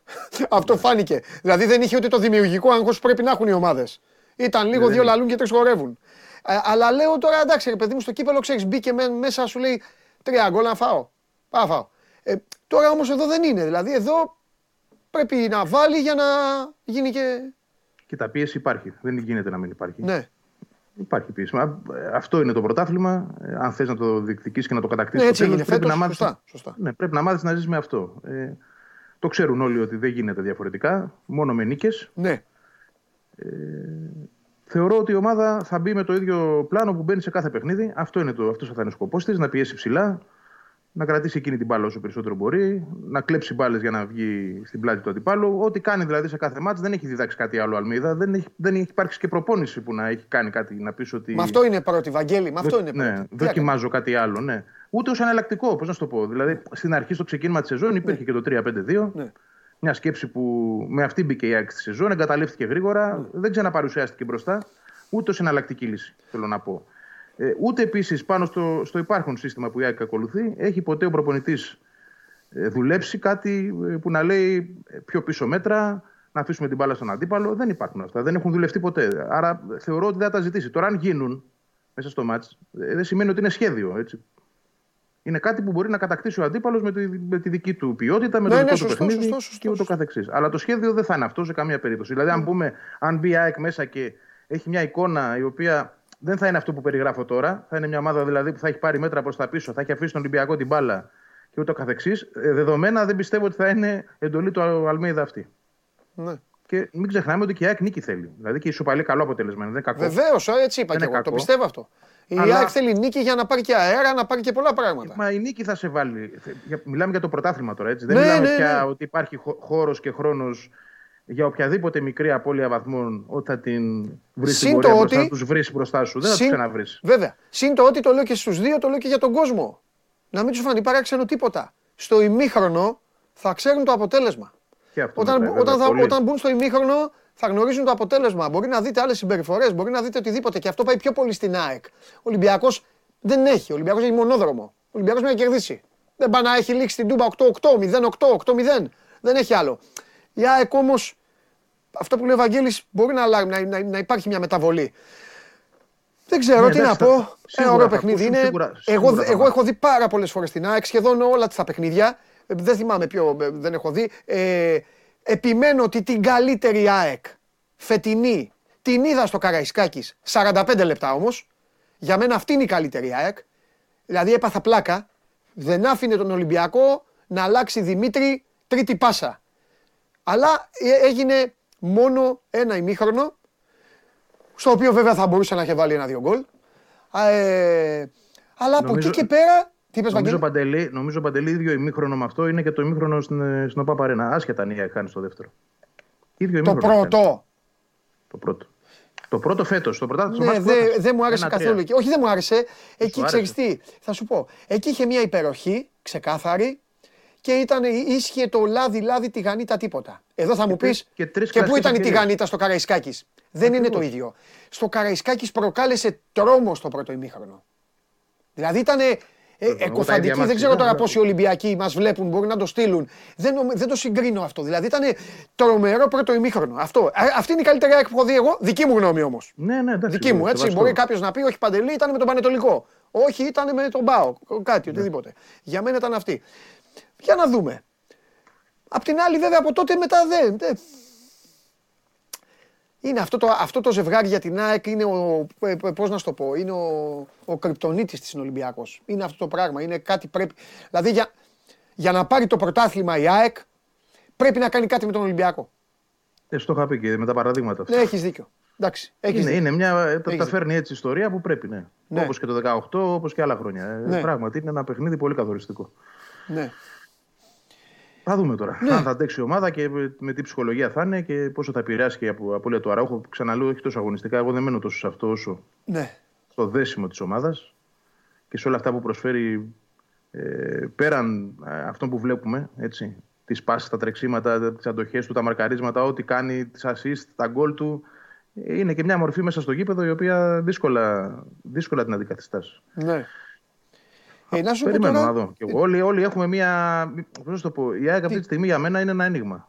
Αυτό φάνηκε. Δηλαδή δεν είχε ούτε το δημιουργικό άγχος που πρέπει να έχουν οι ομάδες. Ήταν λίγο δύο λαλούν και τρεις χορεύουν. Ε, αλλά λέω τώρα εντάξει, ρε παιδί μου, στο κύπελο ξέρεις, μπήκε με- μέσα, σου λέει τρία γκολ να φάω. Πάω να φάω. Ε, τώρα όμως εδώ δεν είναι. Δηλαδή εδώ πρέπει να βάλει για να γίνει και. Κοίτα, πίεση υπάρχει. Δεν γίνεται να μην υπάρχει. Ναι. Υπάρχει πίεση. Μα, ε, Αυτό είναι το πρωτάθλημα. Ε, αν θες να το διεκδικήσεις και να το κατακτήσεις, Ναι, έτσι έγινε πρέπει, φέτος. να μάθεις, Σωστά, σωστά. Ναι, πρέπει να μάθεις να ζεις με αυτό. Ε, το ξέρουν όλοι ότι δεν γίνεται διαφορετικά. Μόνο με νίκες. Ναι. Θεωρώ ότι η ομάδα θα μπει με το ίδιο πλάνο που μπαίνει σε κάθε παιχνίδι. Αυτό είναι το, αυτός θα είναι ο σκοπός της. Να πιέσει ψηλά, να κρατήσει εκείνη την μπάλα όσο περισσότερο μπορεί, να κλέψει μπάλες για να βγει στην πλάτη του αντιπάλου. Ό,τι κάνει δηλαδή σε κάθε μάτς δεν έχει διδάξει κάτι άλλο Αλμίδα. Δεν έχει, δεν έχει υπάρξει και προπόνηση που να έχει κάνει κάτι να πεις ότι. Με αυτό είναι πρώτη, Βαγγέλη. Με αυτό Δο- είναι πρώτη. ναι, Τι δοκιμάζω κάτι άλλο. Ναι. Ούτε ως εναλλακτικό, πώς να σου το πω. Δηλαδή, στην αρχή, στο ξεκίνημα της σεζόν, υπήρχε και το 3-5-2. Ναι. Μια σκέψη που με αυτή μπήκε η ΑΕΚ στη σεζόν, εγκαταλείφθηκε γρήγορα, Ναι. δεν ξαναπαρουσιάστηκε μπροστά. Ούτε ως εναλλακτική λύση, θέλω να πω. Ε, ούτε επίσης πάνω στο, στο υπάρχον σύστημα που η ΑΕΚ ακολουθεί, έχει ποτέ ο προπονητής δουλέψει κάτι ε, που να λέει ε, πιο πίσω μέτρα, να αφήσουμε την μπάλα στον αντίπαλο. Δεν υπάρχουν αυτά. Δεν έχουν δουλευτεί ποτέ. Άρα ε, θεωρώ ότι δεν θα τα ζητήσει. Τώρα, αν γίνουν μέσα στο μάτς, ε, δεν σημαίνει ότι είναι σχέδιο. Έτσι. Είναι κάτι που μπορεί να κατακτήσει ο αντίπαλος με, τη- με τη δική του ποιότητα, με Ναι, το ναι, δικό σωστό, του παιχνίδι σωστό, σωστό, και ούτω σωστό. καθεξής. Αλλά το σχέδιο δεν θα είναι αυτό σε καμία περίπτωση. Δηλαδή, αν, πούμε, αν μπει η ΑΕΚ μέσα και έχει μια εικόνα η οποία δεν θα είναι αυτό που περιγράφω τώρα, θα είναι μια ομάδα δηλαδή που θα έχει πάρει μέτρα προς τα πίσω, θα έχει αφήσει τον Ολυμπιακό την μπάλα και ούτω καθεξής, ε, δεδομένα δεν πιστεύω ότι θα είναι εντολή του Αλμέιδα αυτή. Ναι. Και μην ξεχνάμε ότι και η ΑΕΚ νίκη θέλει. Δηλαδή και η Ισοπαλή καλό αποτέλεσμα είναι, δεν είναι κακό. Βεβαίως, έτσι είπα Δεν και είναι εγώ. Το κακό. πιστεύω αυτό. Η Αλλά- ΑΕΚ θέλει νίκη για να πάρει και αέρα, να πάρει και πολλά πράγματα. Μα η νίκη θα σε βάλει. Για- Μιλάμε για το πρωτάθλημα τώρα, έτσι. Ναι, δεν μιλάμε ναι, πια ναι. ότι υπάρχει χώρος και χρόνος για οποιαδήποτε μικρή απώλεια βαθμών ότι θα την βρεις στην Συν πορεία το μπροστά, ότι- θα τους βρεις μπροστά σου. Δεν θα τους Συν- ξαναβρεις. Βέβαια. Συν το ότι το λέω και στους δύο, το λέω και για τον κόσμο. Να μην τους φανεί παράξενο τίποτα. Στο ημίχρονο θα ξέρουν το αποτέλεσμα. Και αυτό Όταν, μετράει, όταν, βέβαια, θα, πολύ. όταν μπουν στο ημίχρονο θα γνωρίζουν το αποτέλεσμα. Μπορεί να δείτε άλλες συμπεριφορές, μπορεί να δείτε οτιδήποτε. Και αυτό πάει πιο πολύ στην ΑΕΚ. Ο Ολυμπιακός δεν έχει. Ο Ολυμπιακός έχει μονόδρομο. Ο Ολυμπιακός πρέπει να κερδίσει. Δεν πάει να έχει λήξει την Τούμπα 8-8, 0-8, 8-0. Δεν έχει άλλο. Η ΑΕΚ όμως, αυτό που λέει ο Βαγγέλης, μπορεί να, αλλάξει, να, να, να υπάρχει μια μεταβολή. Δεν ξέρω Ναι, τι να εντάξει, πω. θα- Ένα σίγουρα ωραίο θα παιχνίδι ακούσουν, είναι. σίγουρα- εγώ, σίγουρα θα εγώ μάθουν. έχω δει πάρα πολλές φορές την ΑΕΚ, σχεδόν όλα τα παιχνίδια. Ε, Δεν θυμάμαι ποιο ε, δεν έχω δει. Ε, επιμένω ότι την καλύτερη ΑΕΚ φετινή την είδα στο Καραϊσκάκης 45 λεπτά όμως. Για μένα αυτή είναι η καλύτερη ΑΕΚ. Δηλαδή έπαθα πλάκα. Δεν άφηνε τον Ολυμπιακό να αλλάξει Δημήτρη τρίτη πάσα. Αλλά ε, έγινε μόνο ένα ημίχρονο, στο οποίο βέβαια θα μπορούσε να είχε βάλει ένα-δύο γκολ. Α, ε, αλλά από Νομίζω- εκεί και πέρα. Τι είπες Νομίζω Βαγγέλη; παντελή, νομίζω παντελή ίδιο ημίχρονο με αυτό είναι και το ημίχρονο στην, ε, στην ΟΠΑ Παρένα. Άσχετα αν η ΑΕΚ χάνει στο δεύτερο. Ίδιο Το ημίχρονο κάνει. πρώτο. Το πρώτο. Το πρώτο φέτος. Το πρωτάθλημα. Ναι, δεν δε μου άρεσε Ένα-τρία. καθόλου. εκεί. Όχι, δεν μου άρεσε. Εκεί άρεσε; ξέρεις τι, θα σου πω. Εκεί είχε μια υπεροχή, ξεκάθαρη, και ήταν, ίσχυε το λάδι-λάδι τηγανίτα τίποτα. Εδώ θα μου πεις. τρεις- και τρεις Και πού κλασικές ήταν η ευκαιρίες. τηγανίτα στο Καραϊσκάκης; Δεν είναι το ίδιο. Στο Καραϊσκάκης προκάλεσε τρόμο στο πρώτο ημίχρονο. Δηλαδή ήταν Ε, Εγώ τα ίδια εκοφαντικοί, μας δεν ξέρω τώρα είδα, πόσοι Ολυμπιακοί μας βλέπουν, μπορεί να το στείλουν. Δεν, νομι- δεν το συγκρίνω αυτό. Δηλαδή ήταν τρομερό πρώτο ημίχρονο. Αυτό. Α, αυτή είναι η καλύτερη ΑΕΚ που έχω δει εγώ. Δική μου γνώμη όμως. Ναι, ναι, εντάξει. Δική μου, έτσι. σεβαστό. Μπορεί κάποιος να πει: Όχι, Παντελή ήταν με τον Πανετολικό. Όχι, ήταν με τον Μπάο. Κάτι, οτιδήποτε. Για μένα ήταν αυτή. Για να δούμε. Απ' την άλλη, βέβαια, από τότε μετά δεν. Δεν- Είναι αυτό το, αυτό το ζευγάρι για την ΑΕΚ είναι ο, ε, ε, πώς να σου το πω, είναι ο, ο κρυπτονίτης της Ολυμπιακός. Είναι αυτό το πράγμα, είναι κάτι πρέπει, δηλαδή για, για να πάρει το πρωτάθλημα η ΑΕΚ πρέπει να κάνει κάτι με τον Ολυμπιακό. Ε, στο είχα πει και με τα παραδείγματα αυτά. Ναι, έχεις δίκιο. Εντάξει, έχεις Είναι, δίκιο. είναι μια, ε, τα, Έχεις τα δίκιο. φέρνει έτσι η ιστορία που πρέπει, ναι. Ναι. Όπως και το 18, όπως και άλλα χρόνια. Ε, Ναι. Πράγματι είναι ένα παιχνίδι πολύ καθοριστικό. Ναι. Θα δούμε τώρα. Ναι. Αν θα αντέξει η ομάδα και με- με τι ψυχολογία θα είναι και πόσο θα επηρεάσει και η απο- απώλεια του Αραούχου. Ξαναλέω, όχι τόσο αγωνιστικά. Εγώ δεν μένω τόσο σε αυτό όσο ναι. στο δέσιμο της ομάδας και σε όλα αυτά που προσφέρει ε, πέραν ε, αυτών που βλέπουμε. Έτσι, τις πάσεις, τα τρεξίματα, τις αντοχές του, τα μαρκαρίσματα, ό,τι κάνει, τις assist, τα γκολ του. Ε, Είναι και μια μορφή μέσα στο γήπεδο η οποία δύσκολα, δύσκολα την αντικαθιστάς. ναι. Ε, να σου πω Περιμένω τώρα, να δω. Και εγώ. Όλοι, όλοι έχουμε μια. Πώς να σου το πω, η ΑΕΚ αυτή τη στιγμή για μένα είναι ένα ένιγμα.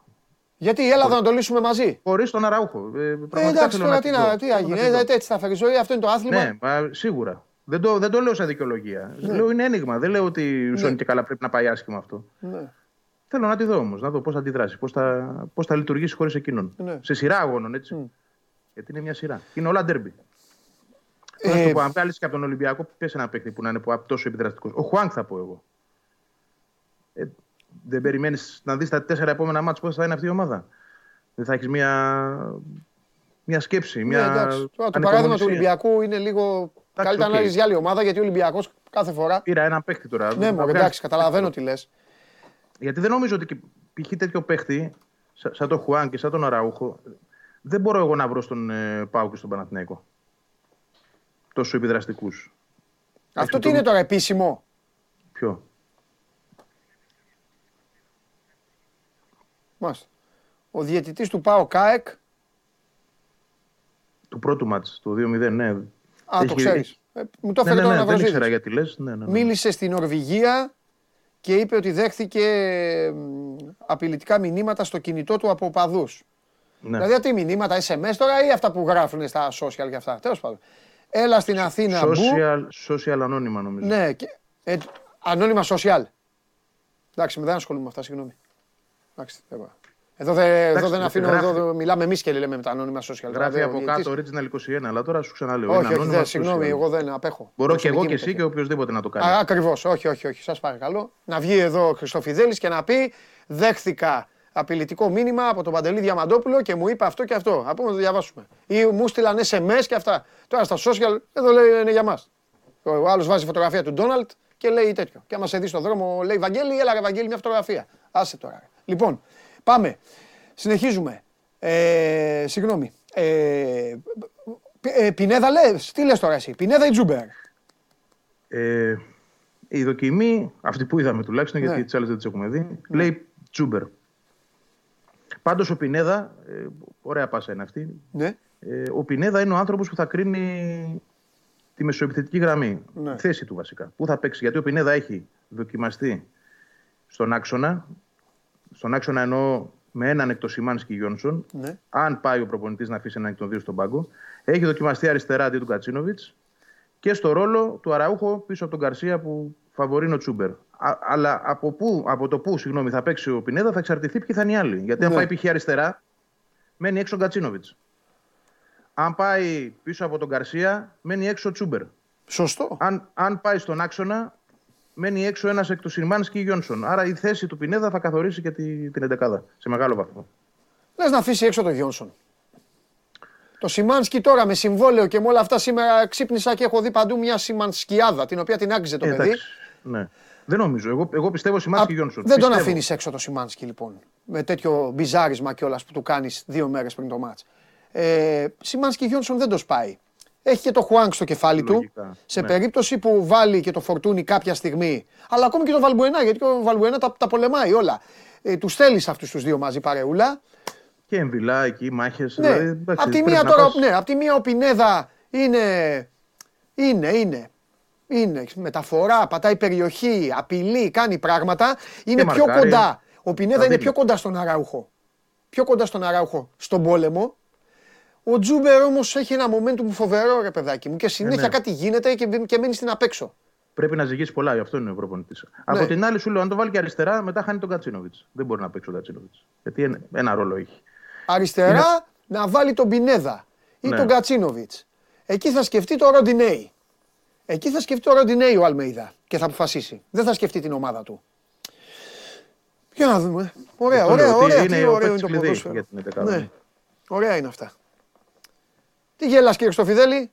γιατί έλα εδώ να το λύσουμε μαζί. Χωρίς τον Αραούχο. Ε, Ε, πραγματικά εντάξει, θέλω τώρα να τι, τη να, δω. τι Θέλω έγινε, να τη δω. ε, έτσι θα φέρει ζωή, αυτό είναι το άθλημα. Ναι, μα, σίγουρα. Δεν το, δεν το λέω σαν δικαιολογία. Ναι. Λέω είναι ένιγμα. Δεν λέω ότι ο Σόνι και καλά πρέπει να πάει άσχημα αυτό. Ναι. Θέλω να τη δω όμως, να δω πώς θα αντιδράσει, πώς θα, πώς θα λειτουργήσει χωρίς εκείνον. Ναι. Σε σειρά αγώνων, έτσι. Γιατί είναι μια σειρά. Είναι όλα ντέρμπι. Ε, να σου Ε, το πω, αν βγάλεις και από τον Ολυμπιακό, πες ένα παίκτη που να είναι που- τόσο επιδραστικός. Ο Χουάνκ θα πω εγώ. Ε, δεν περιμένεις να δεις τα τέσσερα επόμενα μάτια πώς θα είναι αυτή η ομάδα. Δεν θα έχεις μια, μια σκέψη. Μια Ναι, εντάξει. Τώρα το ανυπομονησία. παράδειγμα του Ολυμπιακού είναι λίγο. Καλύτερα να οκ. έχει για άλλη ομάδα γιατί ο Ολυμπιακός κάθε φορά. Πήρα ένα παίκτη τώρα. Ναι, Να μωρέ, βγάλεις- εντάξει, καταλαβαίνω τι λες. Γιατί δεν νομίζω ότι και π.χ. τέτοιο παίχτη, σα- σαν τον Χουάν και σαν τον Αραούχο, δεν μπορώ εγώ να βρω στον ε, Πάο και στον Παναθηναϊκό. Τόσο επιδραστικούς. Αυτό τι είναι τώρα επίσημο; Ποιο; Μάλιστα. Ο διαιτητής του ΠΑΟ ΚΑΕΚ. Του πρώτου μάτς, το 2-0, ναι. Α, Έχει- το ξέρεις. Ε, μου το Ναι, έφερε ναι, τώρα ναι, να δεν ήξερα γιατί λες. Ναι, ναι, ναι. Μίλησε στην Νορβηγία και είπε ότι δέχθηκε μ, απειλητικά μηνύματα στο κινητό του από οπαδούς. Ναι. Δηλαδή τι μηνύματα, SMS τώρα ή αυτά που γράφουν στα social και αυτά. Τέλος πάντων. Έλα στην Αθήνα, μπου. Social, social ανώνυμα νομίζω. Ναι, και, ε, ανώνυμα social. Εντάξει, δεν ασχολούμαι με αυτά, συγγνώμη. Εντάξει, εγώ. Εδώ, δεν- εδώ δεν αφήνω, γράφει- εδώ μιλάμε εμείς και λέμε με τα ανώνυμα social. Γράφει Δηλαδή, ο από διαιτητής- κάτω original 21, αλλά τώρα σου ξαναλέω. Όχι, είναι όχι, ανώνυμα δεν, συγγνώμη, social. εγώ δεν απέχω. Μπορώ και εγώ Προσωπική και μου εσύ τέτοια. και οποιοδήποτε να το κάνει. Ακριβώς, όχι, όχι, όχι. Σας παρακαλώ. Να βγει εδώ ο Χριστοφιδέλης και να πει: Δέχθηκα απειλητικό μήνυμα από τον Παντελή Διαμαντόπουλο και μου είπε αυτό και αυτό. Να πούμε να το διαβάσουμε. Ή μου στείλαν SMS και αυτά. Τώρα στα social, εδώ λέει είναι για μας. Ο άλλος βάζει φωτογραφία του Ντόναλτ και λέει τέτοιο. Και άμα σε δεις στον δρόμο, λέει Βαγγέλη, έλα ρε Βαγγέλη, μια φωτογραφία. Άσε τώρα. Λοιπόν, πάμε. Συνεχίζουμε. Ε, συγγνώμη. Ε, ε, Πινέδα λες, τι λες τώρα εσύ, Πινέδα ή Ζούμπερ; Ε, η δοκιμή, αυτή που είδαμε τουλάχιστον, Ναι. γιατί τις άλλες δεν τις έχουμε δει, λέει Ζούμπερ. Πάντως ο Πινέδα, ε, ωραία πάσα είναι αυτή. Ναι. Ε, ο Πινέδα είναι ο άνθρωπος που θα κρίνει τη μεσοεπιθετική γραμμή. Ναι. Τη θέση του βασικά. Πού θα παίξει. Γιατί ο Πινέδα έχει δοκιμαστεί στον άξονα. Στον άξονα εννοώ με έναν εκ των Σιμάνσκι Γιόνσον. Ναι. Αν πάει ο προπονητής να αφήσει έναν εκ των δύο στον πάγκο. Έχει δοκιμαστεί αριστερά αντί του Κατσίνοβιτς. Και στο ρόλο του Αραούχο πίσω από τον Καρσία που φαβορεί ο Τσούμπερ. Α, αλλά από, πού, από το πού συγγνώμη, θα παίξει ο Πινέδα θα εξαρτηθεί ποιοι θα είναι οι άλλοι. Γιατί αν Ναι. πάει π.χ. αριστερά, μένει έξω ο Γκατσίνοβιτς. Αν πάει πίσω από τον Καρσία, μένει έξω ο Τσούμπερ. Σωστό. Αν, αν πάει στον άξονα, μένει έξω ένας εκ του Σιμάνσκι ή Γιόνσον. Άρα η θέση του Πινέδα θα καθορίσει και τη, την 11 σε μεγάλο βαθμό. Λες να αφήσει έξω τον Γιόνσον. Το Σιμάνσκι τώρα με συμβόλαιο και με όλα αυτά σήμερα ξύπνησα και έχω δει παντού μια Σιμανσκιάδα την οποία την άξιζε το Ε, παιδί. εντάξει, ναι. Δεν νομίζω. Εγώ, εγώ πιστεύω Σιμάνσκι ή Α, Γιόνσον. δεν τον Πιστεύω. αφήνεις έξω το Σιμάνσκι λοιπόν. Με τέτοιο μπιζάρισμα κιόλας που του κάνεις δύο μέρες πριν το μάτς. Ε, Σιμάνσκι Γιόνσον δεν το σπάει. Έχει και το Χουάνκ στο κεφάλι Λογικά, του. Σε ναι. περίπτωση που βάλει και το φορτούνι κάποια στιγμή. Αλλά ακόμη και το Βαλμπουενά, γιατί ο Βαλμπουενά τα, τα πολεμάει όλα. Ε, τους θέλεις αυτούς τους δύο μαζί παρεούλα. Και εμβυλά εκεί, μάχες. Ναι, απ' τη μία τώρα, ναι, απ' τη μία ο Πινέδα είναι, είναι, είναι Είναι μεταφορά, πατάει περιοχή, απειλεί, κάνει πράγματα. Είναι Και πιο μαρκάρει. κοντά. Ο Πινέδα Τα είναι δίνει. πιο κοντά στον Αράουχο. Πιο κοντά στον Αράουχο στον πόλεμο. Ο Τζούμπερ όμως έχει ένα momentum φοβερό, ρε παιδάκι μου, και συνέχεια ναι. κάτι γίνεται και, και μένει στην απέξω. Πρέπει να ζυγίσει πολλά, γι' αυτό είναι ο προπονητής. Ναι. Από την άλλη, σου λέω, αν το βάλει και αριστερά, μετά χάνει τον Κατσίνοβιτς. Δεν μπορεί να παίξει ο Κατσίνοβιτς. Γιατί ένα, ένα ρόλο έχει. Αριστερά να βάλει τον Πινέδα ή Ναι. τον Κατσίνοβιτς. Εκεί θα σκεφτεί το Ροντινέι. Εκεί θα σκεφτεί το Ροντινέι ο Αλμέιδα και θα αποφασίσει. Δεν θα σκεφτεί την ομάδα του. Για να δούμε. Ωραία, Αυτό ωραία, λέω ότι ωραία. είναι Τι ο ωραίο είναι παίκτης το κλειδί ποδόσφαιρο. για την δεκάδα. Ναι. Ωραία είναι αυτά. Τι γέλας κύριε Στοφιδέλη.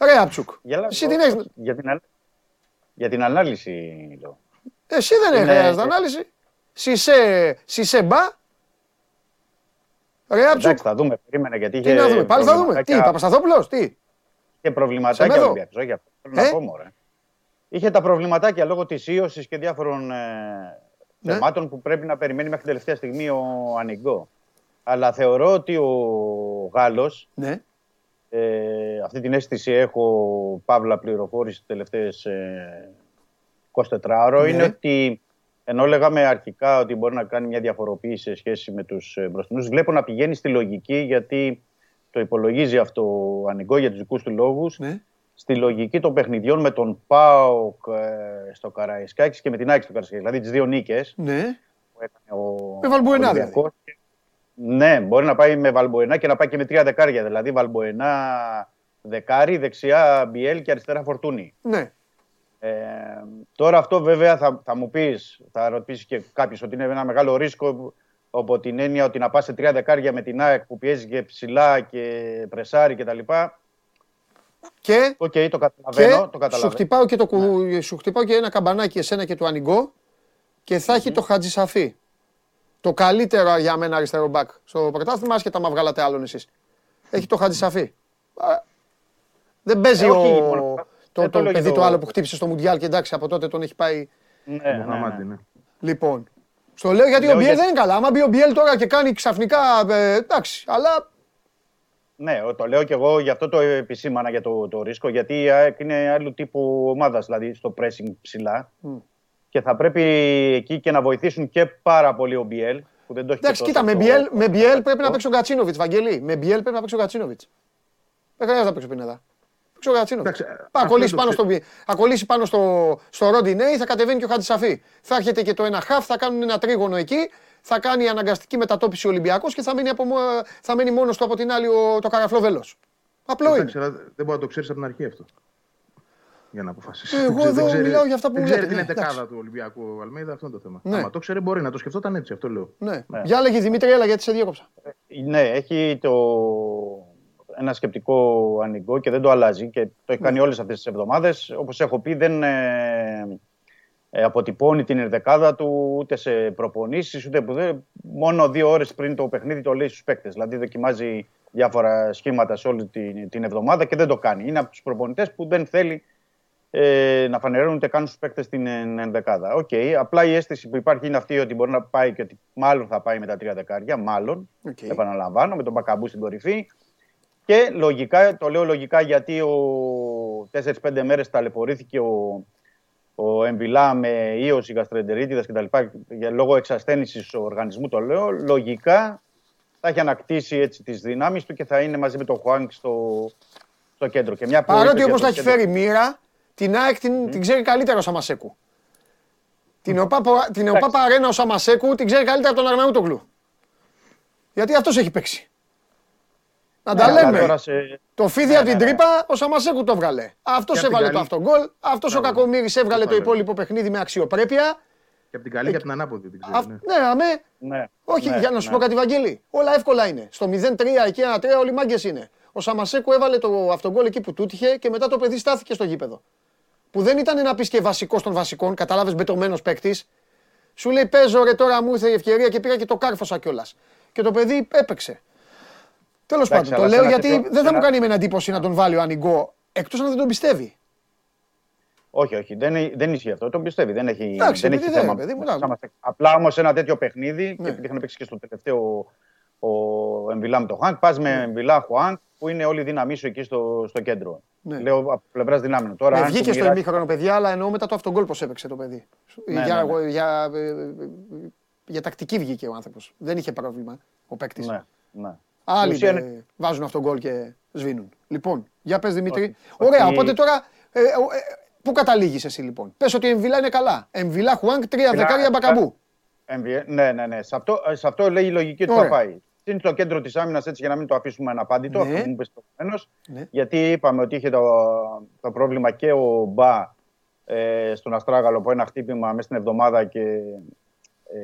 Ρε Αψουκ. Γελάω, Εσύ την έχεις... για, την, α- για την ανάλυση λέω. Εσύ δεν Είναι- χρειάζεται ανάλυση. Σισε, σισε μπα. Ρε Αψουκ. Εντάξει, θα δούμε. Περίμενε γιατί Τι είχε. να δούμε. Πάλι θα δούμε. Τι, προβληματάκια- Παπασταθόπουλος, τι; Είχε προβληματάκια Σεμέδο. ο Ολυμπιακός. Όχι αυτό. Θέλω Ε; να πω, μωρέ. Είχε τα προβληματάκια λόγω της ίωσης και διάφορων ε, Ναι. θεμάτων που πρέπει να περιμένει μέχρι τελευταία στιγμή ο Ανιγκό. Αλλά θεωρώ ότι ο Γάλλος, Ναι. ε, αυτή την αίσθηση έχω παύλα πληροφόρηση τις τελευταίες ε, 24 ώρο, Ναι. είναι ότι ενώ λέγαμε αρχικά ότι μπορεί να κάνει μια διαφοροποίηση σε σχέση με τους ε, μπροστινούς, βλέπω να πηγαίνει στη λογική γιατί το υπολογίζει αυτό ο Ανιγκό για τους δικούς του λόγους Ναι. στη λογική των παιχνιδιών με τον ΠΑΟΚ ε, στο Καραϊσκάκης και με την Άκη στο Καραϊσκάκης. Δηλαδή τις δύο νίκες Ναι. που έκανε ο Με Βαλμπουενά, δηλαδή. Ολυμπιακός. Ναι, μπορεί να πάει με Βαλμπουενά και να πάει και με τρία δεκάρια. Δηλαδή Βαλμπουενά δεκάρι, δεξιά Μπιέλ και αριστερά Φορτούνη. Ναι. Ε, τώρα αυτό βέβαια θα, θα μου πεις, θα ρωτήσεις και κάποιος ότι είναι ένα μεγάλο ρίσκο από την έννοια ότι να πας σε τρία δεκάρια με την ΑΕΚ που πιέζεις και ψηλά και πρεσάρει κτλ. Και, Οκ, το καταλαβαίνω. και το σου, καταλαβαίνω. χτυπάω και το, κου- σου χτυπάω και ένα καμπανάκι εσένα και του Ανιγκό και θα έχει το Χατζησαφή. Το καλύτερο για μένα αριστερό μπακ στο πρωτάθλημα, άσχετα μα βγάλατε άλλον εσείς. Έχει το Χατζησαφή. Α, Δεν παίζει Ε, όχι, ο, μόνο- το, δεν το, το λέω παιδί για το το- άλλο που χτύπησε στο Μουντιάλ και εντάξει από τότε τον έχει πάει. Ναι, ναι, ναι. Μοχαμάντι, ναι. Λοιπόν, στο λέω γιατί Λέω ο Μπιέλ γιατί- δεν είναι καλά. Άμα μπει ο Μπιέλ τώρα και κάνει ξαφνικά. ε, εντάξει, αλλά Ναι, το λέω και εγώ γι' αυτό το επισήμανα για το, το ρίσκο, γιατί η ΑΕΚ είναι άλλου τύπου ομάδας, δηλαδή στο pressing ψηλά. Και θα πρέπει εκεί και να βοηθήσουν και πάρα πολύ ο Μπιέλ, που δεν το έχει Εντάξει, και κοίτα, τόσο με στο- Μπιέλ, με Μπιέλ πρέπει να παίξει ο Γκατσίνοβιτ, Βαγγέλη. Με Μπιέλ πρέπει να παίξει ο Γκατσίνοβιτ. Δεν χρειάζεται να παίξει ο Πινέδα. Παίξει ο Γκατσίνοβιτ. Εντάξει, Θα αυτό κολλήσει το πάνω, ξέ- στο, Μπι- θα κολλήσει πάνω στο, στο Ροντινέι, θα κατεβαίνει και ο Χατζησαφή. Θα έρχεται και το ένα χαφ, θα κάνουν ένα τρίγωνο εκεί, θα κάνει αναγκαστική μετατόπιση ο Ολυμπιακός και θα μείνει, από, μο- θα μείνει μόνος του από την άλλη ο, το καραφλό βέλος. Απλό είναι. Εντάξει, αλλά δεν μπορεί να το ξέρεις από την αρχή αυτό. Για να αποφασίσεις. Ε, εγώ εδώ μιλάω για αυτά που δεν μου ξέρει λέτε, την ναι, δεκάδα εντάξει. του Ολυμπιακού Αλμέιδα, αυτό είναι το θέμα. Ναι. Άμα το ξέρει, μπορεί να το σκεφτόταν έτσι, αυτό λέω. Ναι. Για λέγει Δημήτρη, έλα γιατί σε διέκοψα. Ναι, έχει το... ένα σκεπτικό ανοιγό και δεν το αλλάζει και το έχει κάνει όλες αυτές τις εβδομάδες. Όπως έχω πει, δεν ε, ε, αποτυπώνει την ενδεκάδα του ούτε σε προπονήσεις, ούτε που δεν... Μόνο δύο ώρες πριν το παιχνίδι το λέει στους παίκτες. Δηλαδή δοκιμάζει διάφορα σχήματα σε όλη την, την εβδομάδα και δεν το κάνει. Είναι από τους προπονητές που δεν θέλει ε, να φανερώνουν ούτε καν στους παίκτες την ε, ενδεκάδα. Οκ, απλά η αίσθηση που υπάρχει είναι αυτή ότι μπορεί να πάει και ότι μάλλον θα πάει με τα τρία δεκάρια, μάλλον. Οκ. Επαναλαμβάνω, με τον Μπακαμπού στην κορυφή. Και λογικά, το λέω λογικά γιατί ο 4-5 μέρες ταλαιπωρήθηκε ο, ο Εμβιλά με ίωση γαστρεντερίτιδας κτλ. Για λόγω εξασθένησης του οργανισμού το λέω. Λογικά θα έχει ανακτήσει έτσι τις δυνάμεις του και θα είναι μαζί με τον Χουάνκ στο, στο κέντρο. Και μια που Παρότι είπες όμω για τα το έχει κέντρο- φέρει μοίρα, την ΑΕΚ την, την ξέρει καλύτερα ο Σαμασέκου. Την ΟΠΑ, την ΟΠΑ Παρένα ο Σαμασέκου την ξέρει καλύτερα από τον Αρναούτογλου. Γιατί αυτός έχει παίξει. Να τα Ναι, αλλά λέμε. τώρα σε- Το φίδι από την τρύπα ο Σαμασέκου το βγάλε. Αυτός Και απ' την έβαλε το καλή- αυτό γκολ. Αυτός ο Μπράβο. Κακομήρη έβγαλε το Το λέμε. υπόλοιπο παιχνίδι με αξιοπρέπεια. Και από την καλή και από την ανάποδη την Αυ- ξέρει. Ναι, αμέ. Ναι, Όχι, ναι, για να σου ναι. πω κάτι, Βαγγέλη. Όλα εύκολα είναι. Στο 0-3 εκεί 1-3 όλοι μάγκες είναι. Ο Σαμασέκου έβαλε το αυτογκόλ εκεί που του τύχε και μετά το παιδί στάθηκε στο γήπεδο. Που δεν ήταν να πεις και βασικός των βασικών, κατάλαβες μπετωμένος παίκτης. Σου λέει παίζω ρε τώρα μου ήρθε η ευκαιρία και πήγα και το κάρφωσα κιόλας. Και το παιδί έπαιξε. Τέλος πάντων, το αλλά σε λέω ένα γιατί τέτοιο- δεν σε θα μου ένα- κάνει με εντύπωση να τον βάλει ο Ανιγκό. Εκτός αν δεν τον πιστεύει. Όχι, όχι, δεν, δεν ισχύει αυτό. Τον πιστεύει. Δεν έχει, Εντάξει, δεν επειδή έχει δεν, θέμα. παιδί μου, Μέσα εντάξει. μας. Απλά όμως ένα τέτοιο παιχνίδι, Ναι. και επειδή είχαν παίξει και στο τελευταίο ο Εμβιλά με τον Χουάνκ. Πας με Εμβιλά Χουάνκ που είναι όλη η δύναμή σου εκεί στο, στο κέντρο. Ναι. Λέω από πλευράς δυνάμεων. Τώρα, Ναι, αν βγήκε του στο μοιράσει- ημίχρονο, παιδιά, αλλά εννοώ μετά το αυτογκόλ πώς έπαιξε το παιδί. Ναι, για, ναι, ναι. Για, ε, ε, για τακτική βγήκε ο άνθρωπος. Δεν είχε πρόβλημα ο παίκτης. Ναι, ναι. Άλλοι Η ουσία ε, είναι- βάζουν αυτογκόλ και σβήνουν. Λοιπόν, για πες Δημήτρη. Όχι, Ωραία, ότι- οπότε τώρα ε, ε, ε, πού καταλήγεις εσύ λοιπόν; Πες ότι η Εμβιλά είναι καλά. Εμβιλά Χουάνκ, τρία Κοίτα, δεκάρια μπακαμπού. MVA, ναι, ναι, ναι. Σε αυτό, σε αυτό λέει η λογική ότι Ωραία. θα πάει. Είναι στο κέντρο της άμυνας έτσι για να μην το αφήσουμε αναπάντητο. Ναι. Αυτό που μου είπες προηγουμένως. Ναι. Γιατί είπαμε ότι είχε το, το πρόβλημα και ο Μπα ε, στον αστράγαλο από ένα χτύπημα μέσα στην εβδομάδα και ε,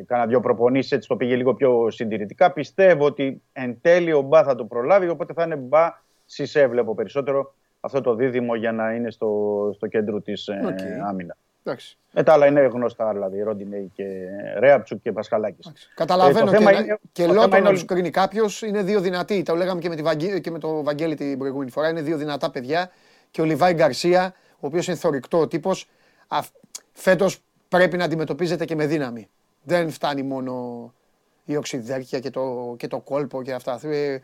κάνα δύο προπονήσεις, έτσι το πήγε λίγο πιο συντηρητικά. Πιστεύω ότι εν τέλει ο Μπα θα το προλάβει, οπότε θα είναι Μπα Σισέ, βλέπω περισσότερο αυτό το δίδυμο για να είναι στο, στο κέντρο της ε, Οκ. άμυνας. Εντάξει. Με τα άλλα είναι γνωστά, δηλαδή Ρόντινεϊ και Ρέαμπτσουκ και Πασχαλάκης. Καταλαβαίνω Ε, το θέμα και, είναι- και το λόγω θέμα να είναι τους κρίνει κάποιος είναι δύο δυνατοί. Το λέγαμε και με, τη Βαγγέ- και με το Βαγγέλη την προηγούμενη φορά. Είναι δύο δυνατά παιδιά. Και ο Λιβάη Γκαρσία, ο οποίος είναι θορυκτό τύπος, φέτος πρέπει να αντιμετωπίζεται και με δύναμη. Δεν φτάνει μόνο η οξυδέρκεια και το, και το κόλπο και αυτά. Ε,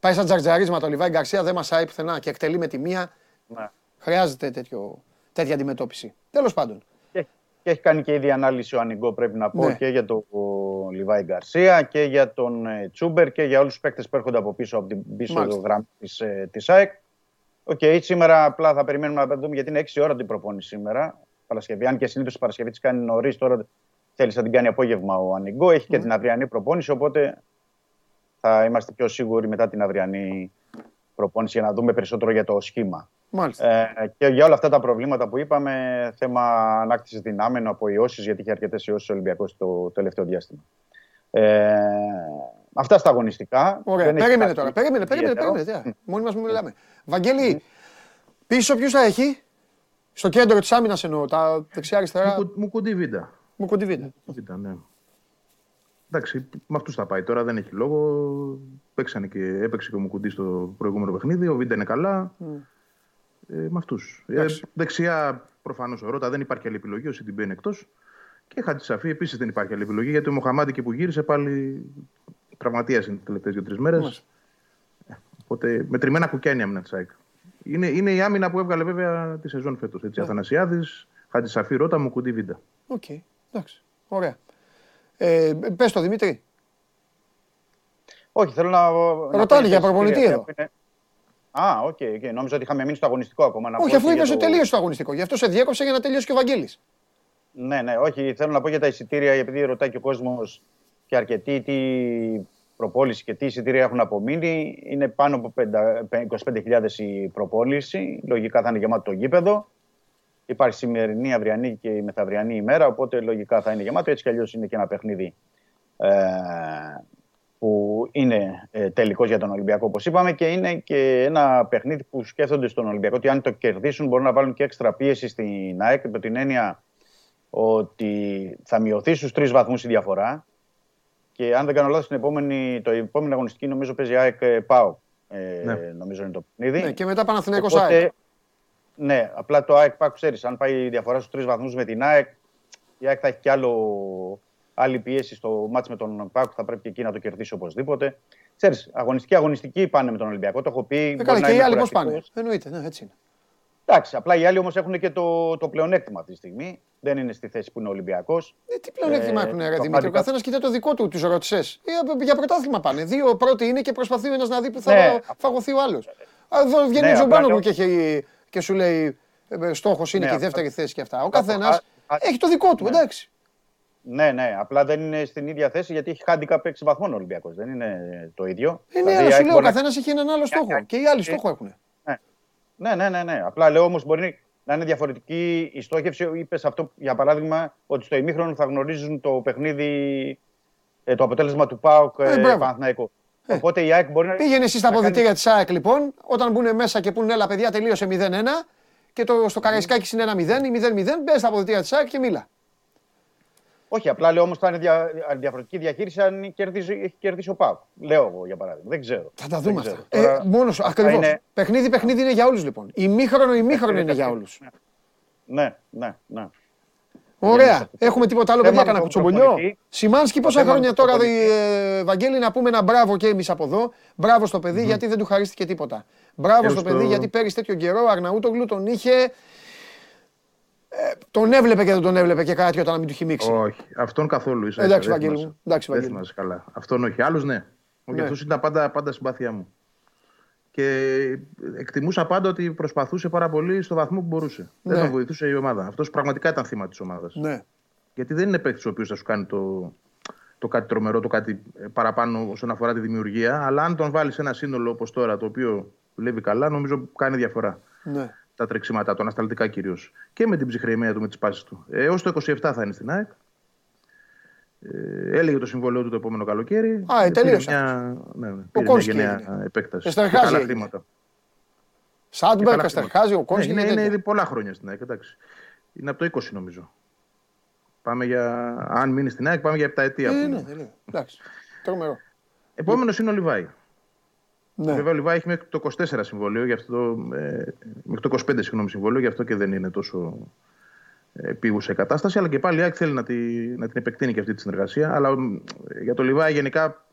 Πάει σαν τζαρτζαρίσματα ο Λιβάη Γκαρσία, δεν μασάει πουθενά και εκτελεί με τη μία. Ναι. Χρειάζεται τέτοιο, τέτοια αντιμετώπιση. Τέλος πάντων. Και, και έχει κάνει και ήδη ανάλυση ο Ανιγκό, πρέπει να πω, Ναι. και για τον ο Λιβάη Γκαρσία και για τον ε, Τσούμπερ και για όλους τους παίκτες που έρχονται από πίσω από την πίσω Μάλιστα. γραμμή της ε, της ΑΕΚ. Οκ, σήμερα απλά θα περιμένουμε να δούμε γιατί είναι 6 ώρα την προπόνηση σήμερα. Παρασκευή. Αν και συνήθως η Παρασκευή της κάνει νωρίς, τώρα θέλει να την κάνει απόγευμα ο Ανιγκό. Έχει και την αυριανή προπόνηση, οπότε θα είμαστε πιο σίγουροι μετά την αυριανή προπόνηση για να δούμε περισσότερο για το σχήμα. Μάλιστα. Ε, και για όλα αυτά τα προβλήματα που είπαμε, θέμα ανάκτησης δυνάμεων από ιώσεις, γιατί είχε αρκετές ιώσει ο Ολυμπιακός το τελευταίο διάστημα. Ε, αυτά στα αγωνιστικά. Ωραία. Δεν έχει Περίμενε κάτι τώρα. Περίμενε, περίμενε. ιδιαίτερο. περίμενε. τι, Μόνοι μας μιλάμε. Βαγγέλη, πίσω ποιος θα έχει; Στο κέντρο της άμυνας εννοώ. Τα δεξιά-αριστερά. Μου, μου κουντί βίντα. Μου κοντιβίνε. Βίντα, ναι. Εντάξει, με αυτούς θα πάει τώρα, δεν έχει λόγο. Παίξανε και, έπαιξε και ο Μουκουντής στο προηγούμενο παιχνίδι. Ο Βίντα είναι καλά. Ε, με αυτούς. Ε, Εντάξει. δεξιά προφανώς ο Ρότα δεν υπάρχει άλλη επιλογή. Ο Σιντιμπέ είναι εκτός. Και Χατζησαφή επίσης δεν υπάρχει άλλη επιλογή γιατί ο Μοχαμάντη και που γύρισε πάλι τραυματίας είναι τις τελευταίες δύο-τρεις μέρες. Μάλιστα. Οπότε μετρημένα κουκιά είναι η άμυνα της ΑΕΚ. Είναι, είναι η άμυνα που έβγαλε βέβαια τη σεζόν φέτος. Ναι. Αθανασιάδης, Χατζησαφή, Ρότα, Μουκουντί, Βίντα. Οκ. Εντάξει. Ωραία. Ε, Πες το Δημήτρη. Όχι, θέλω να. να Ρωτάνε πω για τα προπονητή εισιτήρια εδώ. που είναι- Α, OK, OK. Νόμιζα ότι είχαμε μείνει στο αγωνιστικό ακόμα. Να Όχι, πω αφού και είπες για ότι το- τελείωσε το αγωνιστικό. Γι' αυτό σε διέκοψε για να τελειώσει και ο Βαγγέλης. Ναι, ναι, όχι. Θέλω να πω για τα εισιτήρια, επειδή ρωτάει και ο κόσμος και αρκετοί τι προπόληση και τι εισιτήρια έχουν απομείνει. Είναι πάνω από 25.000 η προπόληση. Λογικά θα είναι γεμάτο το γήπεδο. Υπάρχει σημερινή, αυριανή και η μεθαυριανή ημέρα, οπότε λογικά θα είναι γεμάτο. Έτσι κι αλλιώς είναι και ένα παιχνίδι ε, που είναι ε, τελικός για τον Ολυμπιακό, όπως είπαμε, και είναι και ένα παιχνίδι που σκέφτονται στον Ολυμπιακό ότι αν το κερδίσουν μπορούν να βάλουν και έξτρα πίεση στην ΑΕΚ, με την έννοια ότι θα μειωθεί στους τρεις βαθμούς η διαφορά. Και αν δεν κάνω λάθος, την επόμενη, το επόμενο αγωνιστική νομίζω παίζει ΑΕΚ ε, ΠΑΟ. Ε, Ναι. Νομίζω είναι το παιχνίδι. Ναι, και μετά Παναθηναϊκός Οπότε, ΑΕΚ. Ναι, απλά το ΑΕΚ ΠΑΟ ξέρεις, αν πάει η διαφορά στους τρεις βαθμούς με την ΑΕΚ, η ΑΕΚ θα έχει κι άλλο, άλλη πίεση στο μάτς με τον ΠΑΟ, θα πρέπει και εκεί να το κερδίσει οπωσδήποτε. Ξέρεις, αγωνιστική αγωνιστική πάνε με τον Ολυμπιακό, το έχω πει. Ε, μπορεί καλά, να και οι είναι άλλοι πώς κουραστικός. πάνε. Εννοείται, ναι, έτσι είναι. Εντάξει, απλά οι άλλοι όμως έχουν και το, το πλεονέκτημα αυτή τη στιγμή. Δεν είναι στη θέση που είναι ο Ολυμπιακός. Ε, τι πλεονέκτημα Ε, έχουν, ρε το Δημήτρη. Ο χάντικα- καθένας κοιτά το δικό του, τους ρώτησες. Για πρωτάθλημα πάνε. Δύο πρώτοι είναι και προσπαθεί ο ένας να δει που θα Ναι. φαγωθεί ο άλλος. Εδώ βγαίνει Ναι, ο Τζομπάνογλου απλά και, έχει- και σου λέει στόχος είναι Ναι, και η απλά- δεύτερη θέση και αυτά. Ο Α, καθένας α, α, έχει το δικό του, ναι. εντάξει. Ναι, ναι, απλά δεν είναι στην ίδια θέση γιατί έχει handicap 6 βαθμών ο Ολυμπιακός. Δεν είναι το ίδιο. Είναι, Δηλαδή, αλλά η σου ΑΕΚ λέω, ο μπορεί να- καθένας έχει έναν άλλο στόχο. Και οι άλλοι στόχο έχουν. Ναι, ναι, ναι, ναι. Απλά λέω όμως μπορεί να είναι διαφορετική η στόχευση. Είπες αυτό για παράδειγμα ότι στο ημίχρονο θα γνωρίζουν το παιχνίδι, ε, το αποτέλεσμα του ΠΑΟΚ Ε, ε, μπράβο. Παναθηναϊκό. Ε. Οπότε η ΑΕΚ μπορεί να. Πήγαινε εσύ στα να κάνει- αποδητήρια της ΑΕΚ λοιπόν, όταν μπουν μέσα και πούνε έλα παιδιά τελείωσε 0-1 και το, στο Καραϊσκάκι είναι 1-0 ή 0-0, μπες στα αποδητήρια της ΑΕΚ και μίλα. Όχι, απλά λέω όμως θα είναι δια... διαφορετική διαχείριση αν κερδίζει, έχει κερδίσει ο ΠΑΟΚ. Λέω εγώ για παράδειγμα. Δεν ξέρω. Θα τα Δεν δούμε ξέρω. αυτά. Τώρα, Ε, Μόνος αυτά ακριβώς. είναι- Παιχνίδι, παιχνίδι είναι για όλους λοιπόν. Ημίχρονο, ημίχρονο είναι για όλους. Ναι, ναι, ναι. Ωραία. Έχουμε τίποτα άλλο, Θέμα παιδιά, κανένα με τον κουτσομπολιό; προπονητή. Σιμάνσκι, πόσα θέμα χρόνια με τον τώρα, προπονητή. ε, Βαγγέλη, να πούμε ένα μπράβο και εμείς από εδώ. Μπράβο στο παιδί, γιατί δεν του χαρίστηκε τίποτα. Μπράβο Ε, στο στο- παιδί, γιατί πέρυσι τέτοιο καιρό ο Αρναούτογλου τον είχε. ε, τον έβλεπε και δεν τον έβλεπε και κάτι όταν να μην του χυμίξει. Όχι, αυτόν καθόλου ίσα. Εντάξει, ίσα, δεν Βαγγέλη θυμάσαι. μου. Εντάξει, Δεν Βαγγέλη μου. θυμάσαι καλά. Αυτόν όχι. Άλλους ναι. Όχι, Ναι. αυτός ήταν πάντα, πάντα συμπάθειά μου. Και εκτιμούσα πάντα ότι προσπαθούσε πάρα πολύ στο βαθμό που μπορούσε. Ναι. Δεν τον βοηθούσε η ομάδα. Αυτός πραγματικά ήταν θύμα της ομάδας. Ναι. Γιατί δεν είναι παίκτης ο οποίος θα σου κάνει το, το κάτι τρομερό, το κάτι ε, παραπάνω όσον αφορά τη δημιουργία. Αλλά αν τον βάλεις σε ένα σύνολο όπως τώρα, το οποίο δουλεύει καλά, νομίζω κάνει διαφορά. ναι. Τα τρεξίματά του, ανασταλτικά κυρίως. Και με την ψυχραιμία του, με τις πάσει του. Έως το 27 θα είναι στην ΑΕΚ. Ε, έλεγε το συμβόλαιο του το επόμενο καλοκαίρι. Α, ε, Ε, πήρε τελείωσε Μια, ναι, ναι, πήρε μια Κόνσκι γενναία έγινε. επέκταση. Εστερχάζη Και καλά έγινε. χρήματα. Σάντμπερκ, καλά Καστερχάζη, ο Ναι, Κόνσκι. είναι, και είναι τέτοια. ήδη πολλά χρόνια στην ΑΕΚ. Εντάξει. Είναι από το 20 νομίζω. Πάμε για. Αν μείνει στην ΑΕΚ, πάμε για 7 ετία. Ε, ναι, τελείω. Εντάξει. Τρομερό. Επόμενος είναι ο Λιβάη. Ναι. Βέβαια, ο Λιβάη έχει μέχρι το 24 συμβόλαιο, γι' αυτό, ε, μέχρι το 25 συγγνώμη, συμβόλαιο, γι' αυτό και δεν είναι τόσο ε, επίγουσα η κατάσταση. Αλλά και πάλι η ΑΕΚ θέλει να, τη, να την επεκτείνει και αυτή τη συνεργασία. Αλλά μ, για το Λιβάη γενικά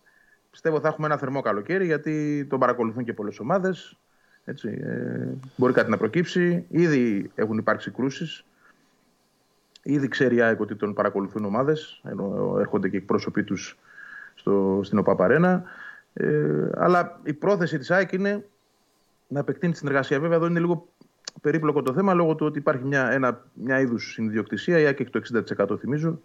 πιστεύω θα έχουμε ένα θερμό καλοκαίρι, γιατί τον παρακολουθούν και πολλές ομάδες. Έτσι, ε, μπορεί κάτι να προκύψει. Ήδη έχουν υπάρξει κρούσεις. Ήδη ξέρει η ΑΕΚ ότι τον παρακολουθούν ομάδες, ενώ έρχονται και εκπρόσωποι τους στην ΟΠΑΠΑΡΕΝΑ. Ε, αλλά η πρόθεση της ΑΕΚ είναι να επεκτείνει τη συνεργασία. Βέβαια, εδώ είναι λίγο περίπλοκο το θέμα λόγω του ότι υπάρχει μια, ένα, μια είδους συνδιοκτησία. Η ΑΕΚ έχει το 60% θυμίζω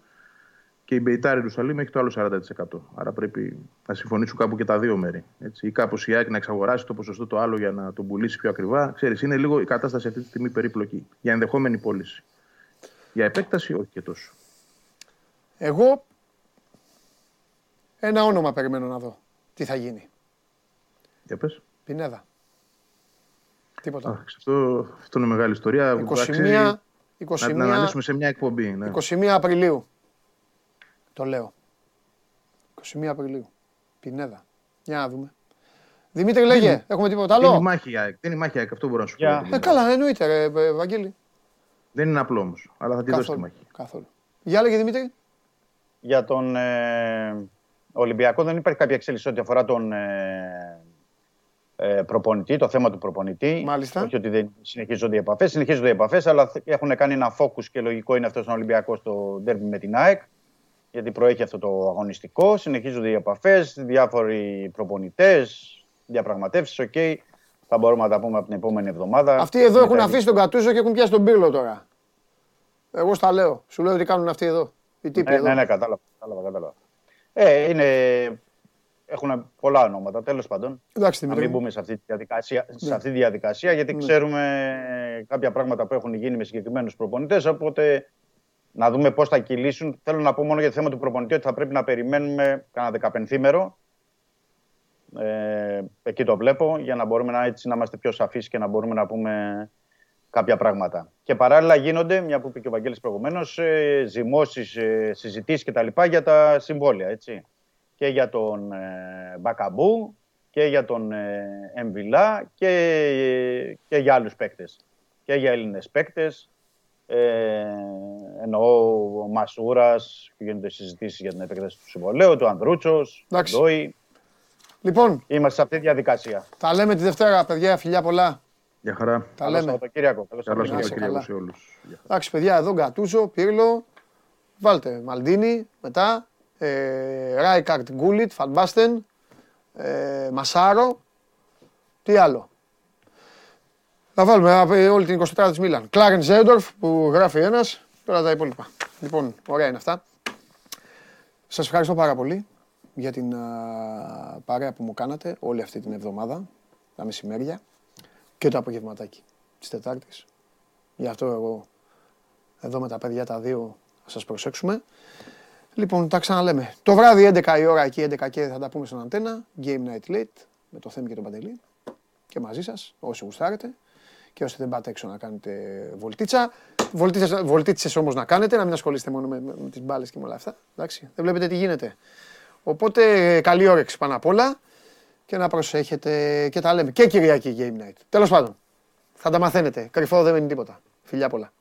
και η Μπεϊτάρ Ιερουσαλήμ έχει το άλλο 40%. Άρα πρέπει να συμφωνήσουν κάπου και τα δύο μέρη. Έτσι. Ή κάπως η ΑΕΚ να εξαγοράσει το ποσοστό το άλλο για να τον πουλήσει πιο ακριβά. Ξέρεις, είναι λίγο η κατάσταση αυτή τη στιγμή περίπλοκη για ενδεχόμενη πώληση. Για επέκταση, όχι και τόσο. Εγώ ένα όνομα περιμένω να δω. Τι θα γίνει. Για πες. Πινέδα. Τίποτα. Εντάξει, αυτό, αυτό είναι μεγάλη ιστορία. 21, Αξίζει Να την 21, αναλύσουμε σε μια εκπομπή. Ναι. 21 Απριλίου. Το λέω. 21 Απριλίου. Πινέδα. Για να δούμε. Δημήτρη λέγε, έχουμε τίποτα Δεν είναι άλλο. μάχη η ΑΕΚ. Δεν είναι μάχη η ΑΕΚ, αυτό μπορώ να σου πω. Για- για την Ε, Ελλάδα. καλά, εννοείται, ρε, ε, Βαγγέλη. Δεν είναι απλό όμως. Αλλά θα τη δώσει τη Καθόλου. μάχη. Καθόλου. Για λέγε Δημήτρη. Για τον ε, Ολυμπιακό δεν υπάρχει κάποια εξέλιξη ό,τι αφορά τον ε, ε, προπονητή, το θέμα του προπονητή. Μάλιστα. Όχι ότι δεν συνεχίζονται οι επαφές. Συνεχίζονται οι επαφές, αλλά θε- έχουν κάνει ένα focus και λογικό είναι αυτός στον Ολυμπιακός στο ντέρμπι με την ΑΕΚ. Γιατί προέχει αυτό το αγωνιστικό. Συνεχίζονται οι επαφές, διάφοροι προπονητές, διαπραγματεύσεις. Οκ. Θα μπορούμε να τα πούμε από την επόμενη εβδομάδα. Αυτοί εδώ έχουν Μετά- αφήσει τον Γκατούζο και έχουν πιάσει τον Πίρλο τώρα. Εγώ στα λέω. Σου λέω τι κάνουν αυτοί εδώ. Οι τύποι Ναι, εδώ. ναι, ναι, κατάλαβα. κατάλαβα, κατάλαβα. Ε, είναι, έχουν πολλά ονόματα, τέλος πάντων. Εντάξει, Να Δημήτρη. μην μου. μπούμε σε αυτή τη διαδικασία, σε αυτή τη διαδικασία γιατί ξέρουμε κάποια πράγματα που έχουν γίνει με συγκεκριμένους προπονητές, οπότε να δούμε πώς θα κυλήσουν. Θέλω να πω μόνο για το θέμα του προπονητή ότι θα πρέπει να περιμένουμε κανένα δεκαπενθήμερο. Ε, εκεί το βλέπω για να μπορούμε να, έτσι, να είμαστε πιο σαφείς και να μπορούμε να πούμε κάποια πράγματα. Και παράλληλα γίνονται, μια που είπε και ο Βαγγέλης προηγουμένως, ε, ζυμώσεις, ε, συζητήσεις κτλ. για τα συμβόλαια, έτσι. Και για τον ε, Μπακαμπού και για τον ε, Εμβιλά και, και για άλλους παίκτες. Και για Έλληνες παίκτες. Ε, εννοώ ο Μασούρας, που γίνονται συζητήσεις για την επέκταση του συμβολέου, του Ανδρούτσος, του Εντάξει. Ντόι. Λοιπόν, Είμαστε σε αυτή τη διαδικασία. τα λέμε τη Δευτέρα, παιδιά. Φιλιά πολλά. Γεια χαρά. Τα Καλό λέμε. Σαββατοκύριακο. Καλό Καλό Να είσαι Σαββατοκύριακο καλά. σε όλους. Εντάξει, παιδιά, εδώ Γκατούζο, Πύρλο. Βάλτε Μαλντίνη μετά. Ε, Ράικαρτ Γκούλιτ, Φαντμπάστεν. Ε, Μασάρο. Τι άλλο. Θα βάλουμε ε, όλη την 24 της Μίλαν. Κλάρεν Ζέντορφ που γράφει ένας. Τώρα τα υπόλοιπα. Λοιπόν, ωραία είναι αυτά. Σας ευχαριστώ πάρα πολύ για την α, παρέα που μου κάνατε όλη αυτή την εβδομάδα, τα μεσημέρια και το απογευματάκι της Τετάρτης. Γι' αυτό εγώ εδώ με τα παιδιά τα δύο θα σας προσέξουμε. Λοιπόν, τα ξαναλέμε. Το βράδυ 11 η ώρα εκεί, 11 και θα τα πούμε στον Αντένα. Game Night Late με το Θέμη και τον Παντελή. Και μαζί σας, όσοι γουστάρετε. Και όσοι δεν πάτε έξω να κάνετε βολτίτσα. Βολτίτσες, βολτίτσες όμως να κάνετε, να μην ασχολείστε μόνο με, με, με τις μπάλες και με όλα αυτά. Εντάξει, δεν βλέπετε τι γίνεται. Οπότε καλή όρεξη πάνω απ' όλα και να προσέχετε και τα λέμε. Και Κυριακή Game Night. Τέλος πάντων, θα τα μαθαίνετε. Κρυφό δεν μένει τίποτα. Φιλιά πολλά.